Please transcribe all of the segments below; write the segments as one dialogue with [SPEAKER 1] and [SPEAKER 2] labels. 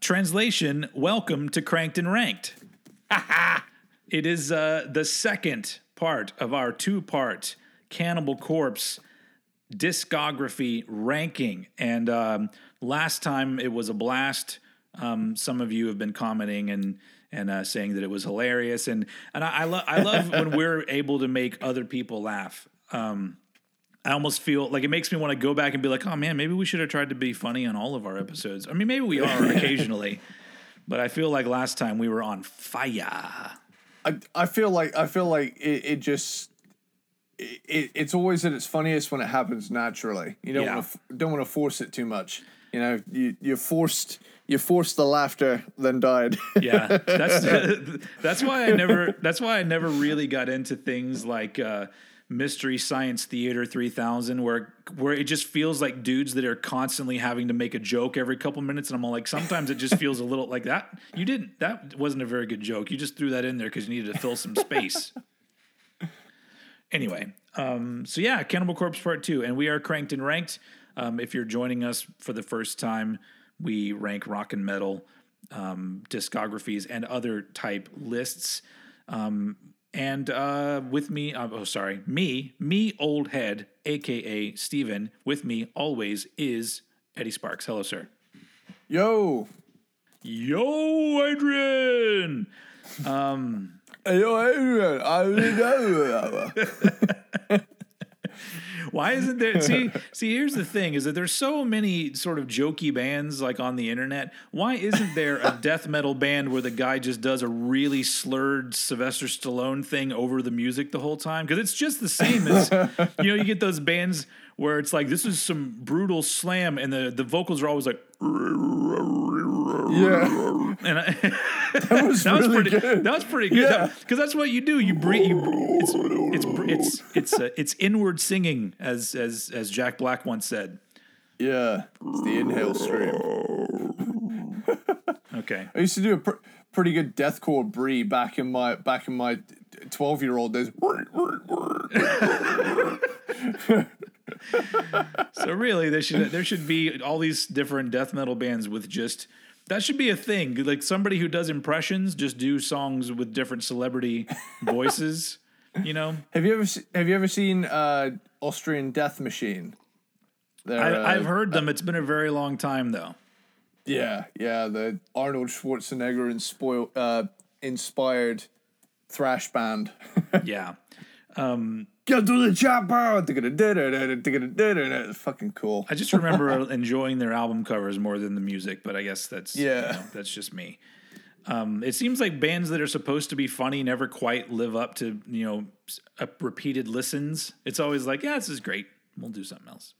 [SPEAKER 1] Translation Welcome to Cranked and Ranked. It is uh, the second part of our two part Cannibal Corpse discography ranking. And um, last time it was a blast. Um, some of you have been commenting and and uh, saying that it was hilarious, and and I, I, lo- I love when we're able to make other people laugh. Um, I almost feel like it makes me want to go back and be like, oh man, maybe we should have tried to be funny on all of our episodes. I mean, maybe we are occasionally, but I feel like last time we were on fire.
[SPEAKER 2] I, I feel like I feel like it, it just it, it's always at its funniest when it happens naturally. You don't
[SPEAKER 1] Yeah.
[SPEAKER 2] want to don't want to force it too much. You know, you you forced you forced the laughter, then died.
[SPEAKER 1] Yeah, that's that's why I never that's why I never really got into things like uh, Mystery Science Theater 3000 where where it just feels like dudes that are constantly having to make a joke every couple minutes and I'm all like sometimes it just feels a little like that you didn't that wasn't a very good joke you just threw that in there cuz you needed to fill some space. anyway, um, so yeah, Cannibal Corpse Part 2 and we are cranked and ranked. Um, if you're joining us for the first time, we rank rock and metal um, discographies and other type lists. Um, and uh, with me, uh, oh, sorry, me, me, old head, aka Steven, with me always is Eddie Sparks. Hello, sir.
[SPEAKER 2] Yo,
[SPEAKER 1] Yo, Adrian.
[SPEAKER 2] Um, yo, Adrian, I really know.
[SPEAKER 1] Why isn't there? See, see. Here's the thing: is that there's so many sort of jokey bands like on the internet. Why isn't there a death metal band where the guy just does a really slurred Sylvester Stallone thing over the music the whole time? Because it's just the same as you know. You get those bands where it's like this is some brutal slam, and the the vocals are always like.
[SPEAKER 2] yeah,
[SPEAKER 1] And I,
[SPEAKER 2] that was
[SPEAKER 1] that was
[SPEAKER 2] really
[SPEAKER 1] pretty.
[SPEAKER 2] good.
[SPEAKER 1] That was pretty good.
[SPEAKER 2] Yeah.
[SPEAKER 1] Because that's what you do. You breathe. You, it's it's it's it's uh, it's inward singing, as as as Jack Black once said.
[SPEAKER 2] yeah, it's the inhale stream.
[SPEAKER 1] Okay.
[SPEAKER 2] I used to do a pr- pretty good deathcore brie back in my back in my twelve year old days.
[SPEAKER 1] So really, there should there should be all these different death metal bands with just that should be a thing. Like somebody who does impressions, just do songs with different celebrity voices. You know,
[SPEAKER 2] Have you ever se- have you ever seen uh, Austrian Death Machine? They're, uh,
[SPEAKER 1] I, I've heard them. It's been a very long time though.
[SPEAKER 2] Yeah, yeah, the Arnold Schwarzenegger uh, inspired thrash band.
[SPEAKER 1] Yeah.
[SPEAKER 2] Get to the chopper! It's fucking cool.
[SPEAKER 1] I just remember enjoying their album covers more than the music, but I guess that's you
[SPEAKER 2] Yeah.
[SPEAKER 1] know, that's just me. Um, it seems like bands that are supposed to be funny never quite live up to you know uh, repeated listens. It's always like, yeah, this is great. We'll do something else.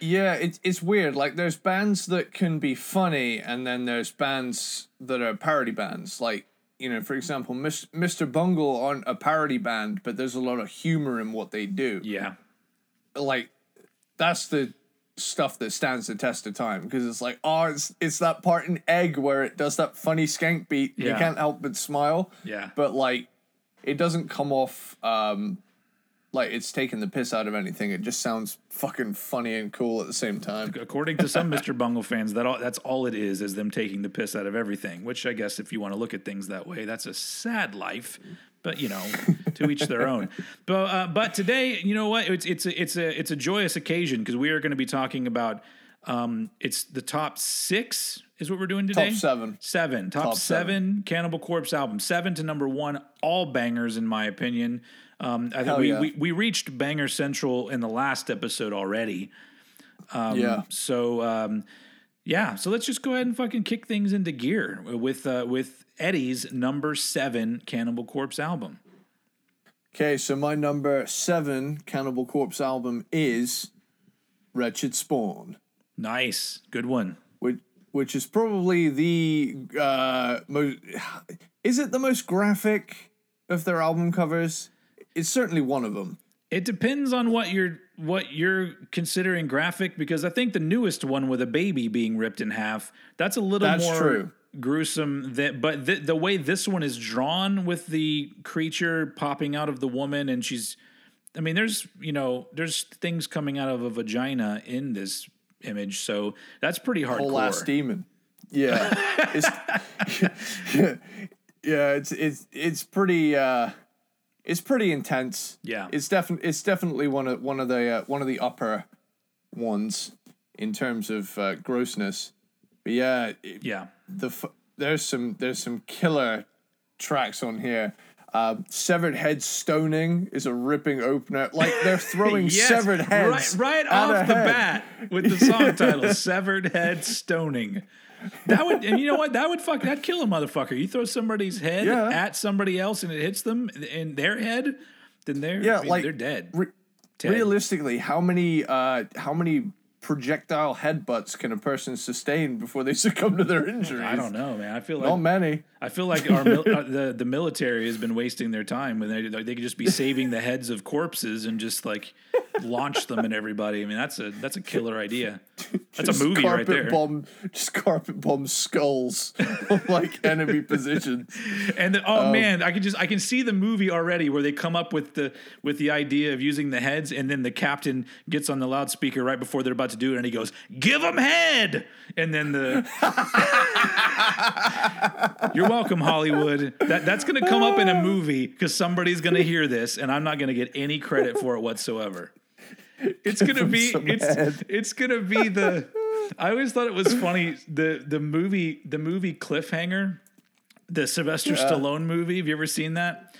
[SPEAKER 2] Yeah, it's it's weird. Like there's bands that can be funny, and then there's bands that are parody bands. Like you know, for example, Mis- Mr. Bungle aren't a parody band, but there's a lot of humor in what they do.
[SPEAKER 1] Yeah,
[SPEAKER 2] Like that's the stuff that stands the test of time because it's like, oh, it's it's that part in Egg where it does that funny skank beat. You can't help but smile.
[SPEAKER 1] yeah.
[SPEAKER 2] But like, it doesn't come off um like it's taking the piss out of anything. It just sounds fucking funny and cool at the same time.
[SPEAKER 1] According to some Mr. Bungle fans, that all, that's all it is is them taking the piss out of everything. Which I guess, if you want to look at things that way, that's a sad life. But you know, to each their own. But uh, but today, you know what? It's it's a it's a it's a joyous occasion because we are going to be talking about. Um, it's the top six is what we're doing today.
[SPEAKER 2] Top seven.
[SPEAKER 1] Seven. Top,
[SPEAKER 2] Top
[SPEAKER 1] seven,
[SPEAKER 2] seven.
[SPEAKER 1] Cannibal Corpse album. Seven to number one. All bangers, in my opinion. Um, I think we,
[SPEAKER 2] yeah.
[SPEAKER 1] we, we reached Banger Central in the last episode already.
[SPEAKER 2] yeah.
[SPEAKER 1] So um, yeah, so let's just go ahead and fucking kick things into gear with uh, with Eddie's number seven Cannibal Corpse album.
[SPEAKER 2] Okay, so my number seven Cannibal Corpse album is Wretched Spawn,
[SPEAKER 1] Nice, good one.
[SPEAKER 2] which which is probably the uh most. Is it the most graphic of their album covers. It's certainly one of them.
[SPEAKER 1] It depends on what you're what you're considering graphic because I think the newest one with a baby being ripped in half that's a little
[SPEAKER 2] That's
[SPEAKER 1] more
[SPEAKER 2] true.
[SPEAKER 1] gruesome. That but the, the way this one is drawn with the creature popping out of the woman and she's, I mean, there's you know there's things coming out of a vagina in this image, so that's pretty hardcore.
[SPEAKER 2] Whole ass demon. Yeah. it's, yeah, it's it's it's pretty uh it's pretty intense.
[SPEAKER 1] Yeah.
[SPEAKER 2] It's definitely it's definitely one of one of the uh, one of the upper ones in terms of uh, grossness. But yeah, it-
[SPEAKER 1] yeah,
[SPEAKER 2] the f- there's some there's some killer tracks on here. Uh, severed head stoning is a ripping opener. Like they're throwing
[SPEAKER 1] Yes,
[SPEAKER 2] severed heads
[SPEAKER 1] right, right off the
[SPEAKER 2] head.
[SPEAKER 1] bat with the song title "Severed Head Stoning." That would, and you know what? That would fuck. That'd kill a motherfucker. You throw somebody's head
[SPEAKER 2] Yeah.
[SPEAKER 1] at somebody else and it hits them in their head, then they're
[SPEAKER 2] Yeah,
[SPEAKER 1] I mean,
[SPEAKER 2] like,
[SPEAKER 1] they're dead.
[SPEAKER 2] Re- realistically, how many uh, how many projectile headbutts can a person sustain before they succumb to their injuries?
[SPEAKER 1] I don't know, man. I feel
[SPEAKER 2] Not
[SPEAKER 1] like
[SPEAKER 2] many.
[SPEAKER 1] I feel like our mil- uh, the the military has been wasting their time when they they could just be saving the heads of corpses and just like launch them at everybody. I mean, that's a that's a killer idea. That's
[SPEAKER 2] Just
[SPEAKER 1] a movie right there.
[SPEAKER 2] Bomb, just carpet bomb skulls like enemy positions.
[SPEAKER 1] And the, oh
[SPEAKER 2] Um,
[SPEAKER 1] man, I can just I can see the movie already where they come up with the with the idea of using the heads, and then the captain gets on the loudspeaker right before they're about to do it, and he goes, "Give them head!" And then the You're welcome, Hollywood. That that's gonna come up in a movie because somebody's gonna hear this, and I'm not gonna get any credit for it whatsoever. It's gonna be
[SPEAKER 2] some
[SPEAKER 1] it's it's gonna be the. I always thought it was funny the the movie the movie cliffhanger, the Sylvester Stallone movie. Have you ever seen that?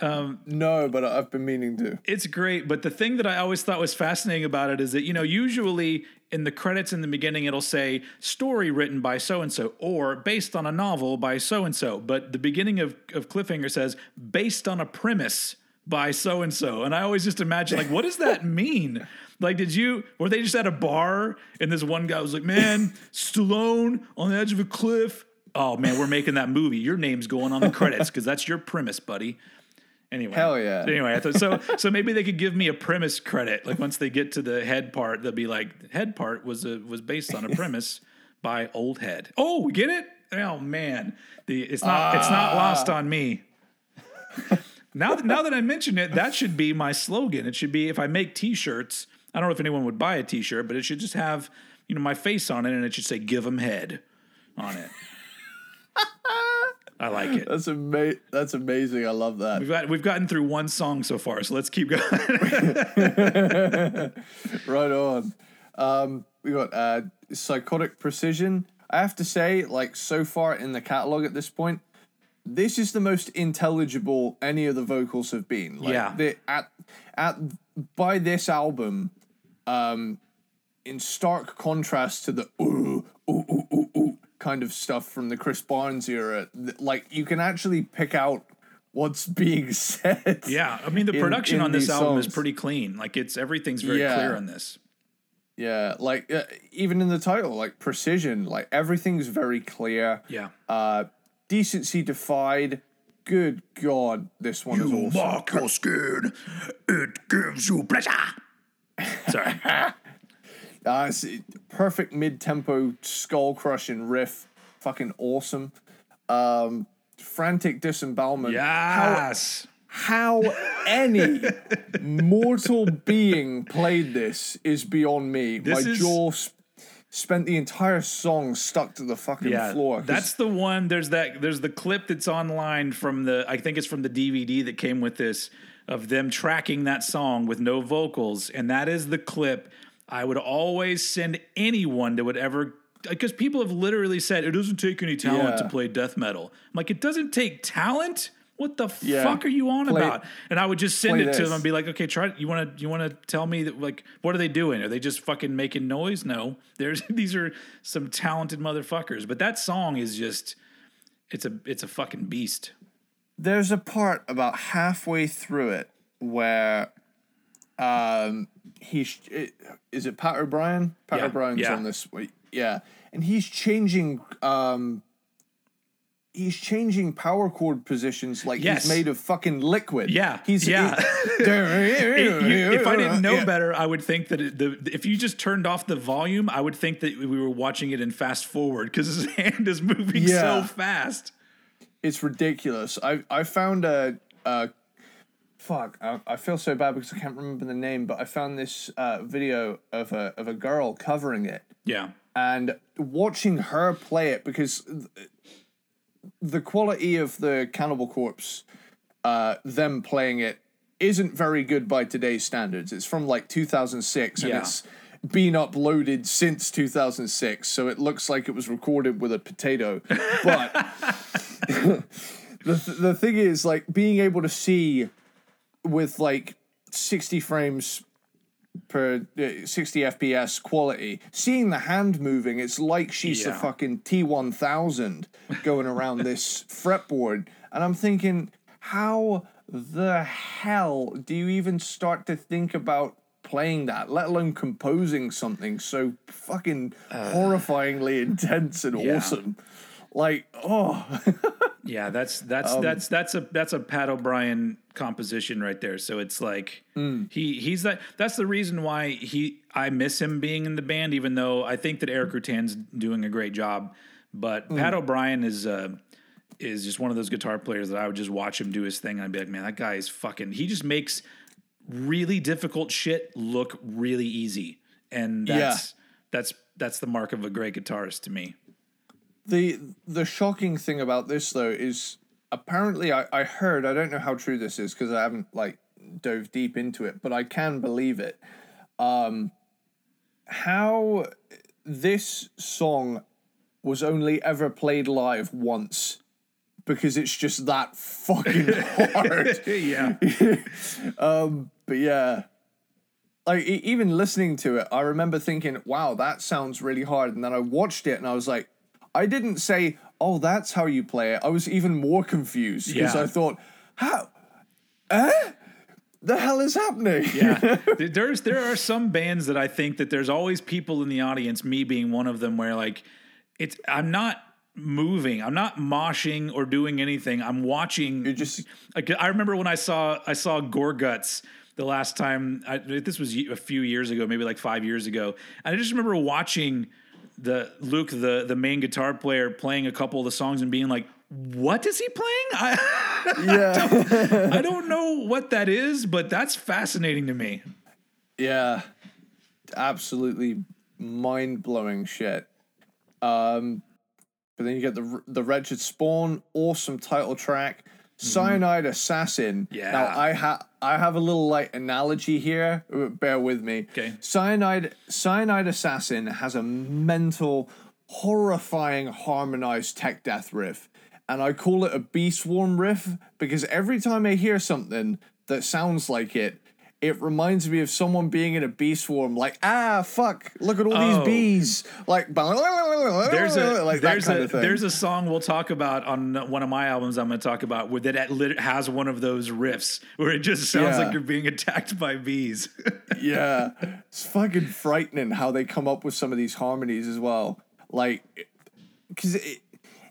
[SPEAKER 2] Um, No, but I've been meaning to.
[SPEAKER 1] It's great, but the thing that I always thought was fascinating about it is that you know usually in the credits in the beginning it'll say story written by so and so or based on a novel by so and so, but the beginning of of Cliffhanger says based on a premise by so and so, and I always just imagine like what does that mean? Like, did you were they just at a bar and this one guy was like, "Man, Stallone on the edge of a cliff." Oh man, we're making that movie. Your name's going on the credits because that's your premise, buddy. Anyway,
[SPEAKER 2] Hell yeah.
[SPEAKER 1] So anyway, I thought so. So maybe they could give me a premise credit. Like once they get to the head part, they'll be like, "Head part was a, was based on a premise by Old Head." Oh, we get it? Oh man, the it's not it's not ah. lost on me. now that now that I mention it, that should be my slogan. It should be if I make T-shirts. I don't know if anyone would buy a T-shirt, but it should just have you know my face on it, and it should say "Give 'em head" on it. I like it.
[SPEAKER 2] That's ama- That's amazing. I love that.
[SPEAKER 1] We've got we've gotten through one song so far, so let's keep going.
[SPEAKER 2] Right on. Um, we got uh, psychotic precision. I have to say, like so far in the catalog at this point, this is the most intelligible any of the vocals have been. Like,
[SPEAKER 1] Yeah.
[SPEAKER 2] The, at at by this album, um, in stark contrast to the ooh ooh ooh kind of stuff from the Chris Barnes era, like you can actually pick out what's being said.
[SPEAKER 1] Yeah, I mean the production
[SPEAKER 2] in
[SPEAKER 1] on this album is pretty clean. Like it's everything's very
[SPEAKER 2] Yeah.
[SPEAKER 1] clear on this.
[SPEAKER 2] Yeah, like uh, even in the title, like precision, like everything's very clear.
[SPEAKER 1] Yeah.
[SPEAKER 2] Uh, decency defied. Good God, this one is awesome.
[SPEAKER 1] Mark your skin, it gives you pleasure. Sorry.
[SPEAKER 2] Uh, perfect mid-tempo, skull-crushing riff, fucking awesome. Um, frantic disembowelment.
[SPEAKER 1] yes.
[SPEAKER 2] How, how any mortal being played this is beyond me.
[SPEAKER 1] This
[SPEAKER 2] My
[SPEAKER 1] is-
[SPEAKER 2] jaw sp- spent the entire song stuck to the fucking
[SPEAKER 1] yeah,
[SPEAKER 2] floor.
[SPEAKER 1] that's the one. There's that. There's the clip that's online from the. I think it's from the DVD that came with this of them tracking that song with no vocals, and that is the clip. I would always send anyone that would ever. Because people have literally said it doesn't take any talent to play death metal. I'm like, it doesn't take talent. What the
[SPEAKER 2] Yeah.
[SPEAKER 1] fuck are you on
[SPEAKER 2] Play-
[SPEAKER 1] about? And I would just send it to them and be like, okay, try. You want to you want to tell me that like what are they doing? Are they just fucking making noise? No, there's these are some talented motherfuckers. But that song is just it's a it's a fucking beast.
[SPEAKER 2] there's a part about halfway through it where um he's it, is it Pat O'Brien? Pat
[SPEAKER 1] Yeah,
[SPEAKER 2] O'Brien's
[SPEAKER 1] yeah.
[SPEAKER 2] on this. Yeah. And he's changing um he's changing power chord positions like
[SPEAKER 1] Yes.
[SPEAKER 2] he's made of fucking liquid.
[SPEAKER 1] Yeah,
[SPEAKER 2] he's
[SPEAKER 1] yeah. It- you- if I didn't know
[SPEAKER 2] Yeah.
[SPEAKER 1] better, I would think that it, the if you just turned off the volume, I would think that we were watching it in fast forward because his hand is moving
[SPEAKER 2] Yeah.
[SPEAKER 1] so fast.
[SPEAKER 2] it's ridiculous. I I found a, a fuck. I, I feel so bad because I can't remember the name, but I found this uh, video of a of a girl covering it
[SPEAKER 1] Yeah,
[SPEAKER 2] and watching her play it because the quality of the Cannibal Corpse, uh, them playing it isn't very good by today's standards. It's from like 2006 and
[SPEAKER 1] Yeah.
[SPEAKER 2] it's been uploaded since 2006, so it looks like it was recorded with a potato. But the th- the thing is, like being able to see with like 60 frames per uh, 60 fps quality. Seeing the hand moving it's like she's the fucking t1000 going around this fretboard. And i'm thinking how the hell do you even start to think about playing that let alone composing something so fucking horrifyingly intense and
[SPEAKER 1] yeah.
[SPEAKER 2] awesome like oh
[SPEAKER 1] yeah. That's that's
[SPEAKER 2] Um,
[SPEAKER 1] that's that's a that's a Pat O'Brien composition right there. So it's like
[SPEAKER 2] Mm.
[SPEAKER 1] he he's that. That's the reason why he I miss him being in the band, even though I think that Erik Rutan's doing a great job. But
[SPEAKER 2] Mm.
[SPEAKER 1] Pat O'Brien is uh is just one of those guitar players that I would just watch him do his thing and I'd be like, man, that guy is fucking. He just makes really difficult shit look really easy, and that's that's that's the mark of a great guitarist to me.
[SPEAKER 2] The the shocking thing about this though is apparently I, I heard I don't know how true this is because I haven't like dove deep into it, but I can believe it. Um how this song was only ever played live once because it's just that fucking hard.
[SPEAKER 1] yeah,
[SPEAKER 2] But yeah, like even listening to it, I remember thinking, "Wow, that sounds really hard." And then I watched it, and I was like, I didn't say, "Oh, that's how you play it." I was even more confused because
[SPEAKER 1] Yeah.
[SPEAKER 2] I thought, "How? Eh? The hell is happening?"
[SPEAKER 1] yeah. There- There's there are some bands that I think that there's always people in the audience, me being one of them, where like it's I'm not moving, I'm not moshing or doing anything. I'm watching.
[SPEAKER 2] You're just
[SPEAKER 1] Like, I remember when I saw I saw Gorguts the last time. I, this was a few years ago, maybe like five years ago. And I just remember watching the Luc, the the main guitar player, playing a couple of the songs and being like, "What is he playing? I
[SPEAKER 2] yeah,
[SPEAKER 1] I don't know what that is, but that's fascinating to me."
[SPEAKER 2] yeah, absolutely mind blowing shit. Um, but then you get the the wretched spawn, awesome title track. Mm. Cyanide Assassin.
[SPEAKER 1] Yeah.
[SPEAKER 2] Now I have I have a little like analogy here. Bear with me.
[SPEAKER 1] Okay.
[SPEAKER 2] Cyanide Cyanide Assassin has a mental, horrifying harmonized tech death riff, and I call it a beast swarm riff because every time I hear something that sounds like it, it reminds me of someone being in a bee swarm. Like ah fuck, look at all
[SPEAKER 1] Oh.
[SPEAKER 2] these bees. Like
[SPEAKER 1] There's a
[SPEAKER 2] like
[SPEAKER 1] there's
[SPEAKER 2] that kind
[SPEAKER 1] a
[SPEAKER 2] of thing.
[SPEAKER 1] there's a song we'll talk about on one of my albums. I'm going to talk about where that has one of those riffs where it just sounds
[SPEAKER 2] Yeah.
[SPEAKER 1] like you're being attacked by bees.
[SPEAKER 2] yeah, it's fucking frightening how they come up with some of these harmonies as well. Like, because it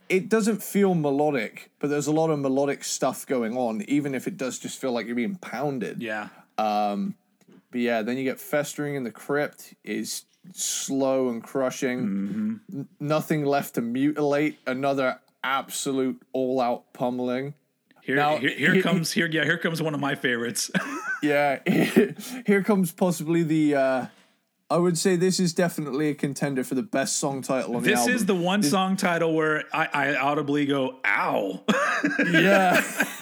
[SPEAKER 2] it doesn't feel melodic, but there's a lot of melodic stuff going on, even if it does just feel like you're being pounded.
[SPEAKER 1] yeah,
[SPEAKER 2] But yeah, then you get festering in the crypt is slow and crushing. N- nothing left to mutilate. Another absolute all out pummeling.
[SPEAKER 1] here
[SPEAKER 2] Now,
[SPEAKER 1] here, here
[SPEAKER 2] he-
[SPEAKER 1] comes here yeah here comes one of my favorites.
[SPEAKER 2] Yeah, here comes possibly the. uh I would say this is definitely a contender for the best song title on the album.
[SPEAKER 1] this is the one song title where I, I audibly go ow.
[SPEAKER 2] yeah.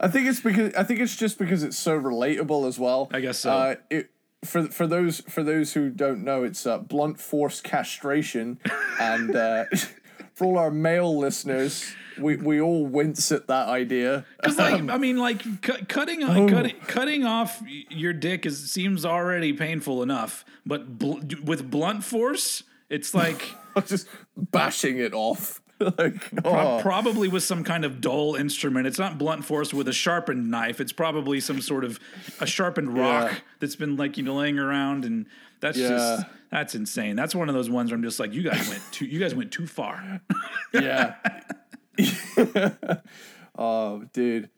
[SPEAKER 2] I think it's because I think it's just because it's so relatable as well.
[SPEAKER 1] I guess so.
[SPEAKER 2] Uh, it for for those for those who don't know, it's uh, blunt force castration, and uh, for all our male listeners, we we all wince at that idea.
[SPEAKER 1] Because like um, I mean like cu- cutting
[SPEAKER 2] Oh.
[SPEAKER 1] cutting cutting off your dick is seems already painful enough, but bl- with blunt force, it's like
[SPEAKER 2] just bashing it off. like,
[SPEAKER 1] Pro-
[SPEAKER 2] oh,
[SPEAKER 1] Probably with some kind of dull instrument. It's not blunt force with a sharpened knife. It's probably some sort of a sharpened rock
[SPEAKER 2] Yeah.
[SPEAKER 1] that's been like you know laying around, and that's just that's insane. That's one of those ones where I'm just like, you guys went too, you guys went too far.
[SPEAKER 2] yeah. oh, dude.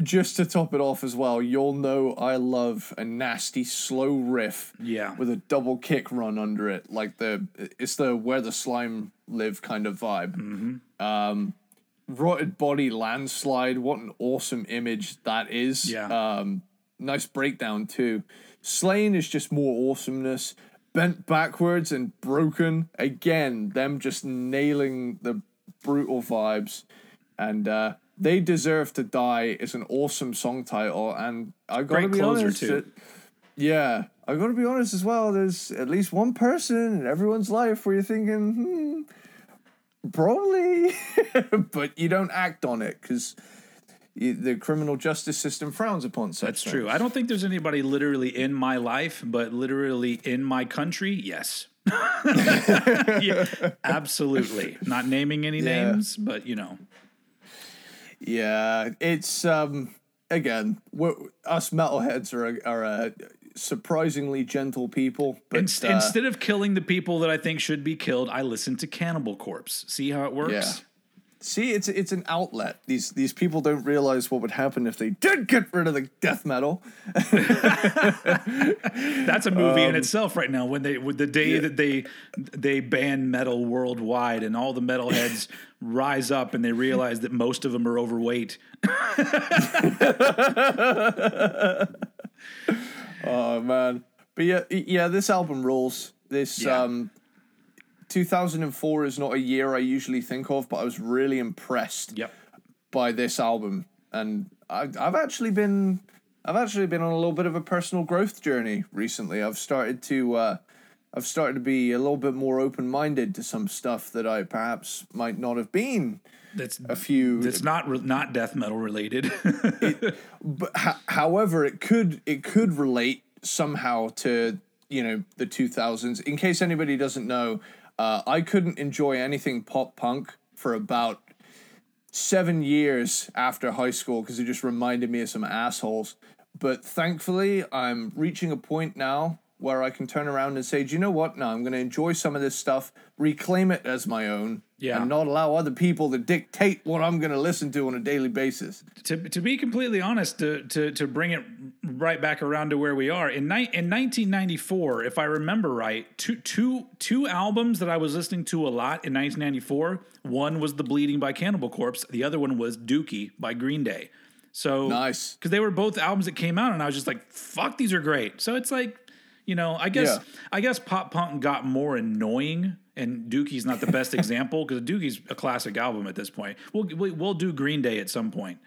[SPEAKER 2] Just to top it off as well, you'll know I love a nasty slow riff.
[SPEAKER 1] Yeah.
[SPEAKER 2] With a double kick run under it, like the it's the where the slime live kind of vibe.
[SPEAKER 1] Mm-hmm.
[SPEAKER 2] Um, rotted body landslide. What an awesome image that is.
[SPEAKER 1] Yeah.
[SPEAKER 2] Um, nice breakdown too. Slain is just more awesomeness. Bent backwards and broken again. Them just nailing the brutal vibes, and uh, they deserve to die is an awesome song title. And I gotta
[SPEAKER 1] Great
[SPEAKER 2] be
[SPEAKER 1] closer,
[SPEAKER 2] honest, it- yeah, I gotta be honest as well. There's at least one person in everyone's life where you're thinking, hmm, probably, but you don't act on it because the criminal justice system frowns upon such.
[SPEAKER 1] That's
[SPEAKER 2] things.
[SPEAKER 1] true. I don't think there's anybody literally in my life, but literally in my country, yes. yeah, absolutely. Not naming any
[SPEAKER 2] Yeah.
[SPEAKER 1] names, but you know.
[SPEAKER 2] Yeah, it's um again, us metalheads are a, are a surprisingly gentle people, but
[SPEAKER 1] Inst-
[SPEAKER 2] uh,
[SPEAKER 1] instead of killing the people that I think should be killed, I listen to Cannibal Corpse. See how it works?
[SPEAKER 2] Yeah. see, it's it's an outlet. These these people don't realize what would happen if they did get rid of the death metal.
[SPEAKER 1] That's a movie
[SPEAKER 2] Um,
[SPEAKER 1] in itself right now. When they with the day that they they ban metal worldwide and all the metalheads rise up and they realize that most of them are overweight.
[SPEAKER 2] Oh man, but yeah, yeah, this album rules. This
[SPEAKER 1] Yeah.
[SPEAKER 2] um, 2004 is not a year I usually think of, but I was really impressed.
[SPEAKER 1] Yep.
[SPEAKER 2] by this album, and I, I've actually been I've actually been on a little bit of a personal growth journey recently. I've started to uh, I've started to be a little bit more open minded to some stuff that I perhaps might not have been
[SPEAKER 1] That's
[SPEAKER 2] a few.
[SPEAKER 1] that's not re- not death metal related.
[SPEAKER 2] but ho- however, it could it could relate somehow to you know the 2000s. In case anybody doesn't know, uh, I couldn't enjoy anything pop punk for about seven years after high school because it just reminded me of some assholes. But thankfully, I'm reaching a point now where I can turn around and say, do you know what? Now I'm going to enjoy some of this stuff, reclaim it as my own,
[SPEAKER 1] Yeah.
[SPEAKER 2] and not allow other people to dictate what I'm going to listen to on a daily basis.
[SPEAKER 1] to to be completely honest, to to to bring it right back around to where we are in ni- in 1994, if I remember right, two two two albums that I was listening to a lot in 1994. One was "The Bleeding" by Cannibal Corpse. The other one was "Dookie" by Green Day. So
[SPEAKER 2] Nice.
[SPEAKER 1] because they were both albums that came out, and I was just like, "Fuck, these are great." So it's like, you know, I guess
[SPEAKER 2] Yeah.
[SPEAKER 1] I guess pop punk got more annoying, and Dookie's not the best example because Dookie's a classic album at this point. We'll we- we'll do Green Day at some point.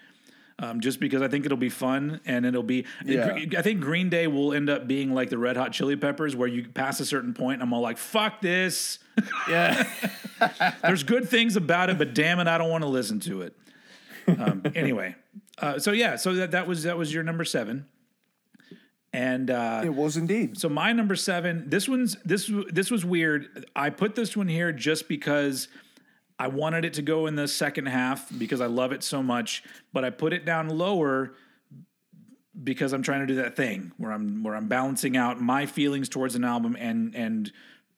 [SPEAKER 1] Um, just because I think it'll be fun and it'll be,
[SPEAKER 2] Yeah.
[SPEAKER 1] I think Green Day will end up being like the Red Hot Chili Peppers, where you pass a certain point, and I'm all like, "Fuck this."
[SPEAKER 2] Yeah.
[SPEAKER 1] There's good things about it, but damn it, I don't want to listen to it. Um, anyway, uh, so yeah, so that that was that was your number seven, and uh,
[SPEAKER 2] it was indeed.
[SPEAKER 1] so my number seven. This one's this this was weird. I put this one here just because I wanted it to go in the second half because I love it so much, but I put it down lower because I'm trying to do that thing where I'm where I'm balancing out my feelings towards an album and and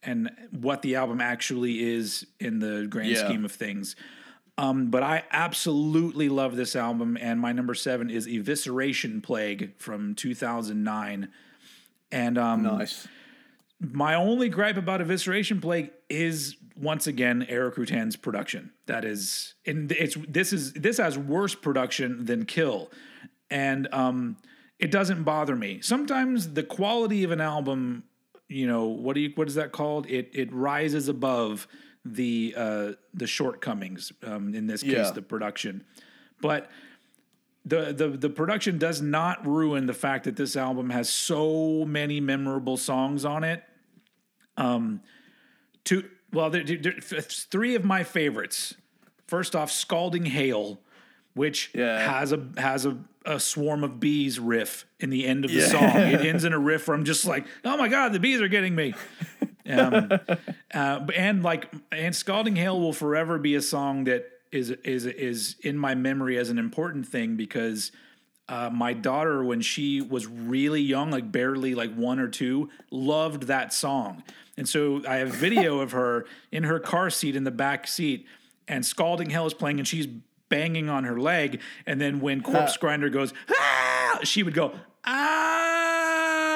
[SPEAKER 1] and what the album actually is in the grand
[SPEAKER 2] Yeah.
[SPEAKER 1] scheme of things. Um, but I absolutely love this album, and my number seven is Evisceration Plague from 2009. And um,
[SPEAKER 2] Nice.
[SPEAKER 1] my only gripe about Evisceration Plague is once again Erik Rutan's production. That is, and it's this is this has worse production than Kill, and um, it doesn't bother me. Sometimes the quality of an album, you know, what do you what is that called? It it rises above the uh, the shortcomings. Um, in this case,
[SPEAKER 2] Yeah.
[SPEAKER 1] the production, but the, the the production does not ruin the fact that this album has so many memorable songs on it. Um, two well, there, there, three of my favorites. First off, "Scalding Hail," which
[SPEAKER 2] Yeah.
[SPEAKER 1] has a has a, a swarm of bees riff in the end of the
[SPEAKER 2] Yeah.
[SPEAKER 1] song. It ends in a riff where I'm just like, "Oh my god, the bees are getting me." Um, uh, and like, and Scalding Hail will forever be a song that is is is in my memory as an important thing because uh, my daughter, when she was really young, like barely like one or two, loved that song. And so I have video of her in her car seat in the back seat, and Scalding Hail is playing, and she's banging on her leg. And then when Corpse Grinder goes, ah, she would go, ah.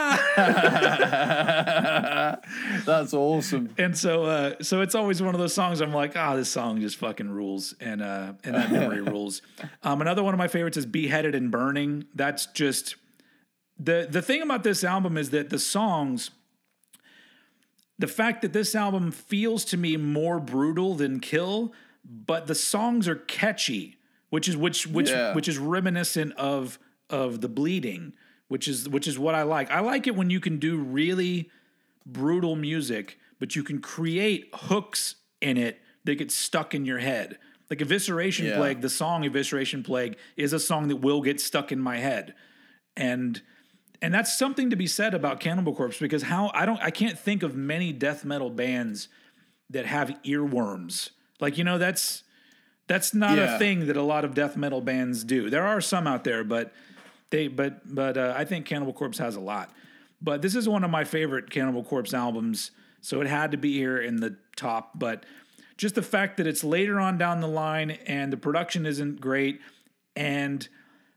[SPEAKER 2] That's awesome.
[SPEAKER 1] and so, uh, so it's always one of those songs. I'm like, ah, this song just fucking rules, and uh, and that memory rules. Um, another one of my favorites is "Beheaded and Burning." That's just the the thing about this album is that the songs. The fact that this album feels to me more brutal than Kill, but the songs are catchy, which is which which
[SPEAKER 2] Yeah.
[SPEAKER 1] which is reminiscent of of the bleeding, which is which is what I like. I like it when you can do really brutal music, but you can create hooks in it that get stuck in your head. Like Evisceration
[SPEAKER 2] Yeah.
[SPEAKER 1] Plague, the song Evisceration Plague is a song that will get stuck in my head. And and that's something to be said about Cannibal Corpse because how I don't I can't think of many death metal bands that have earworms. Like you know that's that's not
[SPEAKER 2] Yeah.
[SPEAKER 1] a thing that a lot of death metal bands do. There are some out there, but they but but uh, I think Cannibal Corpse has a lot. But this is one of my favorite Cannibal Corpse albums, so it had to be here in the top. But just the fact that it's later on down the line and the production isn't great, and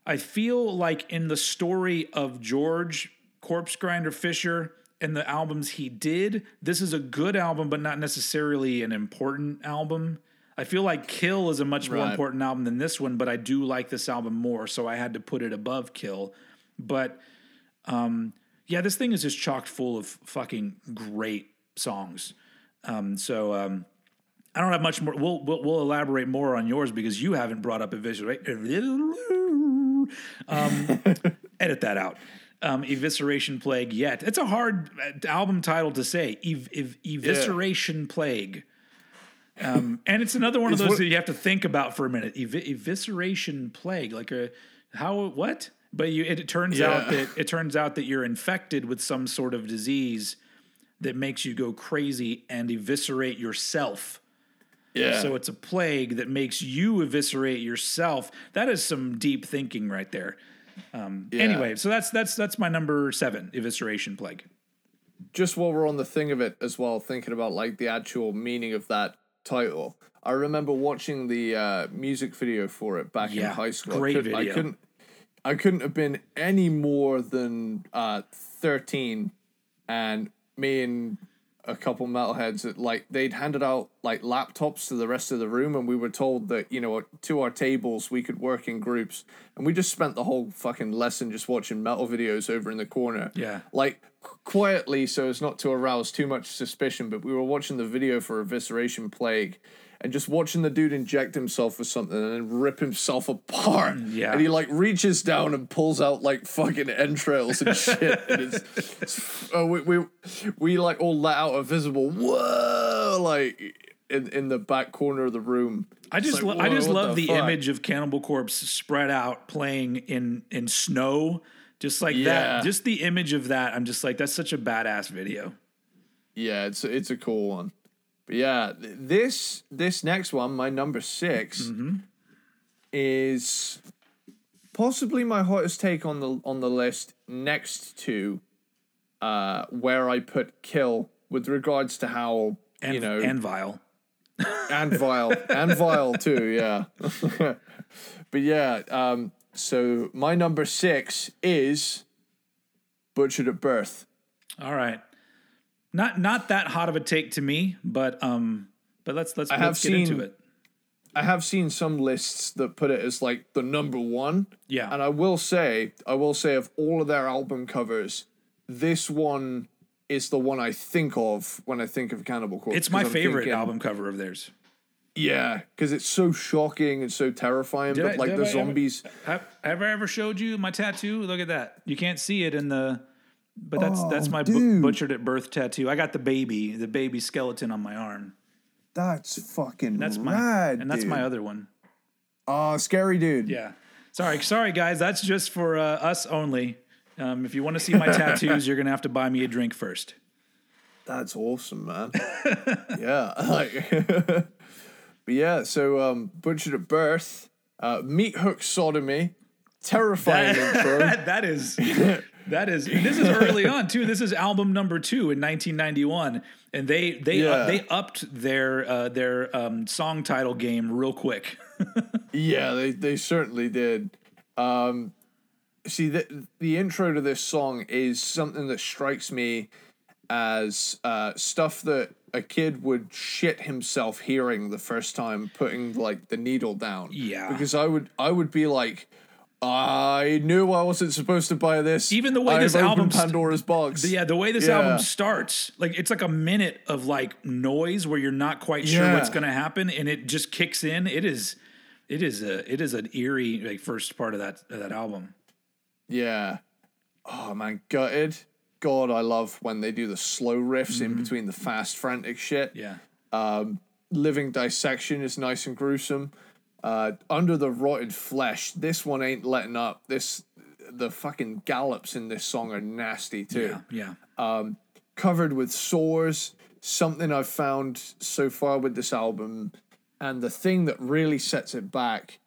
[SPEAKER 1] I feel like in the story of George Corpse Grinder Fisher and the albums he did, this is a good album, but not necessarily an important album. I feel like Kill is a much more
[SPEAKER 2] Right.
[SPEAKER 1] important album than this one, but I do like this album more, so I had to put it above Kill. But um, yeah, this thing is just chocked full of fucking great songs. Um, so um, I don't have much more. We'll, we'll we'll elaborate more on yours because you haven't brought up a visual. Um, edit that out. Um, Evisceration Plague yet. It's a hard uh, album title to say. Ev- ev- Evisceration Plague. Um, and it's another one of those
[SPEAKER 2] what-
[SPEAKER 1] that you have to think about for a minute. Ev- evisceration plague, like a how what? But you, it, turns out that it turns out that you're infected with some sort of disease that makes you go crazy and eviscerate yourself.
[SPEAKER 2] Yeah.
[SPEAKER 1] So it's a plague that makes you eviscerate yourself. That is some deep thinking right there. Um,
[SPEAKER 2] Yeah.
[SPEAKER 1] Anyway, so that's that's that's my number seven, evisceration plague.
[SPEAKER 2] just while we're on the thing of it as well, thinking about like the actual meaning of that title. I remember watching the uh, music video for it back in high school.
[SPEAKER 1] great
[SPEAKER 2] I, could, I
[SPEAKER 1] video.
[SPEAKER 2] couldn't. I couldn't have been any more than uh, thirteen, and me and a couple metalheads that like they'd handed out like laptops to the rest of the room, and we were told that you know to our tables we could work in groups, and we just spent the whole fucking lesson just watching metal videos over in the corner
[SPEAKER 1] Yeah.
[SPEAKER 2] like quietly so as not to arouse too much suspicion but we were watching the video for evisceration plague and just watching the dude inject himself with something and then rip himself apart
[SPEAKER 1] yeah.
[SPEAKER 2] and he like reaches down and pulls out like fucking entrails and shit and it's, it's uh, we, we we like all let out a visible whoa like in, in the back corner of the room
[SPEAKER 1] I just
[SPEAKER 2] like,
[SPEAKER 1] lo- I just love the,
[SPEAKER 2] fuck?
[SPEAKER 1] image of Cannibal Corpse spread out playing in in snow, just like
[SPEAKER 2] Yeah.
[SPEAKER 1] that. Just the image of that. I'm just like that's such a badass video.
[SPEAKER 2] Yeah, it's it's a cool one. But yeah, this this next one, my number 6
[SPEAKER 1] Mm-hmm.
[SPEAKER 2] is possibly my hottest take on the on the list next to uh where I put kill with regards to how
[SPEAKER 1] And
[SPEAKER 2] you know
[SPEAKER 1] and vile.
[SPEAKER 2] and vile and vile too yeah but yeah um so my number six is butchered at birth
[SPEAKER 1] All right. Not not that hot of a take to me, but um but let's let's,
[SPEAKER 2] I have
[SPEAKER 1] let's get into it.
[SPEAKER 2] I have seen some lists that put it as like the number one.
[SPEAKER 1] Yeah.
[SPEAKER 2] And I will say, I will say, of all of their album covers, this one is the one I think of when I think of Cannibal Corpse.
[SPEAKER 1] It's my favorite
[SPEAKER 2] thinking-
[SPEAKER 1] album cover of theirs.
[SPEAKER 2] Yeah, because it's so shocking and so terrifying.
[SPEAKER 1] Did
[SPEAKER 2] but
[SPEAKER 1] I-
[SPEAKER 2] like the
[SPEAKER 1] I
[SPEAKER 2] zombies,
[SPEAKER 1] Have, have I ever showed you my tattoo? Look at that. You can't see it in the but that's
[SPEAKER 2] Oh,
[SPEAKER 1] that's my bu- butchered at birth tattoo. I got the baby, the baby skeleton on my arm.
[SPEAKER 2] that's fucking
[SPEAKER 1] That's my
[SPEAKER 2] rad.
[SPEAKER 1] and that's my other one.
[SPEAKER 2] Oh, scary dude.
[SPEAKER 1] Yeah. Sorry, sorry guys. That's just for uh, us only. Um, if you want to see my tattoos, you're gonna have to buy me a drink first.
[SPEAKER 2] That's awesome, man. yeah, like, but yeah. So, um, butchered at birth, uh, meat hook sodomy, terrifying intro.
[SPEAKER 1] that is that is this is early on too. This is album number two in 1991, and they they
[SPEAKER 2] Yeah.
[SPEAKER 1] uh, they upped their uh, their um, song title game real quick.
[SPEAKER 2] Yeah, they they certainly did. Um, see, the the intro to this song is something that strikes me as uh, stuff that a kid would shit himself hearing the first time putting like the needle down.
[SPEAKER 1] Yeah.
[SPEAKER 2] because I would I would be like. I knew I wasn't supposed to buy this.
[SPEAKER 1] Even the way
[SPEAKER 2] I've
[SPEAKER 1] this album st-
[SPEAKER 2] Pandora's box.
[SPEAKER 1] yeah, the way this
[SPEAKER 2] Yeah.
[SPEAKER 1] album starts, like it's like a minute of like noise where you're not quite sure
[SPEAKER 2] Yeah.
[SPEAKER 1] what's going to happen, and it just kicks in. It is, it is a, it is an eerie like first part of that of that album.
[SPEAKER 2] Yeah. Oh man, gutted. God, I love when they do the slow riffs in mm-hmm. between the fast, frantic shit.
[SPEAKER 1] Yeah, um,
[SPEAKER 2] Living Dissection is nice and gruesome. Uh, Under the Rotted Flesh, this one ain't letting up. This the fucking gallops in this song are nasty too.
[SPEAKER 1] yeah, yeah.
[SPEAKER 2] Um, Covered with sores, something I've found so far with this album, and the thing that really sets it back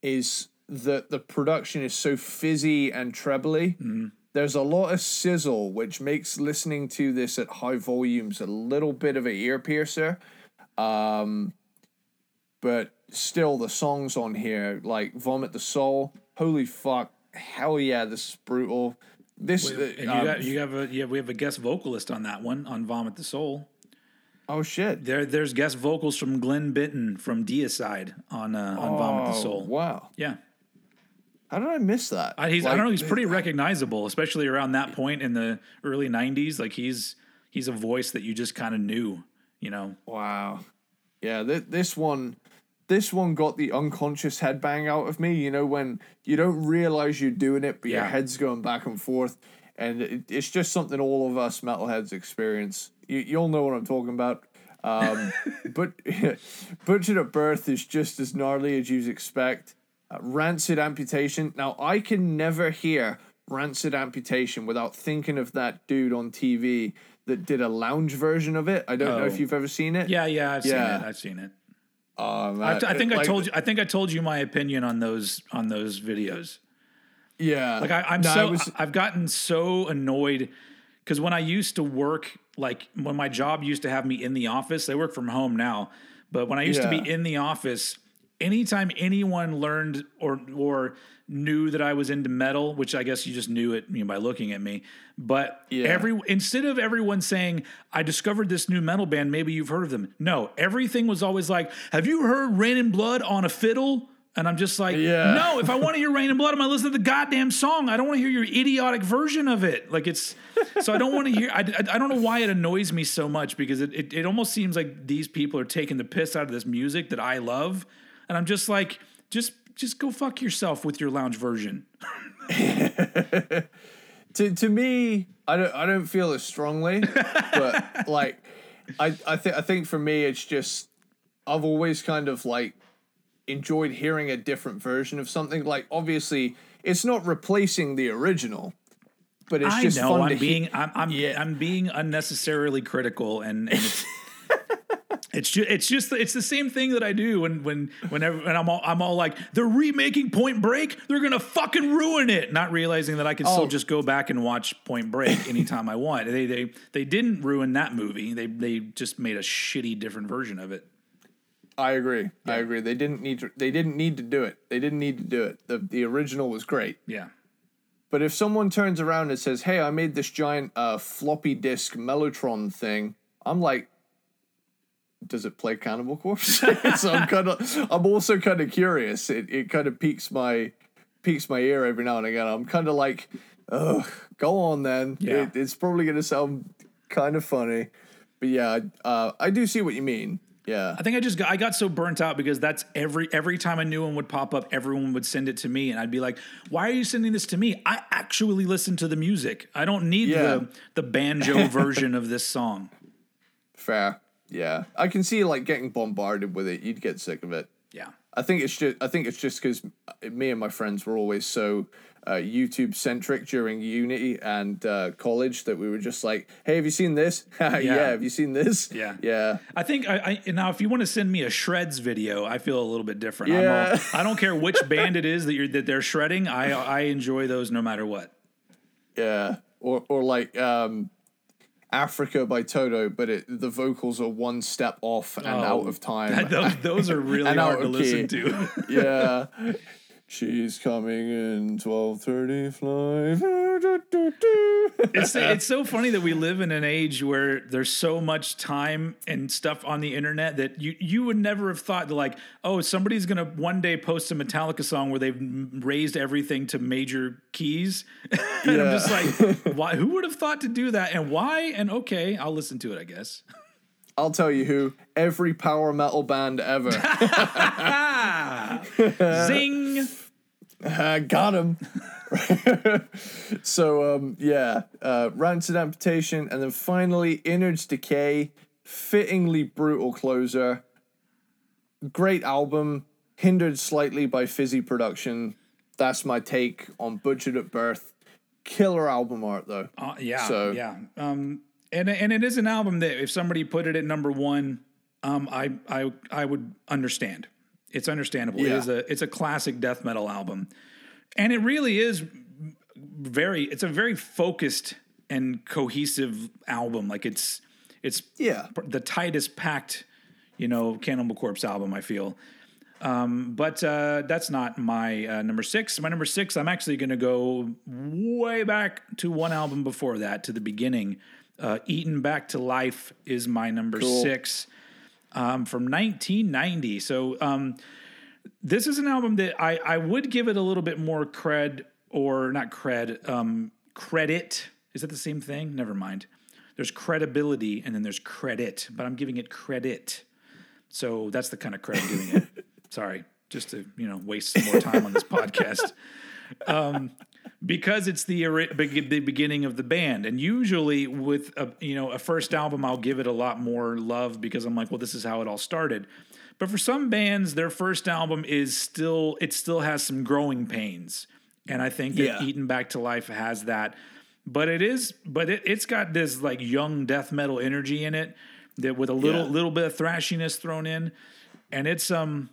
[SPEAKER 2] is that the production is so fizzy and trebly. Mm-hmm. There's a lot of sizzle, which makes listening to this at high volumes a little bit of an ear piercer. Um, but still, the songs on here, like "Vomit the Soul," holy fuck, hell yeah, this is brutal. This,
[SPEAKER 1] And you
[SPEAKER 2] uh,
[SPEAKER 1] got you have a yeah we have a guest vocalist on that one on Vomit the Soul.
[SPEAKER 2] oh shit,
[SPEAKER 1] There there's guest vocals from Glen Benton from Deicide on uh, on Vomit the
[SPEAKER 2] Oh,
[SPEAKER 1] Soul.
[SPEAKER 2] wow,
[SPEAKER 1] Yeah,
[SPEAKER 2] how did I miss that?
[SPEAKER 1] I, he's I don't know he's pretty recognizable, especially around that point in the early '90s. Like he's he's a voice that you just kind of knew, you know.
[SPEAKER 2] Wow. Yeah, th- this one this one got the unconscious headbang out of me, you know, when you don't realize you're doing it, but your head's going back and forth. And it, it's just something all of us metalheads experience. You, you'll know what I'm talking about. Um, but Butchered at Birth is just as gnarly as you'd expect. Uh, Rancid Amputation. Now, I can never hear Rancid Amputation without thinking of that dude on TV that did a lounge version of it. I don't know
[SPEAKER 1] Oh.
[SPEAKER 2] if you've ever seen it.
[SPEAKER 1] Yeah, yeah, I've
[SPEAKER 2] Yeah.
[SPEAKER 1] seen it. I've seen it.
[SPEAKER 2] Um,
[SPEAKER 1] I, I think I
[SPEAKER 2] like-
[SPEAKER 1] told you. I think I told you my opinion on those on those videos.
[SPEAKER 2] Yeah,
[SPEAKER 1] Like I, I'm
[SPEAKER 2] No,
[SPEAKER 1] so
[SPEAKER 2] it was-
[SPEAKER 1] I've gotten so annoyed because when I used to work, like when my job used to have me in the office, I work from home now, but when I used to be in the office, anytime anyone learned or or knew that I was into metal, which I guess you just knew it you know, by looking at me, but
[SPEAKER 2] Yeah.
[SPEAKER 1] every instead of everyone saying I discovered this new metal band, maybe you've heard of them. No, everything was always like, "Have you heard Raining Blood on a fiddle?" And I'm just like,
[SPEAKER 2] Yeah.
[SPEAKER 1] no, if I want to hear Raining Blood, I'm going to listen to the goddamn song. I don't want to hear your idiotic version of it. Like it's, so I don't want to hear, I, I, I don't know why it annoys me so much because it, it, it almost seems like these people are taking the piss out of this music that I love. And I'm just like, just, just go fuck yourself with your lounge version.
[SPEAKER 2] to to me, I don't I don't feel as strongly, but like I I think I think for me it's just I've always kind of like enjoyed hearing a different version of something. Like obviously it's not replacing the original, but it's
[SPEAKER 1] I
[SPEAKER 2] just
[SPEAKER 1] know
[SPEAKER 2] fun
[SPEAKER 1] I'm
[SPEAKER 2] to
[SPEAKER 1] being,
[SPEAKER 2] hear.
[SPEAKER 1] I'm, I'm,
[SPEAKER 2] Yeah.
[SPEAKER 1] I'm being unnecessarily critical and, and it's, It's just, it's just, it's the same thing that I do when, when, whenever, and I'm all, I'm all like, they're remaking Point Break. They're gonna fucking ruin it. Not realizing that I can still
[SPEAKER 2] Oh.
[SPEAKER 1] just go back and watch Point Break anytime I want. They, they, they didn't ruin that movie. They, they just made a shitty different version of it.
[SPEAKER 2] I agree. I agree. They didn't need to. They didn't need to do it. They didn't need to do it. The the original was great.
[SPEAKER 1] Yeah.
[SPEAKER 2] But if someone turns around and says, "Hey, I made this giant uh, floppy disk Mellotron thing," I'm like, "Does it play Cannibal Corpse?" so I'm kind of, I'm also kind of curious. It it kind of piques my piques my ear every now and again. I'm kind of like, "Ugh, go on then."
[SPEAKER 1] Yeah.
[SPEAKER 2] It, it's probably gonna sound kind of funny, but yeah, uh, I do see what you mean. Yeah,
[SPEAKER 1] I think I just got I got so burnt out because that's every every time a new one would pop up, everyone would send it to me, and I'd be like, "Why are you sending this to me? I actually listen to the music. I don't need
[SPEAKER 2] Yeah.
[SPEAKER 1] the the banjo version of this song."
[SPEAKER 2] fair. Yeah, I can see like getting bombarded with it. You'd get sick of it.
[SPEAKER 1] Yeah.
[SPEAKER 2] I think it's just I think it's just because me and my friends were always so uh, YouTube centric during uni and uh, college that we were just like, "Hey, have you seen this? yeah. have you seen this?
[SPEAKER 1] Yeah.
[SPEAKER 2] yeah."
[SPEAKER 1] I think I, I now if you want to send me a shreds video, I feel a little bit different. I'm
[SPEAKER 2] Yeah.
[SPEAKER 1] all, I don't care which band it is that you're that they're shredding. I I enjoy those no matter what.
[SPEAKER 2] Yeah, or or like um, Africa by Toto, but it, the vocals are one step off and oh, out of time.
[SPEAKER 1] those, those are really hard to
[SPEAKER 2] of
[SPEAKER 1] listen to.
[SPEAKER 2] yeah. She's coming in twelve thirty
[SPEAKER 1] it's it's so funny that we live in an age where there's so much time and stuff on the internet that you you would never have thought to like oh somebody's gonna one day post a Metallica song where they've raised everything to major keys. And I'm just like why who would have thought to do that? And why? And okay I'll listen to it I guess.
[SPEAKER 2] I'll tell you who. Every power metal band ever.
[SPEAKER 1] zing
[SPEAKER 2] I got him. so um, yeah, uh, rancid amputation, and then finally innards decay. Fittingly brutal closer. Great album, hindered slightly by fizzy production. That's my take on Butchered at Birth. Killer album art though.
[SPEAKER 1] Uh, yeah,
[SPEAKER 2] So-
[SPEAKER 1] yeah. Um, and and it is an album that if somebody put it at number one, um, I I I would understand. It's understandable. It
[SPEAKER 2] Yeah.
[SPEAKER 1] is a it's a classic death metal album, and it really is very. It's a very focused and cohesive album. Like it's it's
[SPEAKER 2] Yeah.
[SPEAKER 1] the tightest packed, you know, Cannibal Corpse album. I feel. Um, but uh, that's not my uh, number six. My number six, I'm actually going to go way back to one album before that, to the beginning. Uh, Eaten Back to Life is my number
[SPEAKER 2] Cool.
[SPEAKER 1] six um, from 1990. So um, this is an album that I, I would give it a little bit more cred, or not cred, um, credit. Is that the same thing? Never mind. There's credibility and then there's credit, but I'm giving it credit. So that's the kind of credit I'm giving it. Sorry, just to you know waste some more time on this podcast. Um, because it's the the beginning of the band, and usually with a you know a first album, I'll give it a lot more love because I'm like, well, this is how it all started. But for some bands, their first album is still it still has some growing pains, and I think that
[SPEAKER 2] Yeah.
[SPEAKER 1] Eaten Back to Life has that. But it is, but it, it's got this like young death metal energy in it that with a little
[SPEAKER 2] Yeah.
[SPEAKER 1] little bit of thrashiness thrown in, and it's um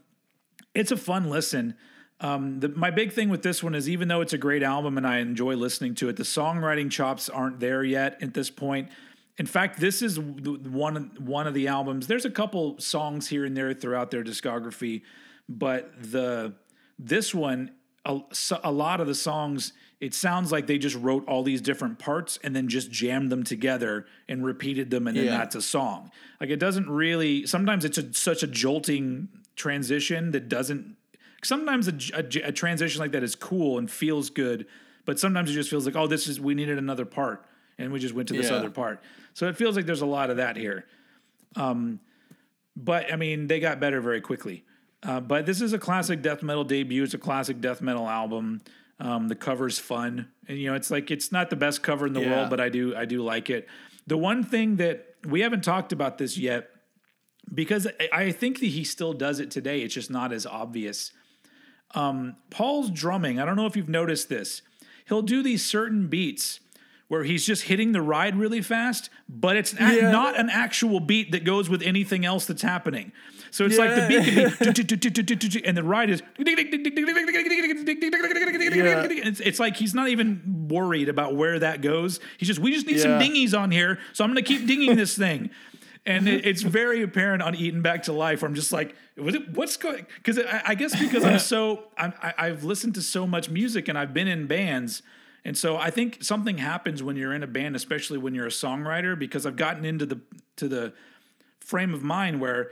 [SPEAKER 1] it's a fun listen. Um, the, my big thing with this one is even though it's a great album and I enjoy listening to it, the songwriting chops aren't there yet at this point. In fact, this is one one of the albums. There's a couple songs here and there throughout their discography, but the this one, a, a lot of the songs, it sounds like they just wrote all these different parts and then just jammed them together and repeated them, and then
[SPEAKER 2] Yeah.
[SPEAKER 1] that's a song. Like it doesn't really. Sometimes it's a, such a jolting transition that doesn't. Sometimes a, a, a transition like that is cool and feels good, but sometimes it just feels like, oh, this is we needed another part, and we just went to this
[SPEAKER 2] Yeah.
[SPEAKER 1] other part. So it feels like there's a lot of that here. Um, but I mean, they got better very quickly. Uh, but this is a classic death metal debut. It's a classic death metal album. Um, the cover's fun, and you know, it's like it's not the best cover in the
[SPEAKER 2] Yeah.
[SPEAKER 1] world, but I do I do like it. The one thing that we haven't talked about this yet, because I- I think that he still does it today. It's just not as obvious. Um, Paul's drumming. I don't know if you've noticed this. He'll do these certain beats where he's just hitting the ride really fast, but it's
[SPEAKER 2] Yeah.
[SPEAKER 1] not an actual beat that goes with anything else that's happening. So it's like the beat can be, and the ride is, it's, it's like he's not even worried about where that goes. He's just, we just need some
[SPEAKER 2] Yeah.
[SPEAKER 1] dingies on here, so I'm to keep dinging this thing. And it, it's very apparent on Eaten Back to Life. Where I'm just like, it, what's going? Because I, I guess because I'm so I'm, I, I've listened to so much music and I've been in bands, and so I think something happens when you're in a band, especially when you're a songwriter. Because I've gotten into the to the frame of mind where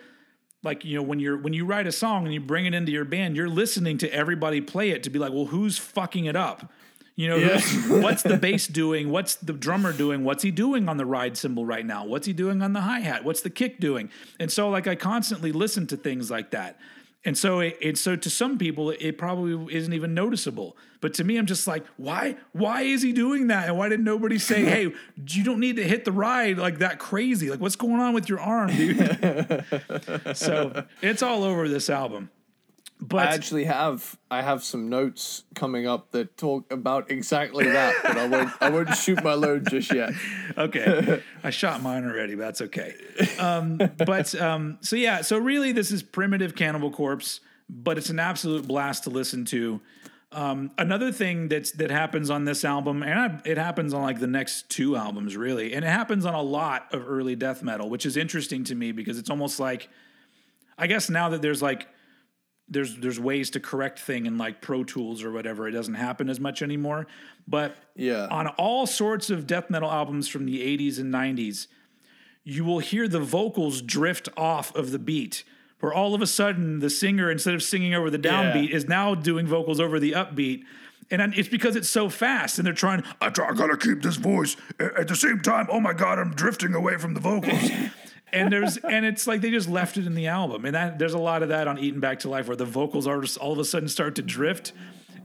[SPEAKER 1] like you know when you're when you write a song and you bring it into your band you're listening to everybody play it to be like well who's fucking it up you know
[SPEAKER 2] Yeah.
[SPEAKER 1] what's the bass doing? What's the drummer doing? What's he doing on the ride cymbal right now? What's he doing on the hi-hat? What's the kick doing? And so like i constantly listen to things like that. And so it, it so to some people it probably isn't even noticeable. But to me i'm just like why why is he doing that? And why did nobody say hey you don't need to hit the ride like that crazy. Like what's going on with your arm dude? So it's all over this album. But
[SPEAKER 2] I actually have I have some notes coming up that talk about exactly that, but I won't I won't shoot my load just yet.
[SPEAKER 1] okay. I shot mine already, but that's okay. Um, but um, so yeah, so really, this is primitive Cannibal Corpse, but it's an absolute blast to listen to. Um, another thing that's that happens on this album, and I, it happens on like the next two albums, really, and it happens on a lot of early death metal, which is interesting to me because it's almost like, I guess now that there's like there's there's ways to correct thing in like Pro Tools or whatever. It doesn't happen as much anymore. But
[SPEAKER 2] Yeah.
[SPEAKER 1] on all sorts of death metal albums from the 80s and 90s, you will hear the vocals drift off of the beat. Where all of a sudden the singer, instead of singing over the downbeat, is now doing vocals over the upbeat. And it's because it's so fast, and they're trying. I, try, I gotta keep this voice at the same time. Oh my god, I'm drifting away from the vocals. and there's and it's like they just left it in the album, and that there's a lot of that on Eaten Back to Life, where the vocals are just all of a sudden start to drift.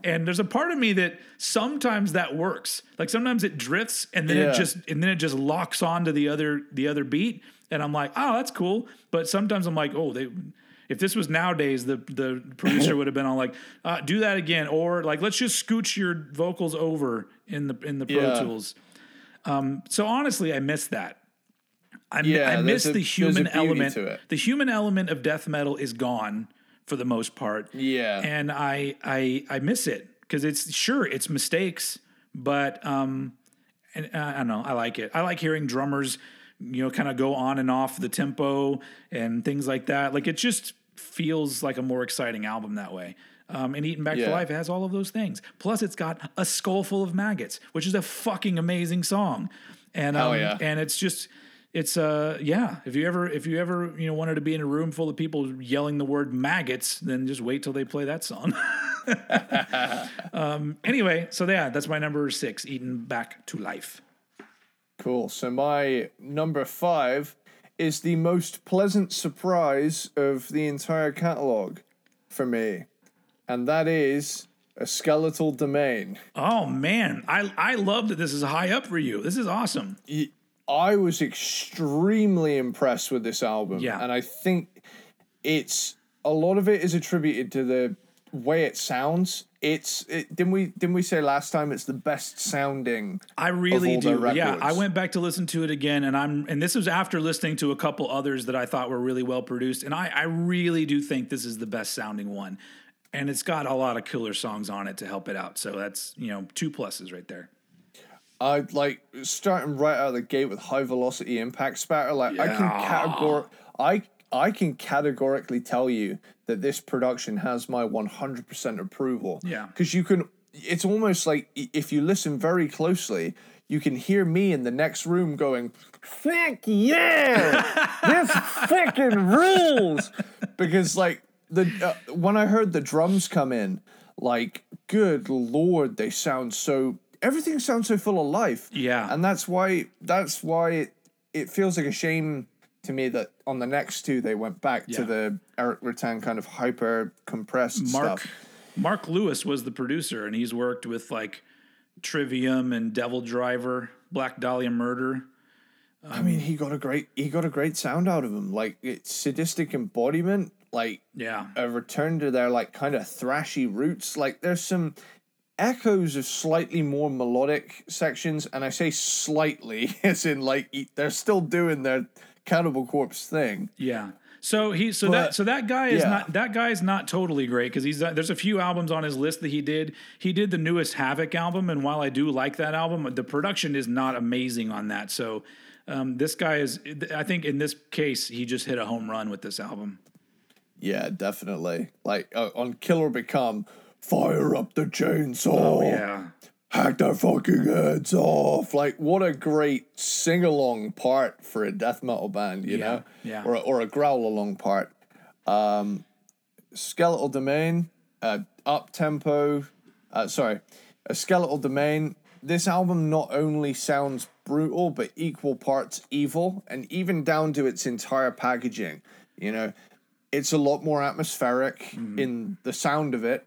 [SPEAKER 1] And there's a part of me that sometimes that works. Like sometimes it drifts, and then
[SPEAKER 2] Yeah.
[SPEAKER 1] it just and then it just locks on to the other the other beat, and I'm like, oh, that's cool. But sometimes I'm like, oh, they. If this was nowadays, the the producer would have been on like, uh, do that again, or like, let's just scooch your vocals over in the in the Pro
[SPEAKER 2] Yeah.
[SPEAKER 1] Tools. Um, so honestly, I miss that. I,
[SPEAKER 2] Yeah,
[SPEAKER 1] I miss
[SPEAKER 2] a-
[SPEAKER 1] the human element.
[SPEAKER 2] to it.
[SPEAKER 1] The human element of death metal is gone for the most part.
[SPEAKER 2] Yeah.
[SPEAKER 1] and I I I miss it because it's sure it's mistakes, but um, and I don't know. I like it. I like hearing drummers, you know, kind of go on and off the tempo and things like that. Like it just feels like a more exciting album that way. Um, and Eaten Back to Life has all of those things. Plus, it's got a skull full of maggots, which is a fucking amazing song. And um,
[SPEAKER 2] yeah.
[SPEAKER 1] and it's just it's uh yeah if you ever if you ever you know wanted to be in a room full of people yelling the word maggots then just wait till they play that song. Um anyway so yeah that's my number six eaten back to life.
[SPEAKER 2] Cool. So my number five is the most pleasant surprise of the entire catalog for me, and that is a skeletal domain.
[SPEAKER 1] oh man. I i love that this is high up for you. This is awesome
[SPEAKER 2] I was extremely impressed with this album.
[SPEAKER 1] Yeah.
[SPEAKER 2] And I think it's a lot of it is attributed to the way it sounds. It's it, didn't we didn't we say last time it's the best sounding
[SPEAKER 1] I really
[SPEAKER 2] all
[SPEAKER 1] do. Yeah, I went back to listen to it again, and I'm and this was after listening to a couple others that I thought were really well produced, and I I really do think this is the best sounding one, and it's got a lot of killer songs on it to help it out. So that's you know two pluses right there.
[SPEAKER 2] I like starting right out of the gate with high velocity impact spatter. Like I can
[SPEAKER 1] Yeah.
[SPEAKER 2] categor I I can categorically tell you that this production has my one hundred percent approval.
[SPEAKER 1] Yeah.
[SPEAKER 2] because you can. It's almost like if you listen very closely, you can hear me in the next room going, "Fuck yeah, this fucking rules!" Because like the uh, when I heard the drums come in, like good lord, they sound so. Everything sounds so full of life.
[SPEAKER 1] Yeah.
[SPEAKER 2] and that's why that's why it, it feels like a shame to me that on the next two they went back
[SPEAKER 1] Yeah.
[SPEAKER 2] to the Erik Rutan kind of hyper compressed
[SPEAKER 1] Mark
[SPEAKER 2] stuff.
[SPEAKER 1] Mark Lewis was the producer, and he's worked with like Trivium and Devil Driver, Black Dahlia Murder.
[SPEAKER 2] I mean, he got a great he got a great sound out of him. Like it's sadistic embodiment, like
[SPEAKER 1] Yeah,
[SPEAKER 2] a return to their like kind of thrashy roots. Like there's some echoes of slightly more melodic sections, and I say slightly as in like they're still doing their Cannibal Corpse thing.
[SPEAKER 1] yeah. So he so that so that guy is
[SPEAKER 2] yeah.
[SPEAKER 1] not that guy is not totally great because he's there's a few albums on his list that he did. He did the newest Havok album, and while I do like that album, the production is not amazing on that. So. Um, this guy is, I think in this case, he just hit a home run with this album.
[SPEAKER 2] Yeah, definitely. Like uh, on Kill or Become, fire up the chainsaw.
[SPEAKER 1] Oh, yeah.
[SPEAKER 2] hack their fucking heads off. Like, what a great sing along part for a death metal band, you
[SPEAKER 1] Yeah,
[SPEAKER 2] know?
[SPEAKER 1] yeah.
[SPEAKER 2] Or, a- or a growl along part. Um, Skeletal Domain, uh, up tempo, uh, sorry, a Skeletal Domain. This album not only sounds brutal, but equal parts evil, and even down to its entire packaging. You know, it's a lot more atmospheric
[SPEAKER 1] Mm-hmm.
[SPEAKER 2] in the sound of it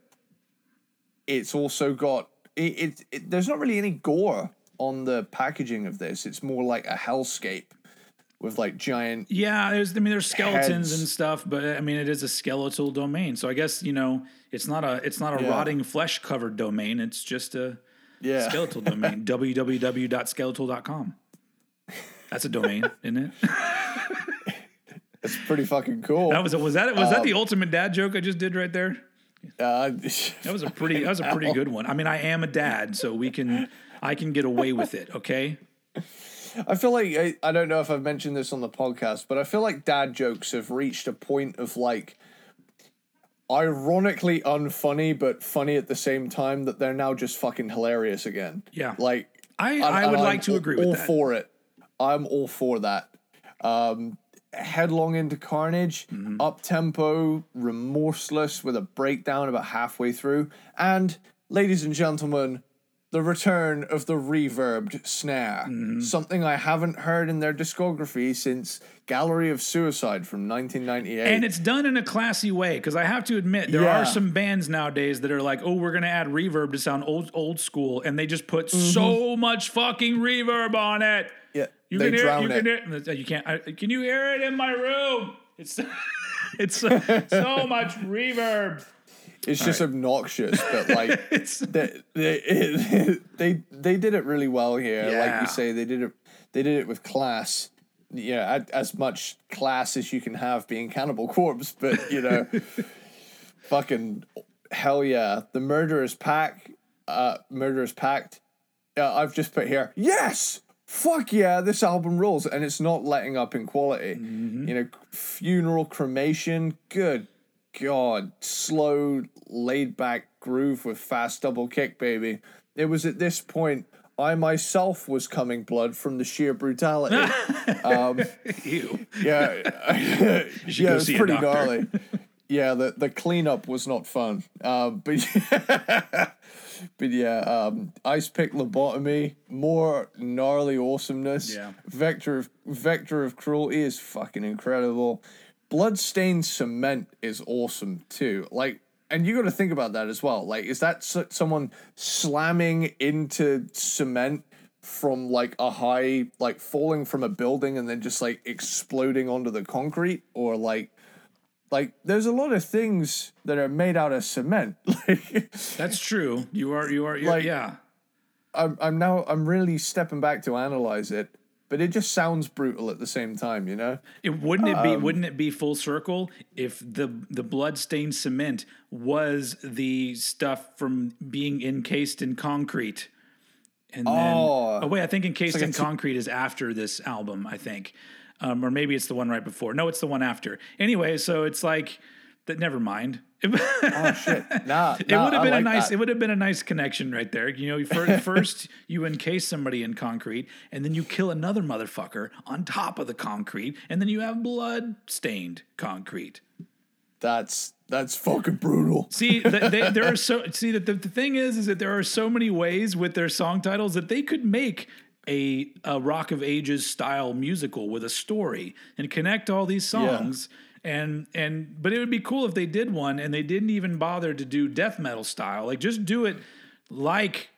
[SPEAKER 2] it's also got it, it, it there's not really any gore on the packaging of this it's more like a hellscape with like giant.
[SPEAKER 1] Yeah, there's I mean there's skeletons
[SPEAKER 2] Heads.
[SPEAKER 1] and stuff, but I mean it is a skeletal domain. So I guess, you know, it's not a it's not a
[SPEAKER 2] Yeah.
[SPEAKER 1] rotting flesh covered domain. It's just a
[SPEAKER 2] Yeah,
[SPEAKER 1] skeletal domain. www.skeletal.com. That's a domain, isn't it?
[SPEAKER 2] it's pretty fucking cool.
[SPEAKER 1] That was was that was
[SPEAKER 2] Um,
[SPEAKER 1] that the ultimate dad joke I just did right there?
[SPEAKER 2] Uh,
[SPEAKER 1] That was a pretty that was a pretty good one. I mean, I am a dad, so we can I can get away with it, okay?
[SPEAKER 2] I feel like I, I don't know if I've mentioned this on the podcast, but I feel like dad jokes have reached a point of like ironically unfunny but funny at the same time that they're now just fucking hilarious again.
[SPEAKER 1] Yeah.
[SPEAKER 2] Like
[SPEAKER 1] I, I would
[SPEAKER 2] I'm
[SPEAKER 1] like to
[SPEAKER 2] all-
[SPEAKER 1] agree with
[SPEAKER 2] all
[SPEAKER 1] that.
[SPEAKER 2] for it. I'm all for that. Um, headlong into carnage,
[SPEAKER 1] Mm-hmm.
[SPEAKER 2] up tempo, remorseless with a breakdown about halfway through, and ladies and gentlemen, the return of the reverbed snare.
[SPEAKER 1] Mm-hmm.
[SPEAKER 2] Something I haven't heard in their discography since Gallery of Suicide from 1998.
[SPEAKER 1] And it's done in a classy way because I have to admit there
[SPEAKER 2] Yeah.
[SPEAKER 1] are some bands nowadays that are like, oh, we're gonna add reverb to sound old old school, and they just put
[SPEAKER 2] Mm-hmm.
[SPEAKER 1] so much fucking reverb on it.
[SPEAKER 2] yeah,
[SPEAKER 1] You
[SPEAKER 2] they
[SPEAKER 1] can hear it. You
[SPEAKER 2] it.
[SPEAKER 1] can hear it. You can't. I, can you hear it in my room? It's it's so, so much reverb.
[SPEAKER 2] It's just obnoxious, but like
[SPEAKER 1] It's
[SPEAKER 2] they, they they they did it really well here.
[SPEAKER 1] Yeah.
[SPEAKER 2] Like you say, they did it. They did it with class. Yeah, as much class as you can have being Cannibal Corpse, but you know, fucking hell yeah, the murderers pack, uh, murderers pact. Uh, I've just put here, yes, fuck yeah, this album rules, and it's not letting up in quality. You know, funeral cremation, good god, slow, laid back groove with fast double kick, baby. It was at this point I myself was coming blood from the sheer brutality.
[SPEAKER 1] Um, ew.
[SPEAKER 2] yeah, yeah, it was pretty gnarly. Yeah, the the cleanup was not fun. Um, but but yeah, um, ice pick lobotomy, more gnarly awesomeness.
[SPEAKER 1] Yeah.
[SPEAKER 2] vector of vector of cruelty is fucking incredible. Bloodstained cement is awesome too. Like, and you got to think about that as well. Like, is that s- someone slamming into cement? From like a high, like falling from a building and then just like exploding onto the concrete, or like like there's a lot of things that are made out of cement like
[SPEAKER 1] That's true. You are. You are.
[SPEAKER 2] Like-
[SPEAKER 1] yeah.
[SPEAKER 2] I'm, I'm now i'm really stepping back to analyze it but it just sounds brutal at the same time you know
[SPEAKER 1] It wouldn't it be
[SPEAKER 2] Um,
[SPEAKER 1] wouldn't it be full circle if the the blood-stained cement was the stuff from being encased in concrete. And then
[SPEAKER 2] Oh.
[SPEAKER 1] oh wait, I think encased
[SPEAKER 2] like
[SPEAKER 1] in
[SPEAKER 2] t-
[SPEAKER 1] concrete is after this album, I think. Um, or maybe it's the one right before. No, it's the one after. Anyway, so it's like that never mind.
[SPEAKER 2] oh shit nah,
[SPEAKER 1] It would have been a nice.
[SPEAKER 2] that.
[SPEAKER 1] It would have been a nice connection right there. You know, first you encase somebody in concrete, and then you kill another motherfucker on top of the concrete, and then you have blood stained concrete.
[SPEAKER 2] that's that's fucking brutal
[SPEAKER 1] See, th- they, there are so. See that the, the thing is, is that there are so many ways with their song titles that they could make a a Rock of Ages style musical with a story and connect all these songs. And and but it would be cool if they did one and they didn't even bother to do death metal style. Like just do it like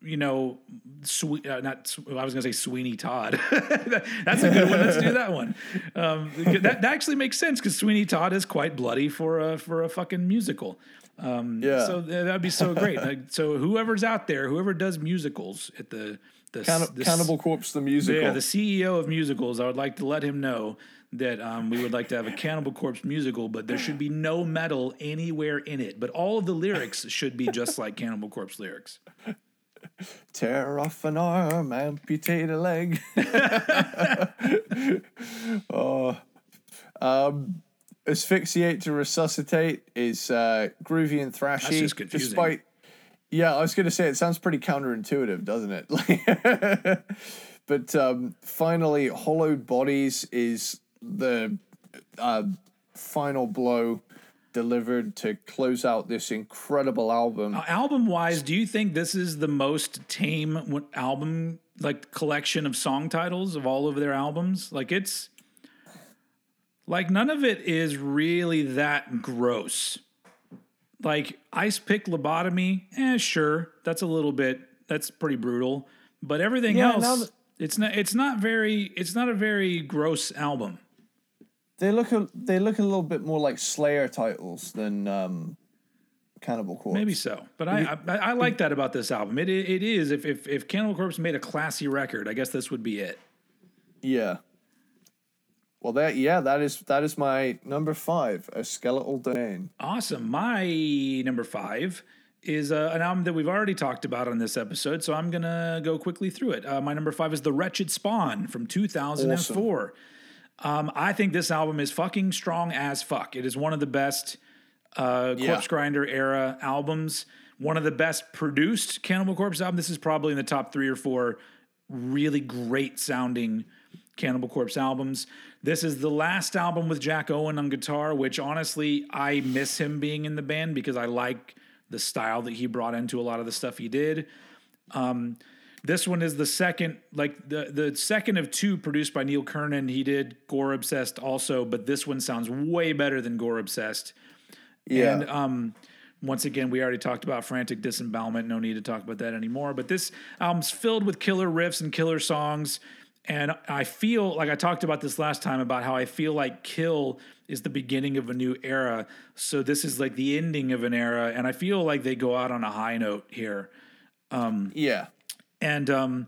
[SPEAKER 1] you know, swe- uh, not I was gonna say Sweeney Todd. That's a good one. Let's do that one. Um, that, that actually makes sense because Sweeney Todd is quite bloody for a for a fucking musical. Um,
[SPEAKER 2] Yeah.
[SPEAKER 1] So th- that'd be so great. Like, so whoever's out there, whoever does musicals at the the, the
[SPEAKER 2] cannibal corpse the musical
[SPEAKER 1] yeah, the CEO of musicals, I would like to let him know that um, we would like to have a Cannibal Corpse musical, but there should be no metal anywhere in it. But all of the lyrics should be just like Cannibal Corpse lyrics.
[SPEAKER 2] tear off an arm amputate a leg oh um asphyxiate to resuscitate is uh groovy and thrashy That's
[SPEAKER 1] just confusing.
[SPEAKER 2] despite yeah i was gonna say it sounds pretty counterintuitive doesn't it but um finally hollowed bodies is the uh final blow delivered to close out this incredible album
[SPEAKER 1] album wise, do you think this is the most tame album like collection of song titles of all of their albums? Like it's like none of it is really that gross. Like ice pick lobotomy, eh, sure, that's a little bit that's pretty brutal. But everything
[SPEAKER 2] Yeah,
[SPEAKER 1] else,
[SPEAKER 2] that-
[SPEAKER 1] It's not. It's not very. It's not a very gross album.
[SPEAKER 2] They look a they look a little bit more like Slayer titles than um, Cannibal Corpse.
[SPEAKER 1] Maybe so, but I, I I like that about this album. It it is if if if Cannibal Corpse made a classy record, I guess this would be it.
[SPEAKER 2] Yeah. Well, that yeah, that is that is my number five, a skeletal domain.
[SPEAKER 1] Awesome. My number five is uh, an album that we've already talked about on this episode, so I'm gonna go quickly through it. Uh, my number five is The Wretched Spawn from 2004. Um, I think this album is fucking strong as fuck. It is one of the best uh,
[SPEAKER 2] Yeah.
[SPEAKER 1] Corpse Grinder era albums. One of the best produced Cannibal Corpse album. This is probably in the top three or four really great sounding Cannibal Corpse albums. This is the last album with Jack Owen on guitar, which honestly I miss him being in the band because I like the style that he brought into a lot of the stuff he did. Um, this one is the second, like the the second of two produced by Neil Kernon. He did Gore Obsessed also, but this one sounds way better than Gore Obsessed.
[SPEAKER 2] Yeah.
[SPEAKER 1] And um, once again, we already talked about Frantic Disembowelment. No need to talk about that anymore. But this album's filled with killer riffs and killer songs. And I feel like I talked about this last time about how I feel like Kill is the beginning of a new era. So this is like the ending of an era. And I feel like they go out on a high note here.
[SPEAKER 2] Um, yeah.
[SPEAKER 1] And um,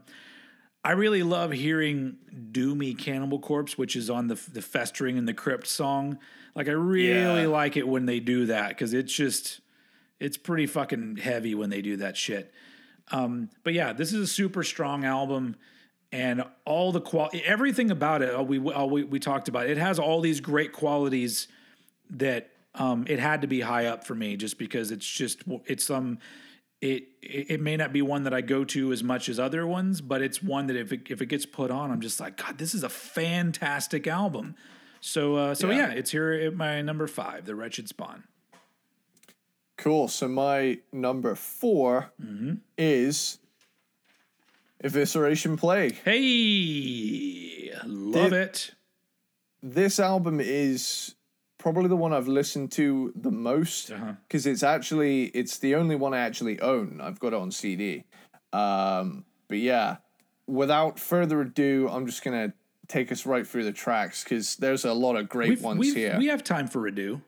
[SPEAKER 1] I really love hearing Doomy Cannibal Corpse, which is on the the Festering in the Crypt song. Like I really
[SPEAKER 2] Yeah.
[SPEAKER 1] like it when they do that because it's just it's pretty fucking heavy when they do that shit. Um, but yeah, this is a super strong album, and all the qual everything about it. We we we talked about it has all these great qualities that um, it had to be high up for me just because it's just it's um it it it may not be one that I go to as much as other ones, but it's one that if it, if it gets put on, I'm just like God, this is a fantastic album. So uh, so yeah.
[SPEAKER 2] Yeah.
[SPEAKER 1] it's here at my number five, The Wretched Spawn.
[SPEAKER 2] Cool. So my number 4
[SPEAKER 1] Mm-hmm.
[SPEAKER 2] is Evisceration Plague.
[SPEAKER 1] Hey, love
[SPEAKER 2] Did-
[SPEAKER 1] it.
[SPEAKER 2] This album is probably the one I've listened to the most
[SPEAKER 1] Uh-huh.
[SPEAKER 2] because it's actually it's the only one I actually own. I've got it on CD. Um, but yeah, without further ado, I'm just gonna take us right through the tracks because there's a lot of great
[SPEAKER 1] We've,
[SPEAKER 2] ones
[SPEAKER 1] we've,
[SPEAKER 2] here.
[SPEAKER 1] we have time for Redo.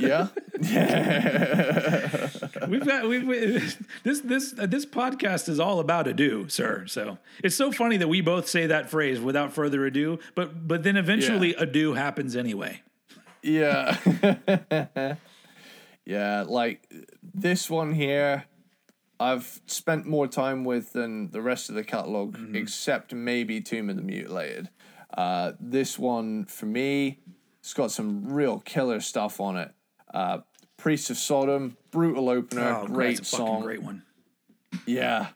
[SPEAKER 2] yeah,
[SPEAKER 1] We've got we've, we, this this uh, this podcast is all about ado, sir. So it's so funny that we both say that phrase without further ado, but but then eventually ado happens anyway.
[SPEAKER 2] yeah, yeah. Like this one here, I've spent more time with than the rest of the catalog, except maybe Tomb of the Mutilated. Uh, this one for me, it's got some real killer stuff on it. Uh, Priest of Sodom, brutal opener,
[SPEAKER 1] Oh,
[SPEAKER 2] great song.
[SPEAKER 1] great one.
[SPEAKER 2] Yeah.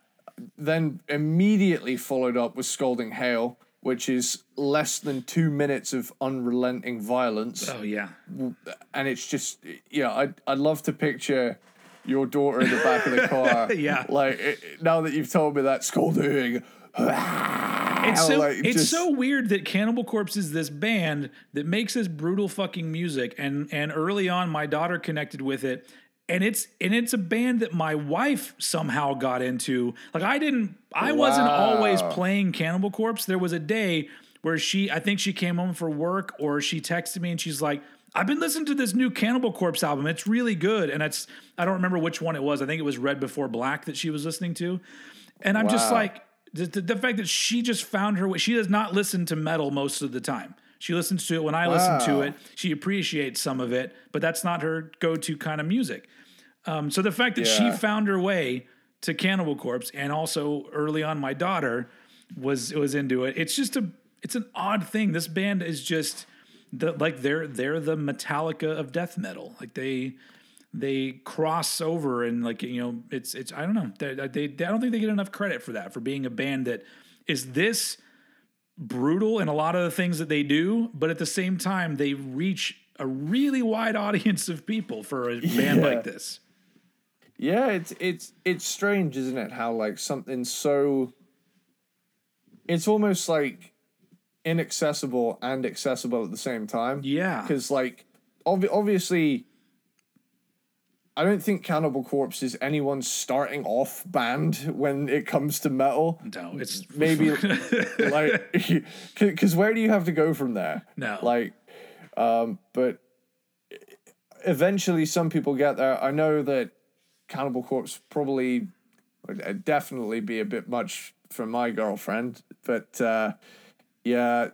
[SPEAKER 2] Then immediately followed up with Scalding Hail, which is less than two minutes of unrelenting violence.
[SPEAKER 1] Oh yeah,
[SPEAKER 2] And it's just, yeah, I'd, I'd love to picture your daughter in the back of the car.
[SPEAKER 1] Yeah.
[SPEAKER 2] Like, it, now that you've told me that, Scalding.
[SPEAKER 1] It's so
[SPEAKER 2] like,
[SPEAKER 1] it's
[SPEAKER 2] just-
[SPEAKER 1] so weird that Cannibal Corpse is this band that makes this brutal fucking music, and and early on my daughter connected with it. And it's and it's a band that my wife somehow got into. Like I didn't I wasn't always playing Cannibal Corpse. There was a day where she I think she came home for work or she texted me and she's like, I've been listening to this new Cannibal Corpse album. It's really good. And it's I don't remember which one it was. I think it was Red Before Black that she was listening to. And I'm just like the, the, the fact that she just found her way. She does not listen to metal most of the time. She listens to it when I listen to it. She appreciates some of it, but that's not her go-to kind of music. Um, so the fact that she found her way to Cannibal Corpse and also early on my daughter was was into it. It's just a it's an odd thing. This band is just the like they're they're the Metallica of death metal. Like they they cross over and like you know it's it's I don't know they, uh, they I don't think they get enough credit for that for being a band that is this brutal in a lot of the things that they do, but at the same time they reach a really wide audience of people for a band
[SPEAKER 2] Yeah.
[SPEAKER 1] like this.
[SPEAKER 2] Yeah, it's it's it's strange, isn't it? How like something so it's almost like inaccessible and accessible at the same time.
[SPEAKER 1] Yeah.
[SPEAKER 2] Because like obvi- obviously I don't think Cannibal Corpse is anyone's starting off band when it comes to metal.
[SPEAKER 1] No, it's
[SPEAKER 2] Maybe like because where do you have to go from there?
[SPEAKER 1] No.
[SPEAKER 2] like, um, but eventually some people get there. I know that Cannibal Corpse probably would uh, definitely be a bit much for my girlfriend, but uh, yeah,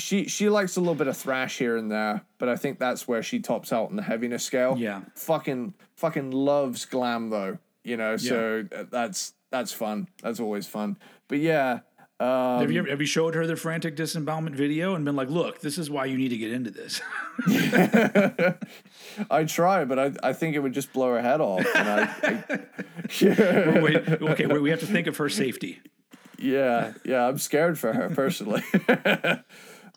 [SPEAKER 2] she she likes a little bit of thrash here and there, but I think that's where she tops out on the heaviness scale.
[SPEAKER 1] Yeah.
[SPEAKER 2] fucking fucking loves glam though, you know. So uh, that's that's fun. That's always fun. But yeah, um,
[SPEAKER 1] have you ever, have you showed her the frantic disembowelment video and been like, look, this is why you need to get into this?
[SPEAKER 2] I try, but I I think it would just blow her head off. And I, I, yeah,
[SPEAKER 1] wait, okay, wait, we have to think of her safety.
[SPEAKER 2] yeah, yeah, I'm scared for her personally.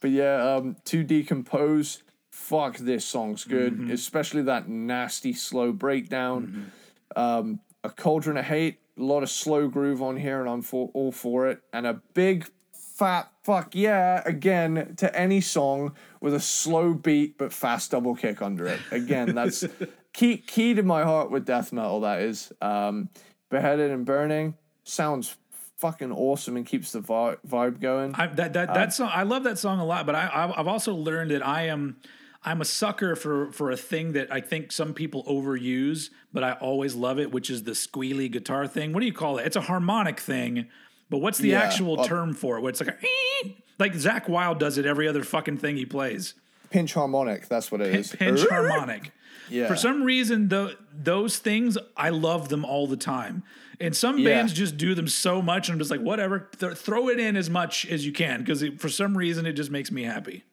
[SPEAKER 2] but yeah, um, to decompose. Fuck, this song's good, especially that nasty slow breakdown. Um, a cauldron of hate, a lot of slow groove on here, and I'm for, all for it. And a big fat fuck yeah again to any song with a slow beat but fast double kick under it. Again, that's key key to my heart with death metal. That is um, beheaded and burning sounds fucking awesome and keeps the vi- vibe going.
[SPEAKER 1] I, that that that song, I love that song a lot, but I I've also learned that I am I'm a sucker for for a thing that I think some people overuse, but I always love it, which is the squealy guitar thing. What do you call it? It's a harmonic thing, but what's the
[SPEAKER 2] Yeah,
[SPEAKER 1] actual
[SPEAKER 2] uh,
[SPEAKER 1] term for it? Where it's like a like Zakk Wylde does it every other fucking thing he plays.
[SPEAKER 2] Pinch harmonic, that's what it is.
[SPEAKER 1] Pinch harmonic.
[SPEAKER 2] Yeah.
[SPEAKER 1] For some reason, tho- those things I love them all the time, and some
[SPEAKER 2] Yeah.
[SPEAKER 1] bands just do them so much. And I'm just like, whatever, Th- throw it in as much as you can because for some reason it just makes me happy.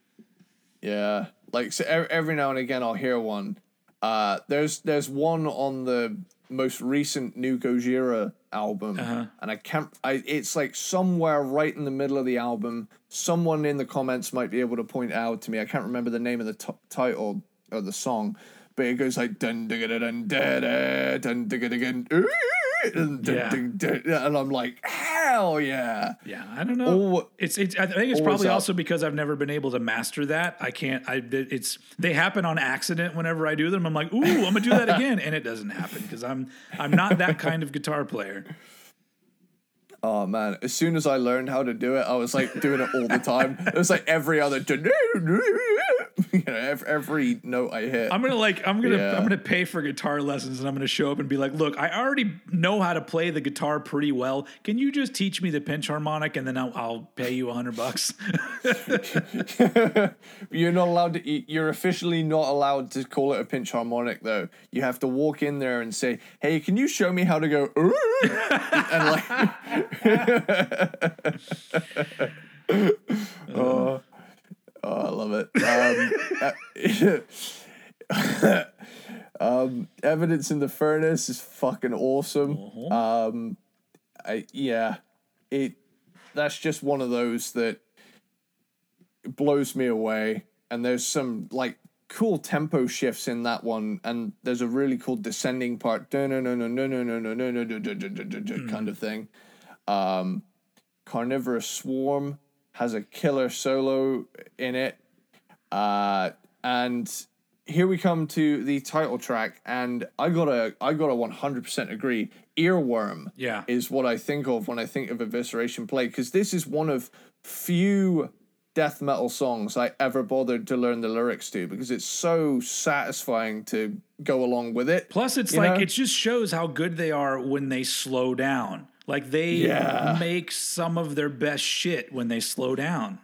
[SPEAKER 2] Yeah, like so every, every now and again I'll hear one. Uh, there's there's one on the most recent new Gojira album, and I can't. I it's like somewhere right in the middle of the album. Someone in the comments might be able to point out to me. I can't remember the name of the t- title of the song, but it goes like dun dun dun dun dun dun dun dun dun
[SPEAKER 1] Yeah.
[SPEAKER 2] and I'm like hell yeah.
[SPEAKER 1] Yeah, I don't know.
[SPEAKER 2] Oh,
[SPEAKER 1] it's it's. I think it's probably also because I've never been able to master that. I can't. I it's they happen on accident whenever I do them. I'm like, ooh, I'm gonna do that again, and it doesn't happen because I'm I'm not that kind of guitar player.
[SPEAKER 2] Oh man! As soon as I learned how to do it, I was like doing it all the time. It was like every other, you know, every, every note I hit.
[SPEAKER 1] I'm gonna like I'm gonna
[SPEAKER 2] Yeah.
[SPEAKER 1] I'm gonna pay for guitar lessons and I'm gonna show up and be like, look, I already know how to play the guitar pretty well. Can you just teach me the pinch harmonic and then I'll, I'll pay you a hundred bucks?
[SPEAKER 2] You're not allowed to. you- You're officially not allowed to call it a pinch harmonic, though. You have to walk in there and say, "Hey, can you show me how to go?" and like, uh, oh, oh, I love it. Um, um, evidence in the furnace is fucking awesome. Um, I yeah, it. That's just one of those that blows me away. And there's some like cool tempo shifts in that one, and there's a really cool descending part, no no no no no no no no no no no kind of thing. Um, Carnivorous Swarm has a killer solo in it, uh, and here we come to the title track, and I gotta I gotta one hundred percent agree. Earworm
[SPEAKER 1] Yeah.
[SPEAKER 2] is what I think of when I think of evisceration play because this is one of few death metal songs I ever bothered to learn the lyrics to because it's so satisfying to go along with it.
[SPEAKER 1] Plus, it's
[SPEAKER 2] You
[SPEAKER 1] like
[SPEAKER 2] know?
[SPEAKER 1] it just shows how good they are when they slow down. Like they
[SPEAKER 2] Yeah.
[SPEAKER 1] make some of their best shit when they slow down.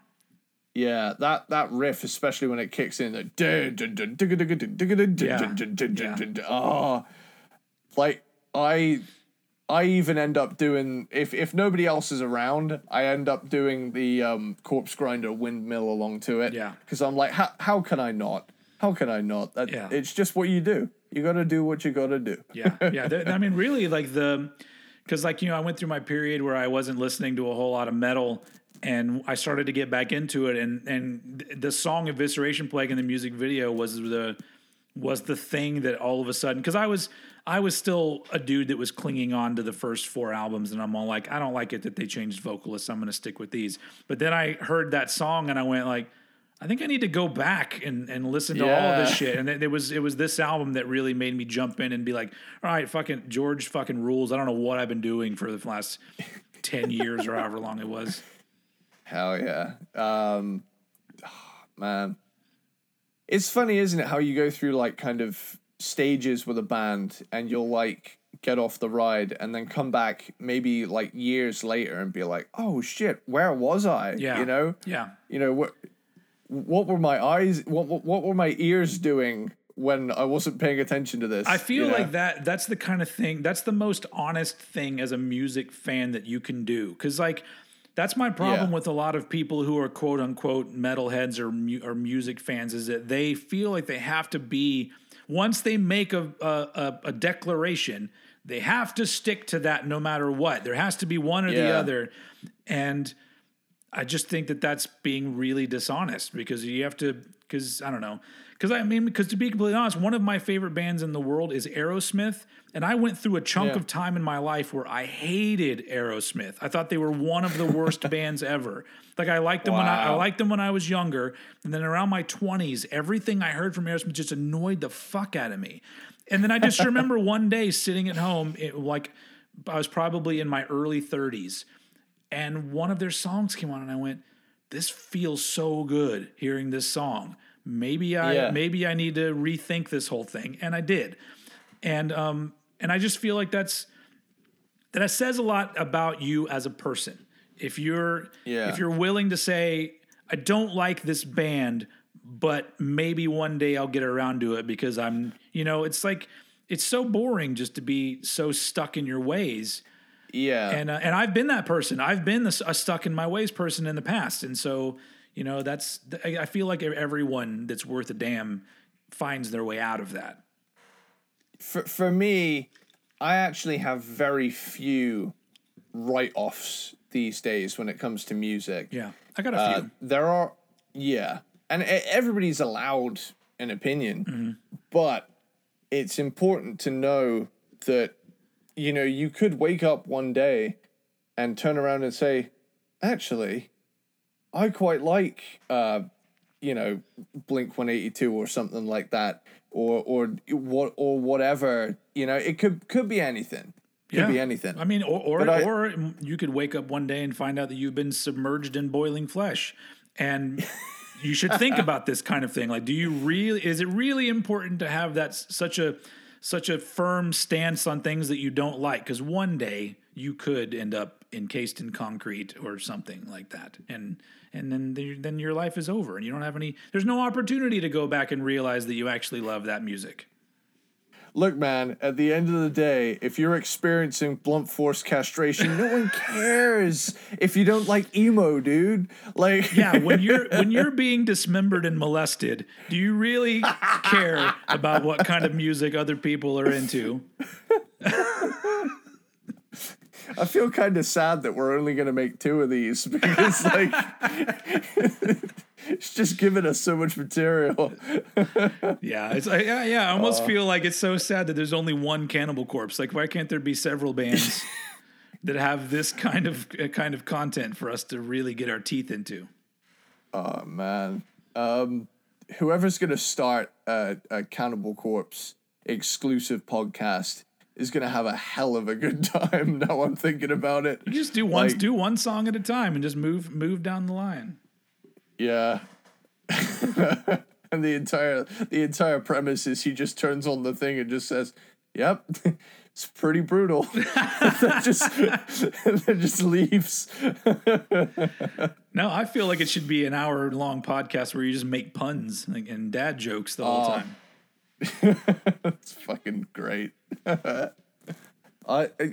[SPEAKER 2] Yeah, that that riff, especially when it kicks in, the oh, like I, I even end up doing if if nobody else is around, I end up doing the um, corpse grinder windmill along to it.
[SPEAKER 1] Yeah.
[SPEAKER 2] because I'm like, how how can I not? How can I not? That
[SPEAKER 1] Yeah.
[SPEAKER 2] it's just what you do. You got to do what you got to do.
[SPEAKER 1] Yeah, yeah. I mean, really, like the because like you know, I went through my period where I wasn't listening to a whole lot of metal, and I started to get back into it, and and the song "Evisceration Plague" in the music video was the was the thing that all of a sudden because I was I was still a dude that was clinging on to the first four albums, and I'm all like, I don't like it that they changed vocalists. I'm going to stick with these. But then I heard that song, and I went like. I think I need to go back and, and listen to all of
[SPEAKER 2] this
[SPEAKER 1] shit. And it, it was it was this album that really made me jump in and be like, all right, fucking George fucking rules. I don't know what I've been doing for the last ten years or however long it was.
[SPEAKER 2] Hell yeah. Um, man. It's funny, isn't it, how you go through like kind of stages with a band and you'll like get off the ride and then come back maybe like years later and be like, oh shit, where was I?
[SPEAKER 1] Yeah.
[SPEAKER 2] You know?
[SPEAKER 1] Yeah.
[SPEAKER 2] You know, what what were my eyes what what, what were my ears doing when I wasn't paying attention to this?
[SPEAKER 1] I feel like that that's the kind of thing that's the most honest thing as a music fan that you can do cuz like that's my problem
[SPEAKER 2] Yeah.
[SPEAKER 1] with a lot of people who are quote unquote metalheads or mu- or music fans is that they feel like they have to be once they make a a, a, a declaration they have to stick to that no matter what there has to be one or the other and I just think that that's being really dishonest because you have to, because I don't know. Because I mean, because to be completely honest, one of my favorite bands in the world is Aerosmith. And I went through a chunk
[SPEAKER 2] Yeah.
[SPEAKER 1] of time in my life where I hated Aerosmith. I thought they were one of the worst bands ever. Like I liked them when I, I liked them when I was younger. And then around my 20s, everything I heard from Aerosmith just annoyed the fuck out of me. And then I just remember one day sitting at home, it, like I was probably in my early 30s and one of their songs came on and I went, this feels so good hearing this song. Maybe I
[SPEAKER 2] Yeah.
[SPEAKER 1] maybe I need to rethink this whole thing. And I did. And um and I just feel like that's that says a lot about you as a person. If you're
[SPEAKER 2] Yeah.
[SPEAKER 1] if you're willing to say, I don't like this band, but maybe one day I'll get around to it because I'm you know, it's like it's so boring just to be so stuck in your ways
[SPEAKER 2] Yeah.
[SPEAKER 1] and uh, and I've been that person. I've been the, a stuck in my ways person in the past, and so you know that's I feel like everyone that's worth a damn finds their way out of that.
[SPEAKER 2] for for me, I actually have very few write offs these days when it comes to music.
[SPEAKER 1] Yeah, I got a
[SPEAKER 2] Uh,
[SPEAKER 1] few.
[SPEAKER 2] there are, yeah, and everybody's allowed an opinion, but it's important to know that you know you could wake up one day and turn around and say, actually, I quite like, uh, you know, Blink One Eighty Two or something like that, or or what or whatever. You know, it could could be anything. Could
[SPEAKER 1] Yeah.
[SPEAKER 2] be anything.
[SPEAKER 1] I mean, or or,
[SPEAKER 2] I-
[SPEAKER 1] or you could wake up one day and find out that you've been submerged in boiling flesh, and you should think about this kind of thing. Like, do you really? Is it really important to have that such a such a firm stance on things that you don't like? Because one day you could end up encased in concrete or something like that, and and then the, then your life is over, and you don't have any. There's no opportunity to go back and realize that you actually love that music.
[SPEAKER 2] Look, man, at the end of the day, if you're experiencing blunt force castration, no one cares if you don't like emo, dude. Like,
[SPEAKER 1] Yeah, when you're when you're being dismembered and molested, do you really care about what kind of music other people are into?
[SPEAKER 2] I feel kind of sad that we're only going to make two of these because, like, it's just giving us so much material.
[SPEAKER 1] Yeah, it's like, yeah, yeah. I almost feel like it's so sad that there's only one Cannibal Corpse. Like, why can't there be several bands that have this kind of uh, kind of content for us to really get our teeth into?
[SPEAKER 2] Oh, man. Um, whoever's going to start a, a Cannibal Corpse exclusive podcast is going to have a hell of a good time now I'm thinking about it.
[SPEAKER 1] You just do one
[SPEAKER 2] Like-
[SPEAKER 1] do one song at a time and just move move down the line.
[SPEAKER 2] Yeah. and the entire the entire premise is he just turns on the thing and just says, "Yep, it's pretty brutal." then just and then just leaves.
[SPEAKER 1] No, I feel like it should be an hour long podcast where you just make puns like, and dad jokes the whole
[SPEAKER 2] Oh.
[SPEAKER 1] time.
[SPEAKER 2] It's fucking great. I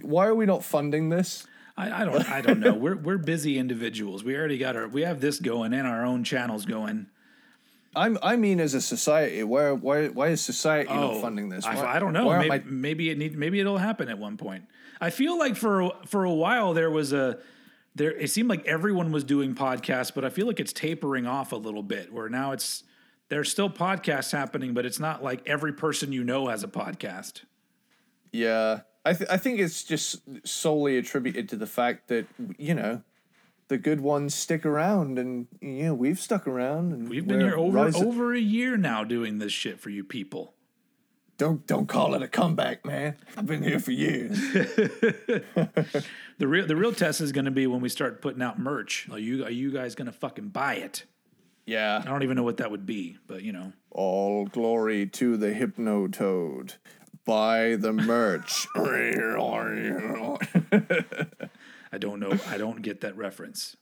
[SPEAKER 2] why are we not funding this?
[SPEAKER 1] I, I don't I don't know. We're we're busy individuals. We already got our we have this going and our own channels going.
[SPEAKER 2] I'm I mean as a society, why why why is society not oh, funding this?
[SPEAKER 1] Oh, I, I don't know. Maybe,
[SPEAKER 2] my-
[SPEAKER 1] maybe it need maybe it'll happen at one point. I feel like for for a while there was a there it seemed like everyone was doing podcasts, but I feel like it's tapering off a little bit where now it's there's still podcasts happening, but it's not like every person you know has a podcast.
[SPEAKER 2] Yeah, I th- I think it's just solely attributed to the fact that you know the good ones stick around, and you know we've stuck around, and
[SPEAKER 1] We've been here over
[SPEAKER 2] rising-
[SPEAKER 1] over a year now doing this shit for you people.
[SPEAKER 2] Don't don't call it a comeback, man. I've been here for years.
[SPEAKER 1] The real the real test is going to be when we start putting out merch. Are you are you guys going to fucking buy it?
[SPEAKER 2] Yeah.
[SPEAKER 1] I don't even know what that would be, but you know.
[SPEAKER 2] All glory to the Hypno Toad. Buy the merch.
[SPEAKER 1] I don't know. I don't get that reference.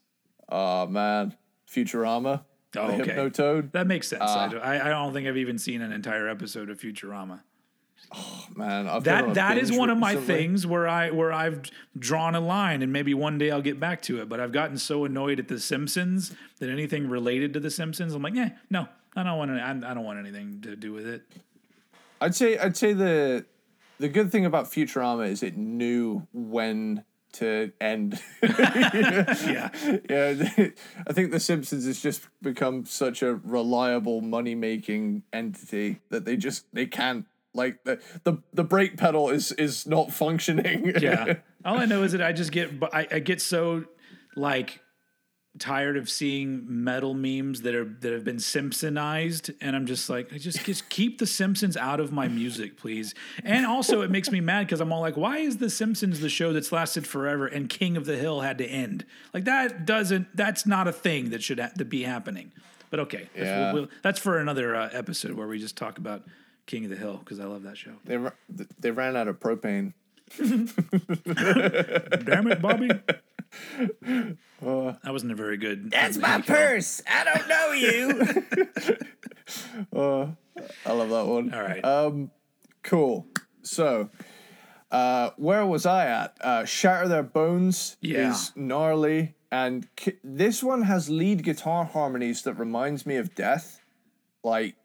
[SPEAKER 2] oh man, Futurama.
[SPEAKER 1] Oh,
[SPEAKER 2] the
[SPEAKER 1] okay.
[SPEAKER 2] Hypno Toad.
[SPEAKER 1] That makes sense. I, uh, don't, I, I don't think I've even seen an entire episode of Futurama.
[SPEAKER 2] Oh man, I've
[SPEAKER 1] that that is one of my
[SPEAKER 2] recently.
[SPEAKER 1] things where I where I've drawn a line, and maybe one day I'll get back to it. But I've gotten so annoyed at the Simpsons that anything related to the Simpsons, I'm like, yeah, no, I don't want to. I, I don't want anything to do with it.
[SPEAKER 2] I'd say I'd say the the good thing about Futurama is it knew when to end.
[SPEAKER 1] Yeah,
[SPEAKER 2] yeah, I think The Simpsons has just become such a reliable money making entity that they just they can't like the the, the brake pedal is is not functioning.
[SPEAKER 1] yeah. All I know is that I just get, I, I get so like tired of seeing metal memes that are that have been Simpsonized, and I'm just like, just just keep the Simpsons out of my music, please. And also, it makes me mad because I'm all like, why is the Simpsons the show that's lasted forever and King of the Hill had to end? Like that doesn't. That's not a thing that should ha- to be happening. But okay, that's,
[SPEAKER 2] Yeah.
[SPEAKER 1] we'll, we'll, that's for another uh, episode where we just talk about King of the Hill because I love that show.
[SPEAKER 2] They they ran out of propane.
[SPEAKER 1] Damn it, Bobby. That wasn't a very good.
[SPEAKER 3] That's my purse. I don't know you.
[SPEAKER 2] I love that one.
[SPEAKER 1] All right.
[SPEAKER 2] Um, cool. So, uh, where was I at? Uh, Shatter Their Bones
[SPEAKER 1] Yeah.
[SPEAKER 2] is gnarly, and ki- this one has lead guitar harmonies that reminds me of Death, like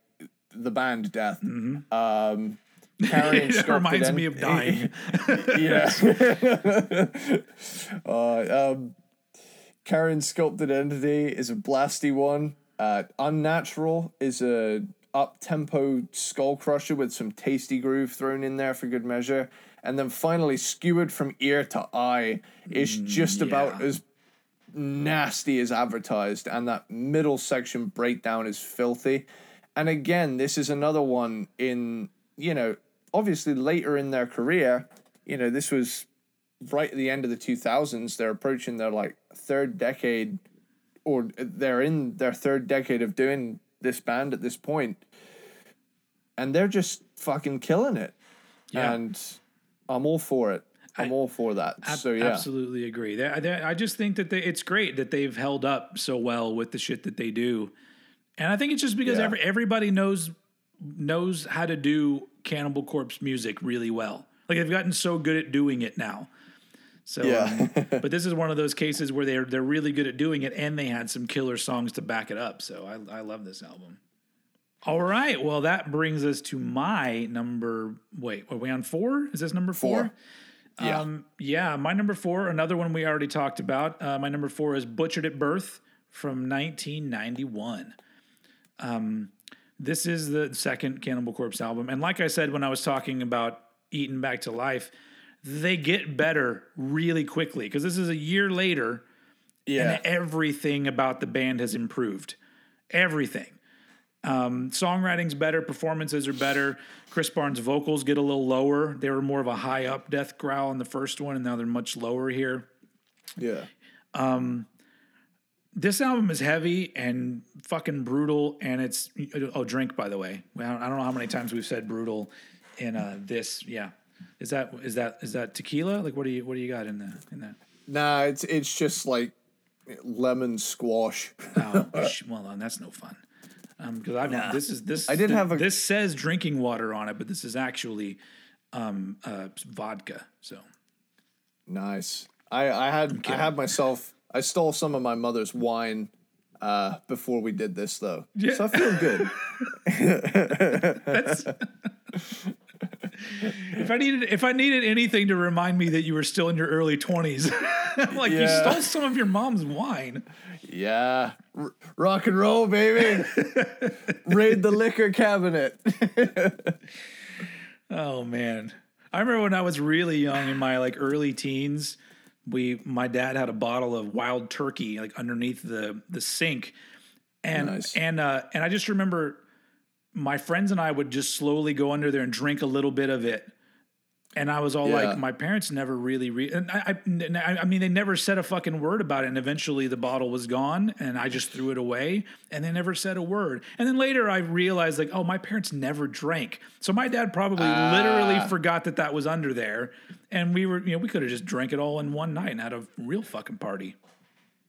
[SPEAKER 2] the band Death. Um,
[SPEAKER 1] Mm-hmm. it reminds me of dying.
[SPEAKER 2] yeah. uh, um, Carrion Sculpted Entity is a blasty one. Uh, Unnatural is a up tempo skull crusher with some tasty groove thrown in there for good measure. And then finally, Skewered from Ear to Eye is just about as nasty as advertised, and that middle section breakdown is filthy. And again, this is another one in, you know, obviously later in their career, you know, this was right at the end of the 2000s. They're approaching their like third decade, or they're in their third decade of doing this band at this point, and they're just fucking killing it.
[SPEAKER 1] Yeah.
[SPEAKER 2] And I'm all for it. I'm
[SPEAKER 1] I-
[SPEAKER 2] all for that.
[SPEAKER 1] Ab-
[SPEAKER 2] so yeah.
[SPEAKER 1] absolutely agree. They- they- I just think that they, it's great that they've held up so well with the shit that they do, and I think it's just because
[SPEAKER 2] Yeah.
[SPEAKER 1] every, everybody knows knows how to do Cannibal Corpse music really well. Like they've gotten so good at doing it now. So,
[SPEAKER 2] Yeah.
[SPEAKER 1] um, but this is one of those cases where they're they're really good at doing it, and they had some killer songs to back it up. So I I love this album. All right, well that brings us to my number. Wait, are we on four? Is this number four?
[SPEAKER 2] Four. Yeah.
[SPEAKER 1] Um, yeah, my number four, another one we already talked about. Uh, my number four is Butchered at Birth from 1991. Um, this is the second Cannibal Corpse album. And like I said when I was talking about Eaten Back to Life, they get better really quickly because this is a year later
[SPEAKER 2] yeah.
[SPEAKER 1] and everything about the band has improved. Everything. Um, songwriting's better, performances are better. Chris Barnes' vocals get a little lower. They were more of a high up death growl in the first one, and now they're much lower here.
[SPEAKER 2] yeah.
[SPEAKER 1] This album is heavy and fucking brutal, and it's oh, drink by the way. I don't, know how many times we've said brutal in uh, this. Yeah, is that is that is that tequila? Like, what do you what do you got in the in that?
[SPEAKER 2] Nah, it's it's just like lemon squash.
[SPEAKER 1] Oh, well, then that's no fun. Because I've this is this.
[SPEAKER 2] I did have a-
[SPEAKER 1] this says drinking water on it, but this is actually um, uh, vodka. So
[SPEAKER 2] Nice. I I had I had myself. I stole some of my mother's wine uh, before we did this though,
[SPEAKER 1] Yeah.
[SPEAKER 2] so I feel good.
[SPEAKER 1] that's. if I needed if I needed anything to remind me that you were still in your early twenties, I'm like you stole some of your mom's wine.
[SPEAKER 2] yeah, R- rock and roll, baby. Raid the liquor cabinet.
[SPEAKER 1] Oh man. I remember when I was really young in my like early teens, we my dad had a bottle of wild turkey like underneath the the sink, and
[SPEAKER 2] Nice.
[SPEAKER 1] and uh, and I just remember my friends and I would just slowly go under there and drink a little bit of it. And I was all
[SPEAKER 2] Yeah.
[SPEAKER 1] like, my parents never really re- and I, I, I mean, they never said a fucking word about it. And eventually the bottle was gone and I just threw it away and they never said a word. And then later I realized like, oh, my parents never drank. So my dad probably literally forgot that that was under there. And we were, you know, we could have just drank it all in one night and had a real fucking party.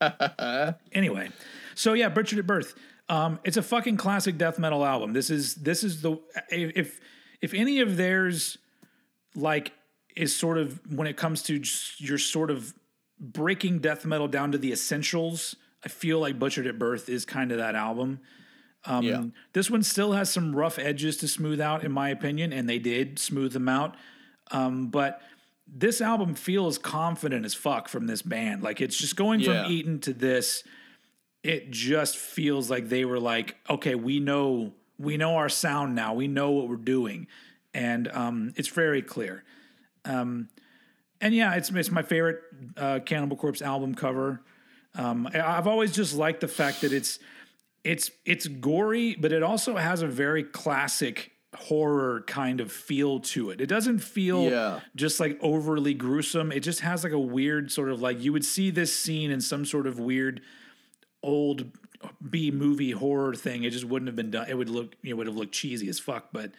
[SPEAKER 1] anyway, so yeah, Butchered at Birth. Um, it's a fucking classic death metal album. This is this is the if if any of theirs like is sort of when it comes to your sort of breaking death metal down to the essentials. I feel like Butchered at Birth is kind of that album. Um,
[SPEAKER 2] yeah.
[SPEAKER 1] This one still has some rough edges to smooth out, in my opinion, and they did smooth them out. Um, but this album feels confident as fuck from this band. Like it's just going
[SPEAKER 2] Yeah.
[SPEAKER 1] from Eaten to this. It just feels like they were like, okay, we know we know our sound now. We know what we're doing, and um, it's very clear. Um, and yeah, it's it's my favorite uh, Cannibal Corpse album cover. Um, I've always just liked the fact that it's it's it's gory, but it also has a very classic horror kind of feel to it. It doesn't feel
[SPEAKER 2] Yeah.
[SPEAKER 1] just like overly gruesome. It just has like a weird sort of like you would see this scene in some sort of weird old B movie horror thing. It just wouldn't have been done. It would look it would have looked cheesy as fuck, but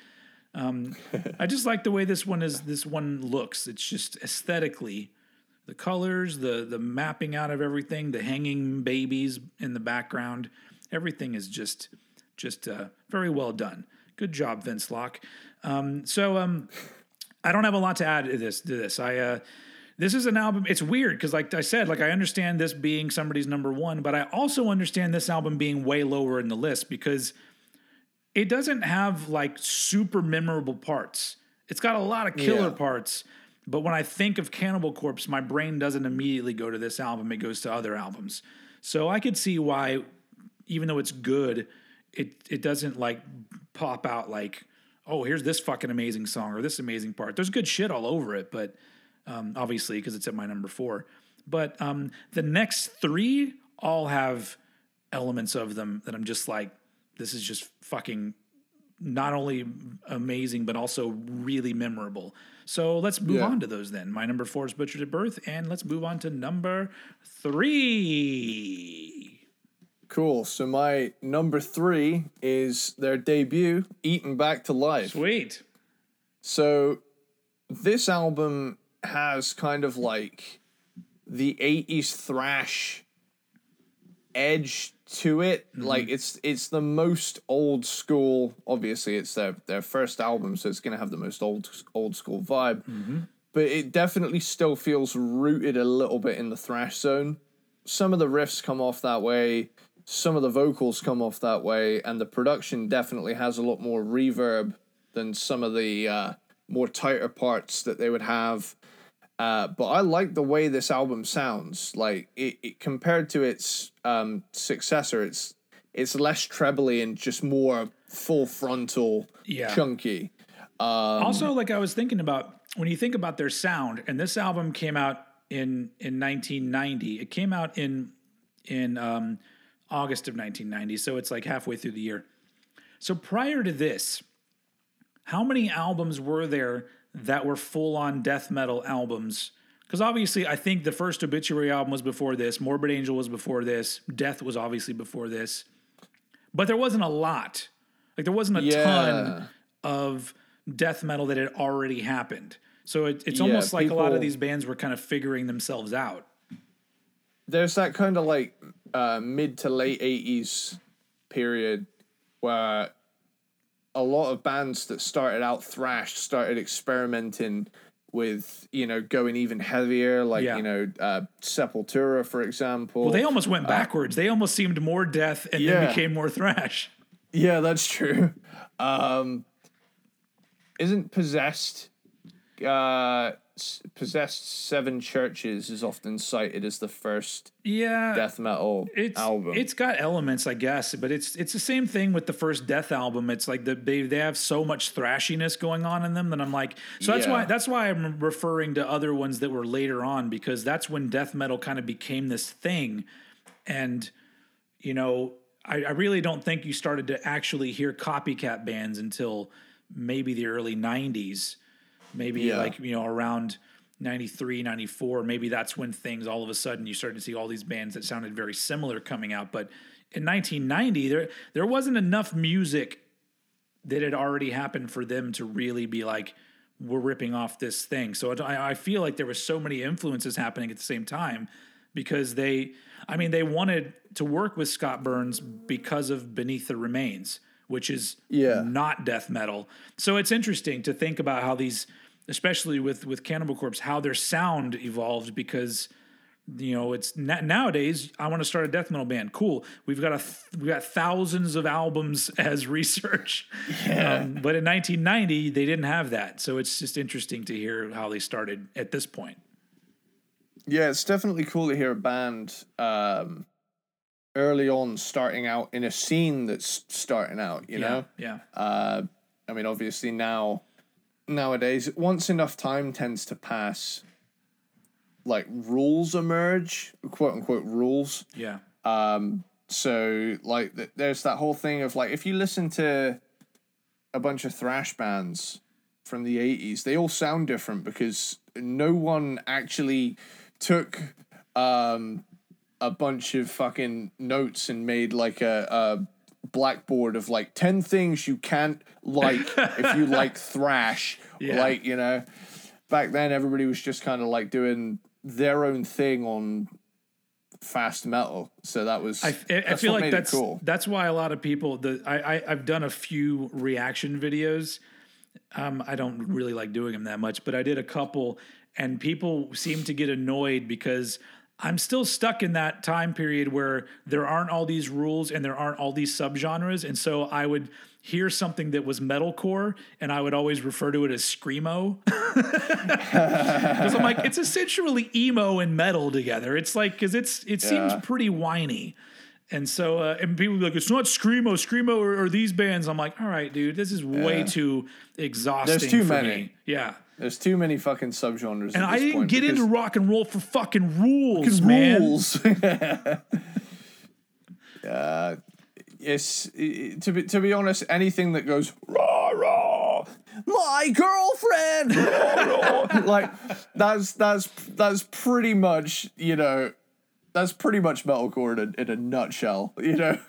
[SPEAKER 1] um, I just like the way this one is this one looks. It's just aesthetically the colors, the the mapping out of everything, the hanging babies in the background, everything is just just uh, very well done. Good job, Vince Locke. Um, so um, I don't have a lot to add to this. To this, I uh, this is an album. It's weird because, like I said, like I understand this being somebody's number one, but I also understand this album being way lower in the list because it doesn't have like super memorable parts. It's got a lot of killer
[SPEAKER 2] Yeah.
[SPEAKER 1] parts, but when I think of Cannibal Corpse, my brain doesn't immediately go to this album. It goes to other albums. So I could see why, even though it's good, it it doesn't like pop out like, oh, here's this fucking amazing song or this amazing part. There's good shit all over it, but um, obviously because it's at my number four. But um, the next three all have elements of them that I'm just like, this is just fucking not only amazing but also really memorable. So let's move
[SPEAKER 2] Yeah.
[SPEAKER 1] on to those then. My number four is Butchered at Birth, and let's move on to number three.
[SPEAKER 2] Cool. So my number three is their debut, Eaten Back to Life.
[SPEAKER 1] Sweet.
[SPEAKER 2] So this album has kind of like the 80s thrash edge to it. Like it's it's the most old school. Obviously, it's their their first album, so it's gonna have the most old old school vibe. But it definitely still feels rooted a little bit in the thrash zone. Some of the riffs come off that way. Some of the vocals come off that way, and the production definitely has a lot more reverb than some of the uh, more tighter parts that they would have. Uh, but I like the way this album sounds. Like it, it compared to its um, successor, it's it's less trebly and just more full frontal,
[SPEAKER 1] Yeah.
[SPEAKER 2] chunky.
[SPEAKER 1] also, like I was thinking about when you think about their sound, and this album came out in in 1990. It came out in in um, August of 1990, so it's like halfway through the year. So prior to this, how many albums were there that were full on death metal albums? Because obviously, I think the first Obituary album was before this, Morbid Angel was before this, Death was obviously before this, but there wasn't a lot. Like there wasn't a
[SPEAKER 2] Yeah.
[SPEAKER 1] ton of death metal that had already happened. So it, it's
[SPEAKER 2] Yeah,
[SPEAKER 1] almost like a lot of these bands were kind of figuring themselves out.
[SPEAKER 2] there's that kind of like uh, mid to late 80s period where a lot of bands that started out thrash started experimenting with you know going even heavier like
[SPEAKER 1] Yeah.
[SPEAKER 2] you know uh, sepultura for example
[SPEAKER 1] Well, they almost went backwards. they almost seemed more death and then
[SPEAKER 2] Uh,
[SPEAKER 1] became more thrash.
[SPEAKER 2] yeah that's true um isn't possessed uh, Possessed Seven Churches is often cited as the first
[SPEAKER 1] Yeah,
[SPEAKER 2] death metal
[SPEAKER 1] it's
[SPEAKER 2] album.
[SPEAKER 1] it's got elements, I guess, but it's it's the same thing with the first Death album. It's like the, they they have so much thrashiness going on in them that I'm like, so that's why that's why I'm referring to other ones that were later on because that's when death metal kind of became this thing, and you know, I, I really don't think you started to actually hear copycat bands until maybe the early '90s, maybe
[SPEAKER 2] Yeah.
[SPEAKER 1] like you know around 93 94 maybe that's when things all of a sudden you started to see all these bands that sounded very similar coming out but in 1990 there there wasn't enough music that had already happened for them to really be like we're ripping off this thing so I, I feel like there was so many influences happening at the same time because they i mean they wanted to work with scott burns because of beneath the remains which is
[SPEAKER 2] Yeah.
[SPEAKER 1] not death metal so it's interesting to think about how these especially with with cannibal corpse how their sound evolved because you know it's na- nowadays i want to start a death metal band. Cool. We've got a th- we've got thousands of albums as research. Um, but in 1990 they didn't have that. So it's just interesting to hear how they started at this point.
[SPEAKER 2] Yeah, it's definitely cool to hear a band um, early on starting out in a scene that's starting out. You know,
[SPEAKER 1] yeah.
[SPEAKER 2] Uh, I mean, obviously now nowadays, once enough time tends to pass, like rules emerge, quote unquote rules.
[SPEAKER 1] yeah
[SPEAKER 2] Um, so like, th- there's that whole thing of like, if you listen to a bunch of thrash bands from the 80s, they all sound different because no one actually took um, a bunch of fucking notes and made like a, a blackboard of like 10 things you can't like if you like thrash.
[SPEAKER 1] Yeah.
[SPEAKER 2] Like, you know, back then everybody was just kind of like doing their own thing on fast metal. So that was
[SPEAKER 1] I, I, feel like that's
[SPEAKER 2] cool.
[SPEAKER 1] that's why a lot of people the I, I I've done a few reaction videos. Um, I don't really like doing them that much, but I did a couple, and people seem to get annoyed because I'm still stuck in that time period where there aren't all these rules and there aren't all these subgenres, and so I would hear something that was metalcore, and I would always refer to it as screamo. Because I'm like, it's essentially emo and metal together. It's like because it's it seems pretty whiny, and so uh, and people be like, it's not screamo, screamo or, or these bands. I'm like, all right, dude, this is way
[SPEAKER 2] Yeah.
[SPEAKER 1] too exhausting.
[SPEAKER 2] There's too
[SPEAKER 1] for
[SPEAKER 2] many.
[SPEAKER 1] Me. Yeah,
[SPEAKER 2] There's too many fucking subgenres.
[SPEAKER 1] and I didn't get into rock and roll for fucking rules, man.
[SPEAKER 2] rules. uh, yes, i- i- to be to be honest, anything that goes rah rah, my girlfriend, rah, rah, like that's that's that's pretty much you know that's pretty much metalcore in a, in a nutshell. You know,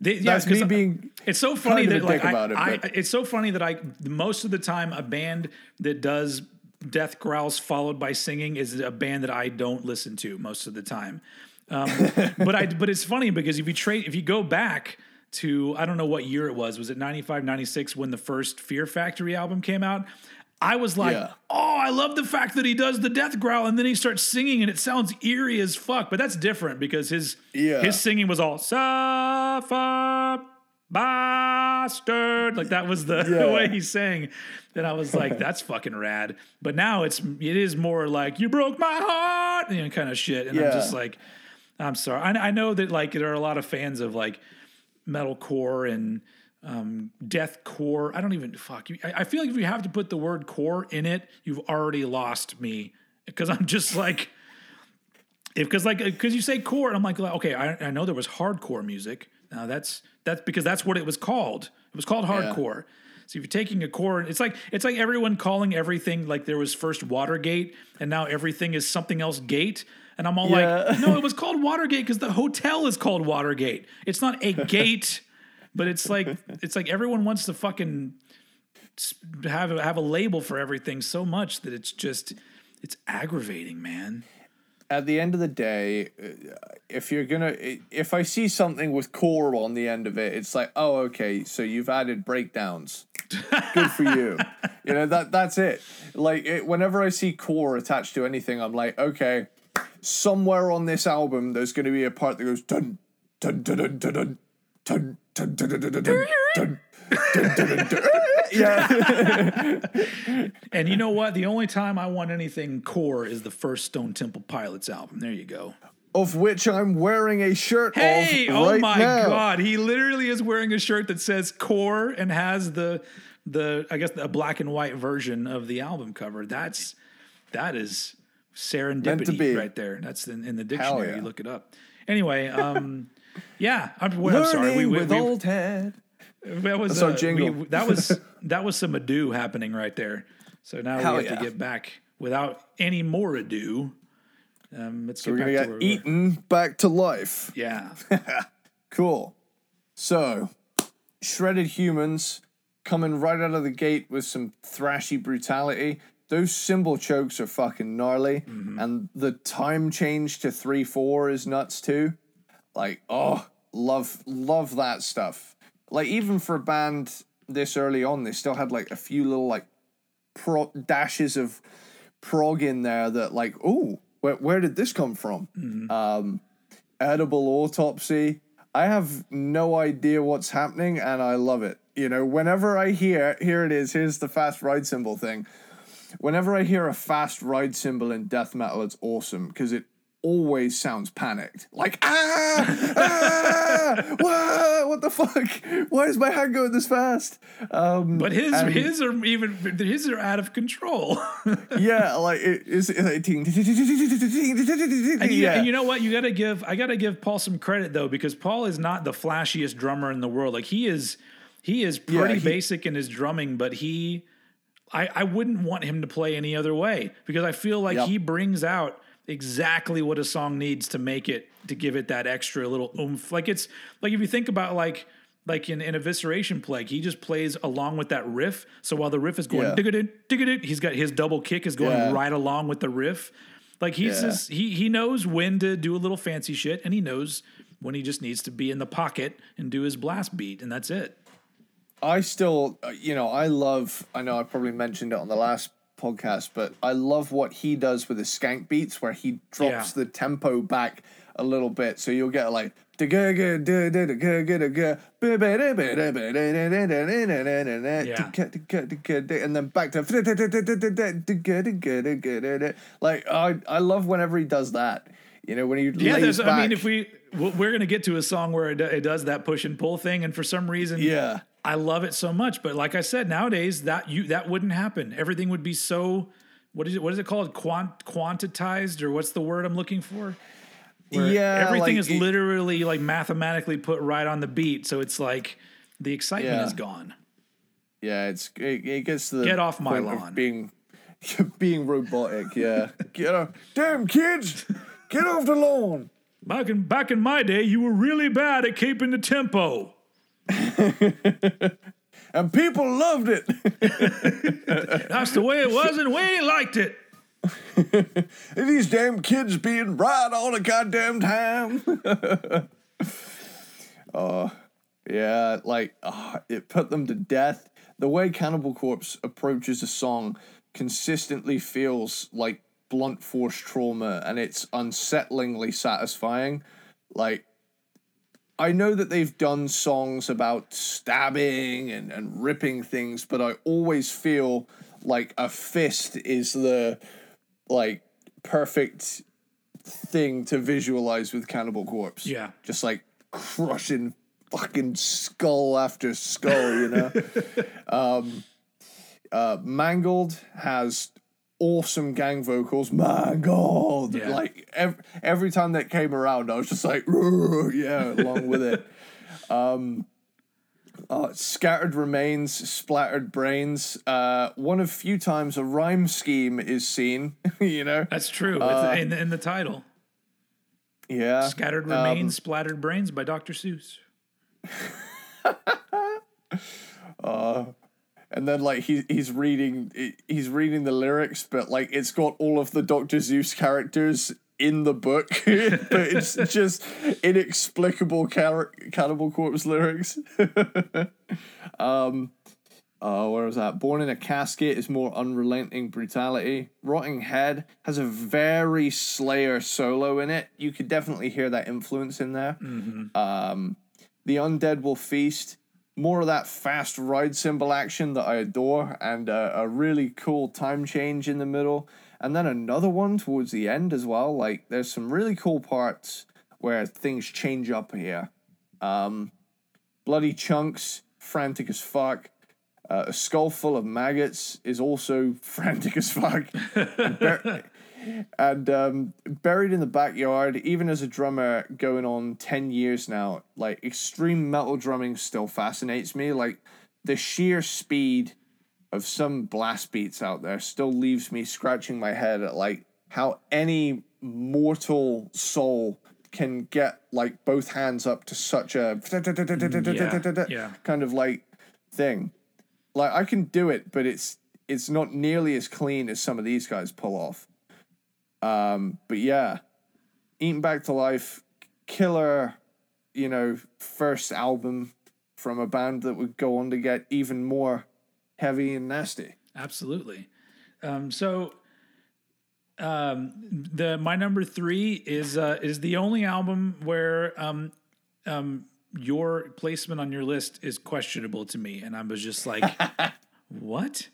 [SPEAKER 1] They- yeah,
[SPEAKER 2] that's me being
[SPEAKER 1] It's so funny that like I,
[SPEAKER 2] it,
[SPEAKER 1] I- it's so funny that I most of the time a band that does death growls followed by singing is a band that I don't listen to most of the time. Um, but I but it's funny because if you trade if you go back to I don't know what year it was was it 95 96 when the first Fear Factory album came out I was like
[SPEAKER 2] Yeah.
[SPEAKER 1] oh I love the fact that he does the death growl and then he starts singing and it sounds eerie as fuck but that's different because his
[SPEAKER 2] Yeah.
[SPEAKER 1] his singing was all suffer bastard like that was the, the
[SPEAKER 2] Yeah.
[SPEAKER 1] way he sang and i was like that's fucking rad but now it's it is more like you broke my heart you know kind of shit and i'm just like i'm sorry I, I know that like there are a lot of fans of like metalcore and um, deathcore. I don't even fuck. you. I, I feel like if you have to put the word core in it, you've already lost me because I'm just like, if because like because you say core, and I'm like, okay, I, I know there was hardcore music. Now that's that's because that's what it was called. It was called hardcore. So if you're taking a core, it's like it's like everyone calling everything like there was first Watergate, and now everything is something else gate. And I'm all
[SPEAKER 2] Yeah.
[SPEAKER 1] like, no, it was called Watergate because the hotel is called Watergate. It's not a gate, but it's like it's like everyone wants to fucking have a, have a label for everything so much that it's just it's aggravating, man.
[SPEAKER 2] at the end of the day, uh, if you're gonna, if I see something with core on the end of it, it's like, oh, okay, so you've added breakdowns. Good for you. you know that that's it. Like it, whenever I see core attached to anything, I'm like, okay, somewhere on this album, there's gonna be a part that goes dun dun dun dun dun dun dun yeah.
[SPEAKER 1] and you know what? The only time I want anything core is the first Stone Temple Pilots album. There you go.
[SPEAKER 2] Of which I'm wearing a shirt.
[SPEAKER 1] Hey, oh
[SPEAKER 2] right
[SPEAKER 1] my
[SPEAKER 2] now.
[SPEAKER 1] god! He literally is wearing a shirt that says core and has the the I guess a black and white version of the album cover. That's that is serendipity right there. That's in, in the dictionary.
[SPEAKER 2] Yeah.
[SPEAKER 1] You look it up. Anyway, um yeah, I'm, well, I'm sorry. We, we,
[SPEAKER 2] with
[SPEAKER 1] we,
[SPEAKER 2] old head.
[SPEAKER 1] that was
[SPEAKER 2] That's our
[SPEAKER 1] uh,
[SPEAKER 2] jingle.
[SPEAKER 1] we- that was that was some ado happening right there. So now
[SPEAKER 2] Hell
[SPEAKER 1] we have
[SPEAKER 2] yeah.
[SPEAKER 1] to get back without any more ado. Um, let's
[SPEAKER 2] We're
[SPEAKER 1] get
[SPEAKER 2] gonna
[SPEAKER 1] back
[SPEAKER 2] get
[SPEAKER 1] to where we were.
[SPEAKER 2] eaten back to life.
[SPEAKER 1] Yeah,
[SPEAKER 2] Cool. So, shredded humans coming right out of the gate with some thrashy brutality. Those cymbal chokes are fucking gnarly, and the time change to three four is nuts too. Like, oh, love love that stuff. Like, even for a band this early on, they still had like a few little like pro- dashes of prog in there that like, oh, where where did this come from? Um, edible autopsy. I have no idea what's happening and I love it. You know, whenever I hear, here it is, here's the fast ride cymbal thing. Whenever I hear a fast ride cymbal in death metal, it's awesome because it always sounds panicked. Like, ah, ah, what, what the fuck? Why is my hand going this fast? Um,
[SPEAKER 1] but his
[SPEAKER 2] and-
[SPEAKER 1] his are even his are out of control.
[SPEAKER 2] yeah, like, it, it's, it's like, ting,
[SPEAKER 1] And you,
[SPEAKER 2] yeah.
[SPEAKER 1] and you know what? You got to give I got to give Paul some credit though because Paul is not the flashiest drummer in the world. Like he is he is pretty
[SPEAKER 2] he-
[SPEAKER 1] basic in his drumming, but he I I wouldn't want him to play any other way because I feel like
[SPEAKER 2] Yep.
[SPEAKER 1] he brings out exactly what a song needs to make it to give it that extra little oomph. Like it's like if you think about like like in, in Evisceration Plague, he just plays along with that riff. So while the riff is going
[SPEAKER 2] Yeah.
[SPEAKER 1] dig dig it, he's got his double kick is going
[SPEAKER 2] Yeah.
[SPEAKER 1] right along with the riff. Like he's
[SPEAKER 2] Yeah.
[SPEAKER 1] just he he knows when to do a little fancy shit, and he knows when he just needs to be in the pocket and do his blast beat, and that's it.
[SPEAKER 2] I still, uh, you know, I love. I know I probably mentioned it on the last podcast, but I love what he does with his skank beats, where he drops
[SPEAKER 1] Yeah.
[SPEAKER 2] the tempo back a little bit, so you'll get like. And then back to like I I love whenever he does that. You know when he
[SPEAKER 1] Yeah, there's.
[SPEAKER 2] back.
[SPEAKER 1] I mean, if we we're gonna get to a song where it, it does that push and pull thing, and for some reason,
[SPEAKER 2] yeah
[SPEAKER 1] I love it so much. But like I said, nowadays that you that wouldn't happen. Everything would be so. What is it? What is it called? Quant quantitized or what's the word I'm looking for? Where
[SPEAKER 2] yeah
[SPEAKER 1] everything
[SPEAKER 2] like
[SPEAKER 1] is
[SPEAKER 2] it-
[SPEAKER 1] literally like mathematically put right on the beat, so it's like the excitement
[SPEAKER 2] Yeah.
[SPEAKER 1] is gone.
[SPEAKER 2] Yeah, it's it, it gets the
[SPEAKER 1] Get off my lawn.
[SPEAKER 2] being being robotic. Yeah, get off, damn kids, get off the lawn.
[SPEAKER 1] Back in back in my day, you were really bad at keeping the tempo.
[SPEAKER 2] And people loved it.
[SPEAKER 1] That's the way it was, and we liked it.
[SPEAKER 2] These damn kids being right all the goddamn time. oh, yeah, like oh, it put them to death. The way Cannibal Corpse approaches a song consistently feels like blunt force trauma, and it's unsettlingly satisfying. Like, I know that they've done songs about stabbing and, and ripping things, but I always feel like a fist is the like perfect thing to visualize with Cannibal Corpse.
[SPEAKER 1] Yeah.
[SPEAKER 2] Just like crushing fucking skull after skull, you know? um uh Mangled has awesome gang vocals. Mangled.
[SPEAKER 1] Yeah.
[SPEAKER 2] Like every, every time that came around, I was just like, yeah, along with it. Um uh, scattered remains, splattered brains. Uh, one of few times a rhyme scheme is seen. you know,
[SPEAKER 1] That's true.
[SPEAKER 2] Uh,
[SPEAKER 1] it's in, the, in the title,
[SPEAKER 2] yeah.
[SPEAKER 1] "Scattered
[SPEAKER 2] um,
[SPEAKER 1] Remains, Splattered Brains" by Dr. Seuss.
[SPEAKER 2] and then like he he's reading he's reading the lyrics, but like it's got all of the Doctor Seuss characters in the book, but it's just inexplicable car- Cannibal Corpse lyrics. um, uh, where was that? Born in a casket is more unrelenting brutality. Rotting Head has a very Slayer solo in it. You could definitely hear that influence in there. Um, the Undead Will Feast more of that fast ride cymbal action that I adore, and a really cool time change in the middle, and then another one towards the end as well. Like there's some really cool parts where things change up here. Um, bloody chunks, frantic as fuck. Uh, a skull full of maggots is also frantic as fuck. and, um, buried in the backyard, even as a drummer going on 10 years now, like extreme metal drumming still fascinates me. Like the sheer speed of some blast beats out there still leaves me scratching my head at like how any mortal soul can get like both hands up to such a
[SPEAKER 1] yeah.
[SPEAKER 2] kind of like thing. Like I can do it, but it's it's not nearly as clean as some of these guys pull off. Um, but yeah, Eaten Back to Life, killer, you know, first album from a band that would go on to get even more heavy and nasty.
[SPEAKER 1] Absolutely. Um, so um, the my number three is uh, is the only album where um, um, your placement on your list is questionable to me, and I was just like, what?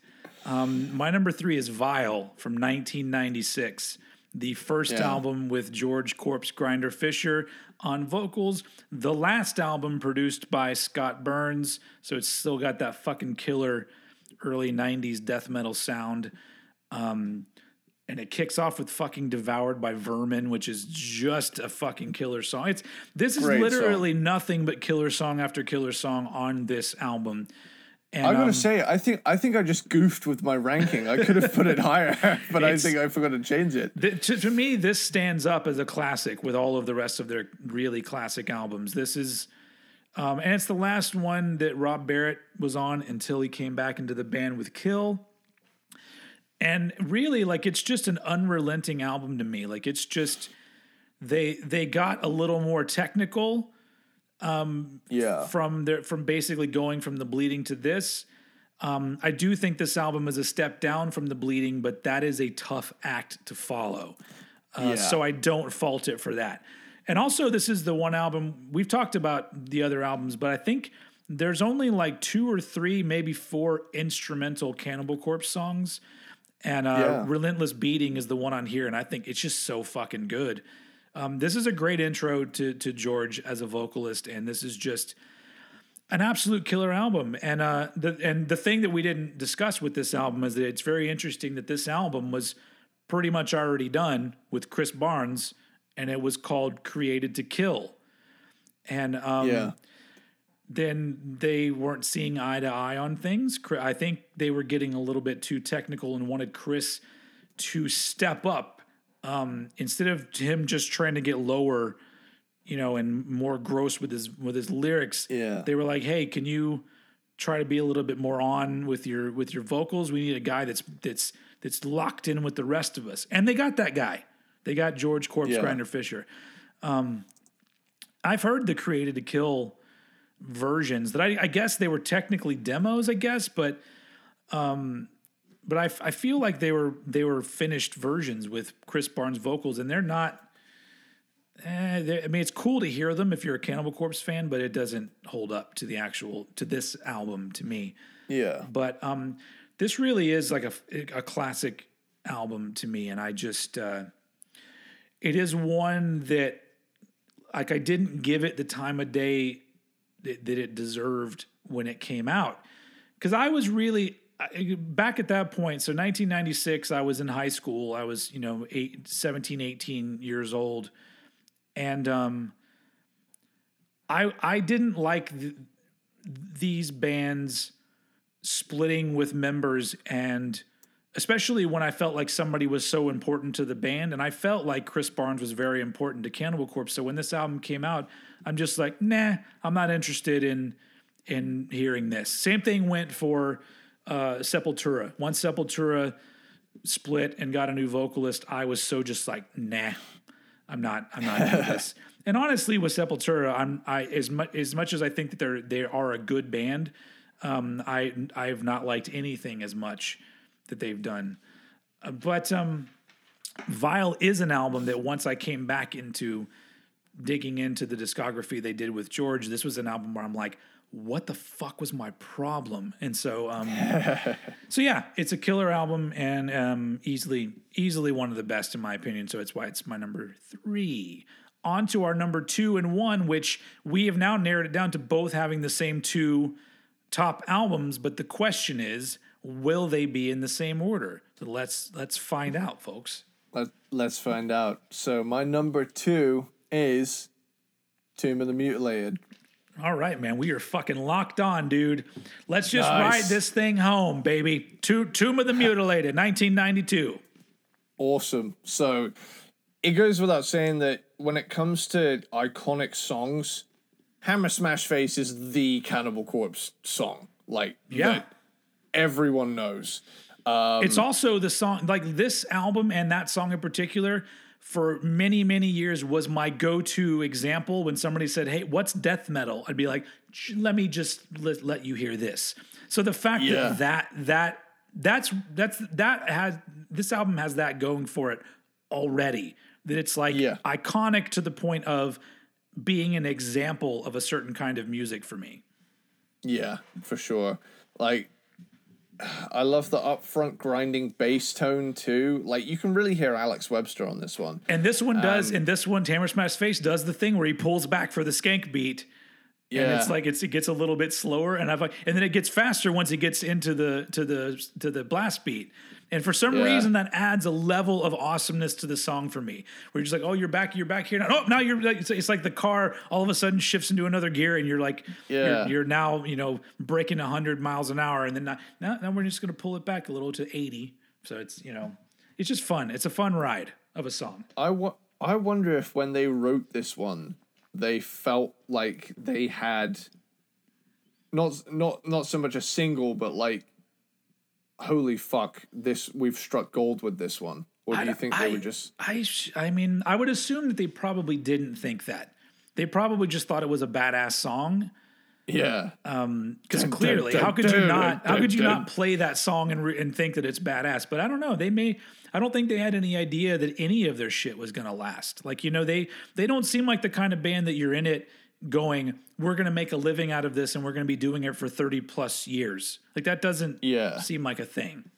[SPEAKER 1] Um, my number three is Vile from 1996, the first
[SPEAKER 2] Yeah.
[SPEAKER 1] album with George Corpse Grinder Fisher on vocals, the last album produced by Scott Burns, so it's still got that fucking killer early 90s death metal sound. Um, and it kicks off with fucking devoured by vermin which is just a fucking killer song it's this is
[SPEAKER 2] Great
[SPEAKER 1] literally nothing but killer song after killer song on this album and
[SPEAKER 2] I'm gonna
[SPEAKER 1] um,
[SPEAKER 2] say I think I think I just goofed with my ranking. I could have put it higher, but I think I forgot to change it.
[SPEAKER 1] th- to, to me this stands up as a classic with all of the rest of their really classic albums this is um, and it's the last one that rob barrett was on until he came back into the band with kill and really like it's just an unrelenting album to me like it's just they they got a little more technical
[SPEAKER 2] Yeah,
[SPEAKER 1] from their from basically going from the bleeding to this. Um, I do think this album is a step down from the bleeding, but that is a tough act to follow. Uh,
[SPEAKER 2] Yeah.
[SPEAKER 1] So I don't fault it for that. And also, this is the one album we've talked about the other albums, but I think there's only like two or three, maybe four instrumental Cannibal Corpse songs, and uh,
[SPEAKER 2] Yeah.
[SPEAKER 1] "Relentless Beating" is the one on here, and I think it's just so fucking good. Um, this is a great intro to to George as a vocalist, and this is just an absolute killer album. And uh, the and the thing that we didn't discuss with this album is that it's very interesting that this album was pretty much already done with Chris Barnes, and it was called "Created to Kill." And um,
[SPEAKER 2] yeah,
[SPEAKER 1] then they weren't seeing eye to eye on things. I think they were getting a little bit too technical and wanted Chris to step up um, instead of him just trying to get lower, you know, and more gross with his with his lyrics.
[SPEAKER 2] Yeah.
[SPEAKER 1] they were like, "Hey, can you try to be a little bit more on with your with your vocals? We need a guy that's that's that's locked in with the rest of us." And they got that guy. They got George Corpse
[SPEAKER 2] Yeah.
[SPEAKER 1] Grinder Fisher. Um, I've heard the Created to Kill versions that I, I guess they were technically demos, I guess, but um, but I, I feel like they were they were finished versions with Chris Barnes vocals, and they're not. Eh, they're- I mean, it's cool to hear them if you're a Cannibal Corpse fan, but it doesn't hold up to the actual to this album to me.
[SPEAKER 2] yeah.
[SPEAKER 1] But um, this really is like a, a classic album to me, and I just uh, it is one that like I didn't give it the time of day that, that it deserved when it came out because I was really back at that point. So 1996, I was in high school. I was you know eight, 17, 18 years old, and um, I I didn't like th- these bands splitting with members and especially when I felt like somebody was so important to the band and I felt like Chris Barnes was very important to Cannibal Corpse. So when this album came out, I'm just like, nah, I'm not interested in in hearing this. Same thing went for uh, Sepultura. Once Sepultura split and got a new vocalist, I was so just like, nah, I'm not. I'm not into this. And honestly, with Sepultura, I'm I as much as much as I think that they're they are a good band. Um, I I have not liked anything as much that they've done. Uh, but um, Vile is an album that once I came back into digging into the discography they did with George, this was an album where I'm like, what the fuck was my problem? And so, um, so yeah, it's a killer album and um, easily, easily one of the best in my opinion. So it's why it's my number three. On to our number two and one, which we have now narrowed it down to both having the same two top albums. But the question is, will they be in the same order? So let's let's find out, folks.
[SPEAKER 2] Let, let's find out. So my number two is Tomb of the Mutilated.
[SPEAKER 1] All right, man. We are fucking locked on, dude. Let's just
[SPEAKER 2] Nice.
[SPEAKER 1] ride this thing home, baby. To- Tomb of the Mutilated, 1992.
[SPEAKER 2] Awesome. So it goes without saying that when it comes to iconic songs, Hammer Smash Face is the Cannibal Corpse song. Like,
[SPEAKER 1] Yeah.
[SPEAKER 2] everyone knows. Um,
[SPEAKER 1] it's also the song, like this album and that song in particular, for many, many years was my go to example when somebody said, Hey, what's death metal? I'd be like, Let me just let, let you hear this. So the fact
[SPEAKER 2] Yeah.
[SPEAKER 1] that that, that, that's, that's, that has, this album has that going for it already. That it's like
[SPEAKER 2] Yeah.
[SPEAKER 1] iconic to the point of being an example of a certain kind of music for me.
[SPEAKER 2] Yeah, for sure. Like, I love the upfront grinding bass tone too. Like, you can really hear Alex Webster on this one.
[SPEAKER 1] And this one does,
[SPEAKER 2] Um,
[SPEAKER 1] and this one, Hammer Smash Face does the thing where he pulls back for the skank beat.
[SPEAKER 2] Yeah,
[SPEAKER 1] and it's like it's it gets a little bit slower and I've like and then it gets faster once it gets into the to the to the blast beat. And for some
[SPEAKER 2] Yeah.
[SPEAKER 1] reason that adds a level of awesomeness to the song for me where you're just like oh you're back you're back here now. Oh now you're like it's, it's like the car all of a sudden shifts into another gear and you're like
[SPEAKER 2] Yeah.
[SPEAKER 1] you're, you're now you know breaking 100 miles an hour and then now, now, now we're just going to pull it back a little to 80 so it's you know it's just fun. It's a fun ride of a song.
[SPEAKER 2] I wa- I wonder if when they wrote this one, they felt like they had not not not so much a single, but like, holy fuck, this we've struck gold with this one. Or do you
[SPEAKER 1] I-
[SPEAKER 2] think they
[SPEAKER 1] I-
[SPEAKER 2] were just
[SPEAKER 1] I sh- I mean, I would assume that they probably didn't think that. They probably just thought it was a badass song.
[SPEAKER 2] Yeah
[SPEAKER 1] Because
[SPEAKER 2] Dun,
[SPEAKER 1] clearly,
[SPEAKER 2] dun,
[SPEAKER 1] how could you
[SPEAKER 2] dun,
[SPEAKER 1] not? How could you
[SPEAKER 2] dun.
[SPEAKER 1] not play that song and re- and think that it's badass? But I don't know. They may. I don't think they had any idea that any of their shit was gonna last. Like you know, they they don't seem like the kind of band that you're in it going. We're gonna make a living out of this, and we're gonna be doing it for thirty plus years. Like that doesn't
[SPEAKER 2] Yeah.
[SPEAKER 1] seem like a thing.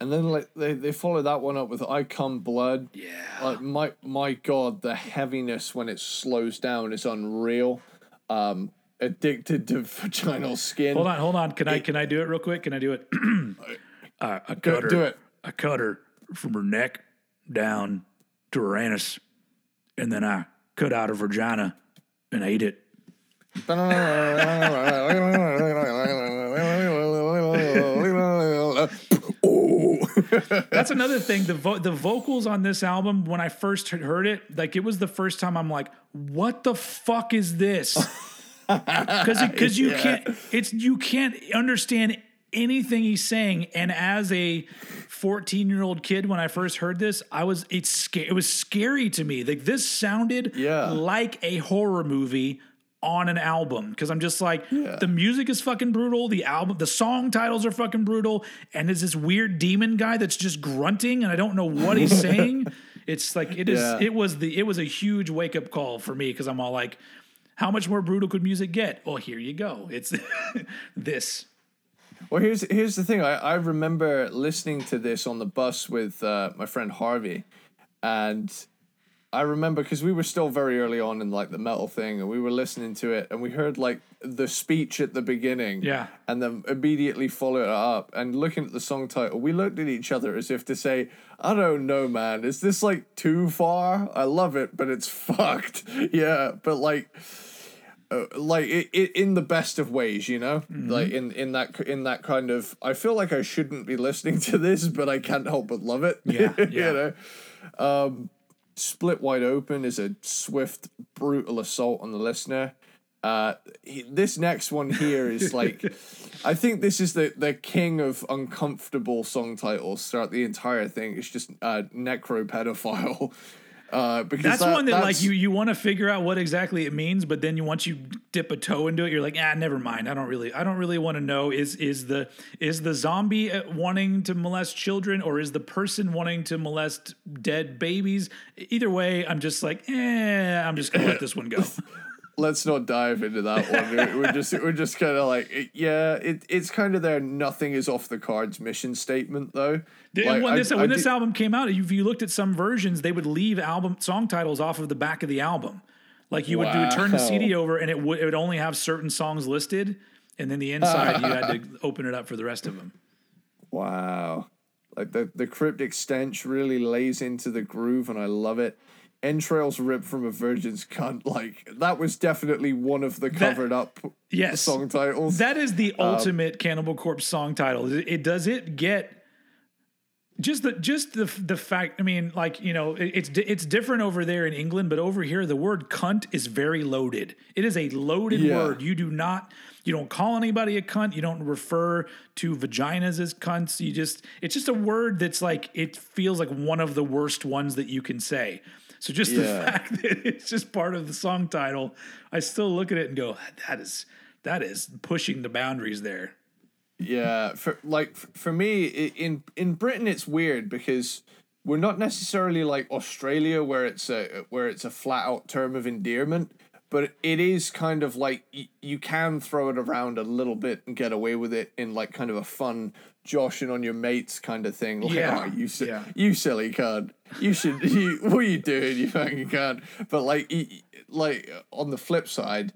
[SPEAKER 2] and then like they, they follow that one up with I Cum Blood.
[SPEAKER 1] Yeah.
[SPEAKER 2] Like my my god, the heaviness when it slows down is unreal. Um addicted to vaginal skin.
[SPEAKER 1] Hold on, hold on. Can I can I do it real quick? Can I do it? uh, I cut her.
[SPEAKER 2] do it.
[SPEAKER 1] I cut her from her neck down to her anus, and then I cut out her vagina and ate it. That's another thing. The vo- the vocals on this album, when I first heard it, like it was the first time I'm like, "What the fuck is this?" Because because you can't it's you can't understand anything he's saying. And as a 14 year old kid, when I first heard this, I was it's sca- it was scary to me. Like this sounded
[SPEAKER 2] Yeah.
[SPEAKER 1] like a horror movie on an album because I'm just like the music is fucking brutal. The album, the song titles are fucking brutal, and there's this weird demon guy that's just grunting, and I don't know what he's saying. It's like it is.
[SPEAKER 2] Yeah.
[SPEAKER 1] It was the. It was a huge wake up call for me because I'm all like, how much more brutal could music get? Well, here you go. It's this.
[SPEAKER 2] Well, here's here's the thing. I, I remember listening to this on the bus with uh, my friend Harvey, and I remember because we were still very early on in like the metal thing, and we were listening to it, and we heard like the speech at the beginning,
[SPEAKER 1] Yeah.
[SPEAKER 2] and then immediately followed it up. And looking at the song title, we looked at each other as if to say, "I don't know, man. Is this like too far? I love it, but it's fucked." Yeah, but like uh, like it, it in the best of ways you know?
[SPEAKER 1] Mm-hmm.
[SPEAKER 2] like in in that in that kind of i feel like i shouldn't be listening to this but i can't help but love it.
[SPEAKER 1] Yeah, yeah.
[SPEAKER 2] you know? Um split wide open is a swift brutal assault on the listener. Uh he, this next one here is like i think this is the the king of uncomfortable song titles throughout the entire thing. It's just uh necro pedophile uh because
[SPEAKER 1] That's
[SPEAKER 2] that-
[SPEAKER 1] one that like you you want to figure out what exactly it means, but then you once you dip a toe into it, you're like, ah, never mind. I don't really I don't really want to know. Is is the is the zombie uh, wanting to molest children, or is the person wanting to molest dead babies? Either way, I'm just like, eh, I'm just gonna let this one go.
[SPEAKER 2] let's not dive into that one. We're- we're just we're just kind of like it- yeah, it it's kind of their nothing is off the cards mission statement though.
[SPEAKER 1] Did-
[SPEAKER 2] Like,
[SPEAKER 1] when
[SPEAKER 2] I-
[SPEAKER 1] this
[SPEAKER 2] I
[SPEAKER 1] when this
[SPEAKER 2] did-
[SPEAKER 1] album came out, if you looked at some versions, they would leave album song titles off of the back of the album. Like you would do turn the CD over, and it would it would only have certain songs listed, and then the inside you had to open it up for the rest of them.
[SPEAKER 2] Wow. Like the, the cryptic stench really lays into the groove and I love it. Entrails ripped from a virgin's cunt. Like that was definitely one of the covered up
[SPEAKER 1] Yes,
[SPEAKER 2] song titles.
[SPEAKER 1] That is the um, ultimate Cannibal Corpse song title. It, it- does it get just the just the the fact. I mean, like you know, it, it's it's different over there in England, but over here the word cunt is very loaded. It is a loaded
[SPEAKER 2] Yeah.
[SPEAKER 1] word. You do not you don't call anybody a cunt. You don't refer to vaginas as cunts. You just it's just a word that's like it feels like one of the worst ones that you can say. So just the fact that it's just part of the song title, I still look at it and go, that is that is pushing the boundaries there.
[SPEAKER 2] Yeah, for like for me in in Britain it's weird because we're not necessarily like Australia where it's a where it's a flat out term of endearment, but it is kind of like y- you can throw it around a little bit and get away with it in like kind of a fun joshing on your mates kind of thing. Like,
[SPEAKER 1] Yeah,
[SPEAKER 2] oh, you si-
[SPEAKER 1] yeah.
[SPEAKER 2] you silly cunt. You should you what are you doing? You fucking cunt. But like like on the flip side,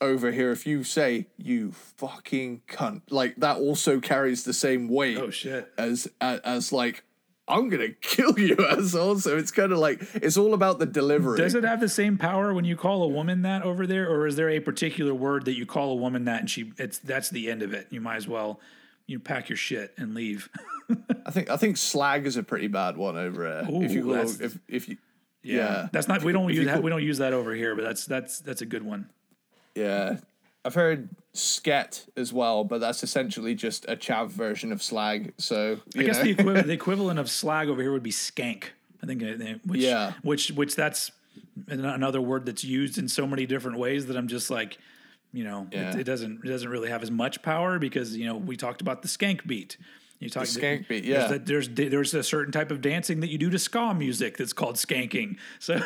[SPEAKER 2] over here, if you say you fucking cunt, like that also carries the same weight
[SPEAKER 1] Oh shit.
[SPEAKER 2] as as, as like I'm gonna kill you asshole. So it's kind of like it's all about the delivery.
[SPEAKER 1] Does it have the same power when you call a woman that over there, or is there a particular word that you call a woman that and she it's that's the end of it? You might as well you pack your shit and leave.
[SPEAKER 2] I think I think slag is a pretty bad one over there. if you
[SPEAKER 1] Ooh, that's-
[SPEAKER 2] if if you yeah
[SPEAKER 1] That's not we don't use that we don't use that over here, but that's that's that's a good one.
[SPEAKER 2] yeah. I've heard sket as well, but that's essentially just a chav version of slag. So you
[SPEAKER 1] I guess the equivalent the equivalent of slag over here would be skank. I think uh, which
[SPEAKER 2] Yeah.
[SPEAKER 1] which which that's another word that's used in so many different ways that I'm just like, you know,
[SPEAKER 2] Yeah.
[SPEAKER 1] it, it doesn't it doesn't really have as much power because you know we talked about the skank beat. You talk
[SPEAKER 2] skank beat,
[SPEAKER 1] there's
[SPEAKER 2] yeah.
[SPEAKER 1] that- There's there's a certain type of dancing that you do to ska music that's called skanking. So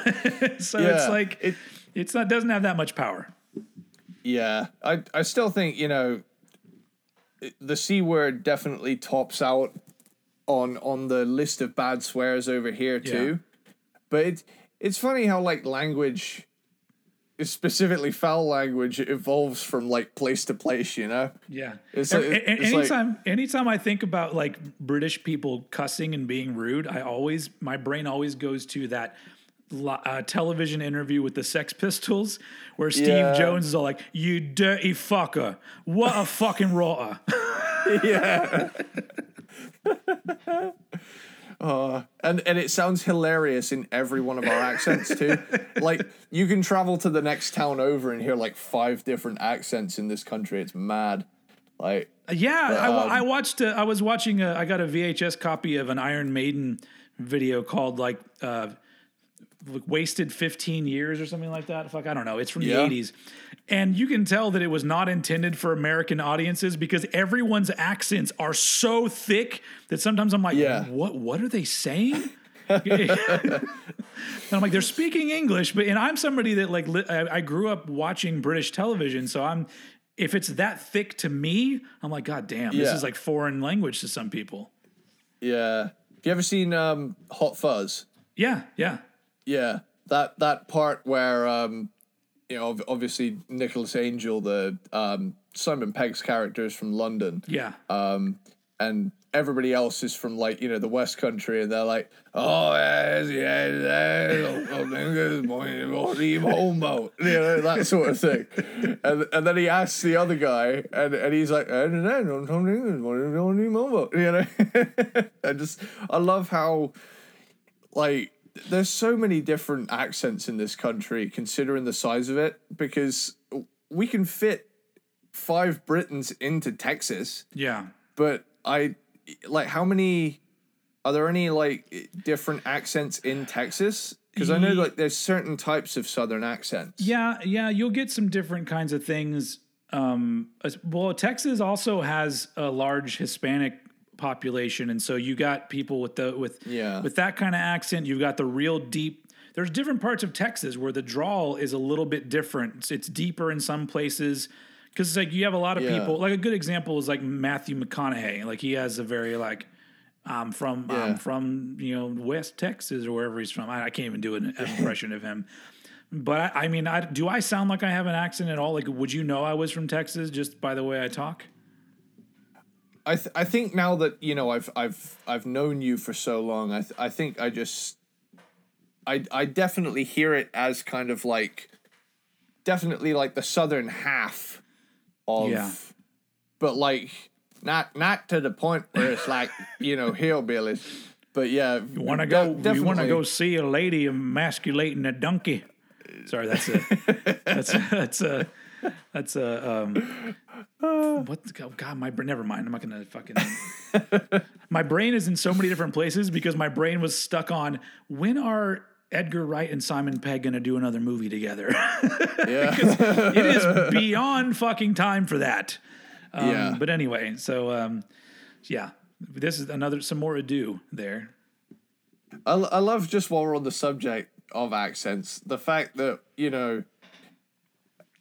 [SPEAKER 1] so it's like
[SPEAKER 2] it-
[SPEAKER 1] it's not doesn't have that much power.
[SPEAKER 2] Yeah, I I still think you know the c word definitely tops out on on the list of bad swears over here too. But it's it's funny how like language, specifically foul language, evolves from like place to place. You know.
[SPEAKER 1] Yeah.
[SPEAKER 2] It's
[SPEAKER 1] A-
[SPEAKER 2] like-
[SPEAKER 1] a-
[SPEAKER 2] it's like-
[SPEAKER 1] anytime anytime I think about like British people cussing and being rude, I always my brain always goes to that uh, television interview with the Sex Pistols where Steve
[SPEAKER 2] Yeah.
[SPEAKER 1] Jones is all like, "You dirty fucker, what a fucking rotter."
[SPEAKER 2] yeah. Uh, and and it sounds hilarious in every one of our accents too. like you can travel to the next town over and hear like five different accents in this country. It's mad. Like
[SPEAKER 1] Yeah, I, wa-
[SPEAKER 2] um,
[SPEAKER 1] I watched. A, I was watching. A, I got a VHS copy of an Iron Maiden video called like uh, "Wasted 15 Years" or something like that. Fuck, I don't know. It's from
[SPEAKER 2] Yeah.
[SPEAKER 1] the 80s, and you can tell that it was not intended for American audiences because everyone's accents are so thick that sometimes I'm like,
[SPEAKER 2] Yeah.
[SPEAKER 1] what? What are they saying? and I'm like, they're speaking English, but and I'm somebody that like li- I, I grew up watching British television, so I'm if it's that thick to me, I'm like, God damn, this is like foreign language to some people.
[SPEAKER 2] yeah. Have you ever seen um, Hot Fuzz?
[SPEAKER 1] Yeah, yeah,
[SPEAKER 2] Yeah, that that part where um, you know obviously Nicholas Angel, the um, Simon Pegg's character is from London.
[SPEAKER 1] yeah.
[SPEAKER 2] um, and everybody else is from like you know the West Country, and they're like, oh yes, yes, yes, oh, oh, boat," you know that sort of thing. And and then he asks the other guy, and, and he's like, I don't know, don't come English, boy, don't leave home boat," you know. I just I love how like there's so many different accents in this country considering the size of it because we can fit five Britons into Texas
[SPEAKER 1] Yeah.
[SPEAKER 2] but I like how many are there any like different accents in Texas? Because I know like there's certain types of southern accents.
[SPEAKER 1] Yeah, yeah, you'll get some different kinds of things. Um, well, Texas also has a large Hispanic population, and so you got people with the with
[SPEAKER 2] Yeah.
[SPEAKER 1] with that kind of accent. You've got the real deep there's different parts of Texas where the drawl is a little bit different. It's, it's deeper in some places because it's like you have a lot of
[SPEAKER 2] Yeah.
[SPEAKER 1] people. Like a good example is like Matthew McConaughey. Like he has a very like. I'm from um,
[SPEAKER 2] Yeah.
[SPEAKER 1] I'm from you know West Texas or wherever he's from. I, I can't even do an impression of him. But I, I mean, I, do I sound like I have an accent at all? Like, would you know I was from Texas just by the way I talk?
[SPEAKER 2] I th- I think now that you know I've I've I've known you for so long, I th- I think I just I I definitely hear it as kind of like definitely like the southern half of
[SPEAKER 1] Yeah.
[SPEAKER 2] but like not not to the point where it's like you know hillbillies, but yeah,
[SPEAKER 1] You want to go? You want to go see a lady emasculating a donkey? Sorry, that's a that's a, that's a that's a um. What? oh God, my brain. Never mind. I'm not gonna fucking. my brain is in so many different places because my brain was stuck on when are Edgar Wright and Simon Pegg gonna do another movie together?
[SPEAKER 2] Yeah,
[SPEAKER 1] it is beyond fucking time for that. Um,
[SPEAKER 2] yeah.
[SPEAKER 1] But anyway, so um, yeah, this is another some more ado there.
[SPEAKER 2] I, I love just while we're on the subject of accents, the fact that you know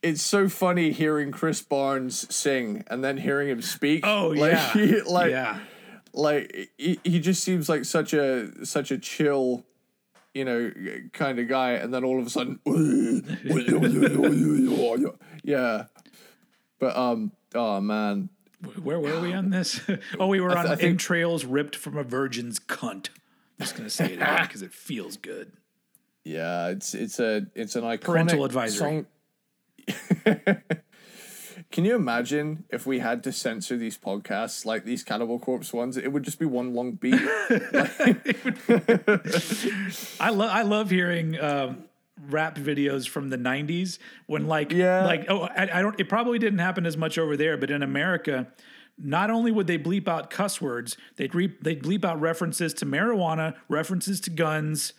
[SPEAKER 2] it's so funny hearing Chris Barnes sing and then hearing him speak.
[SPEAKER 1] Oh
[SPEAKER 2] like,
[SPEAKER 1] yeah,
[SPEAKER 2] he- like
[SPEAKER 1] yeah.
[SPEAKER 2] like he, he just seems like such a such a chill you know kind of guy and then all of a sudden yeah but um oh man
[SPEAKER 1] Where were we on this? oh, we were on
[SPEAKER 2] think-
[SPEAKER 1] entrails ripped from a virgin's cunt. I'm just gonna say it because it feels good.
[SPEAKER 2] yeah it's it's a it's an iconic
[SPEAKER 1] Parental advisory.
[SPEAKER 2] song Can you imagine if we had to censor these podcasts like these Cannibal Corpse ones? It would just be one long beat.
[SPEAKER 1] I love I love hearing um, rap videos from the '90s when like
[SPEAKER 2] Yeah.
[SPEAKER 1] like oh I, I don't it probably didn't happen as much over there, but in America. Not only would they bleep out cuss words, they'd re- they'd bleep out references to marijuana, references to guns,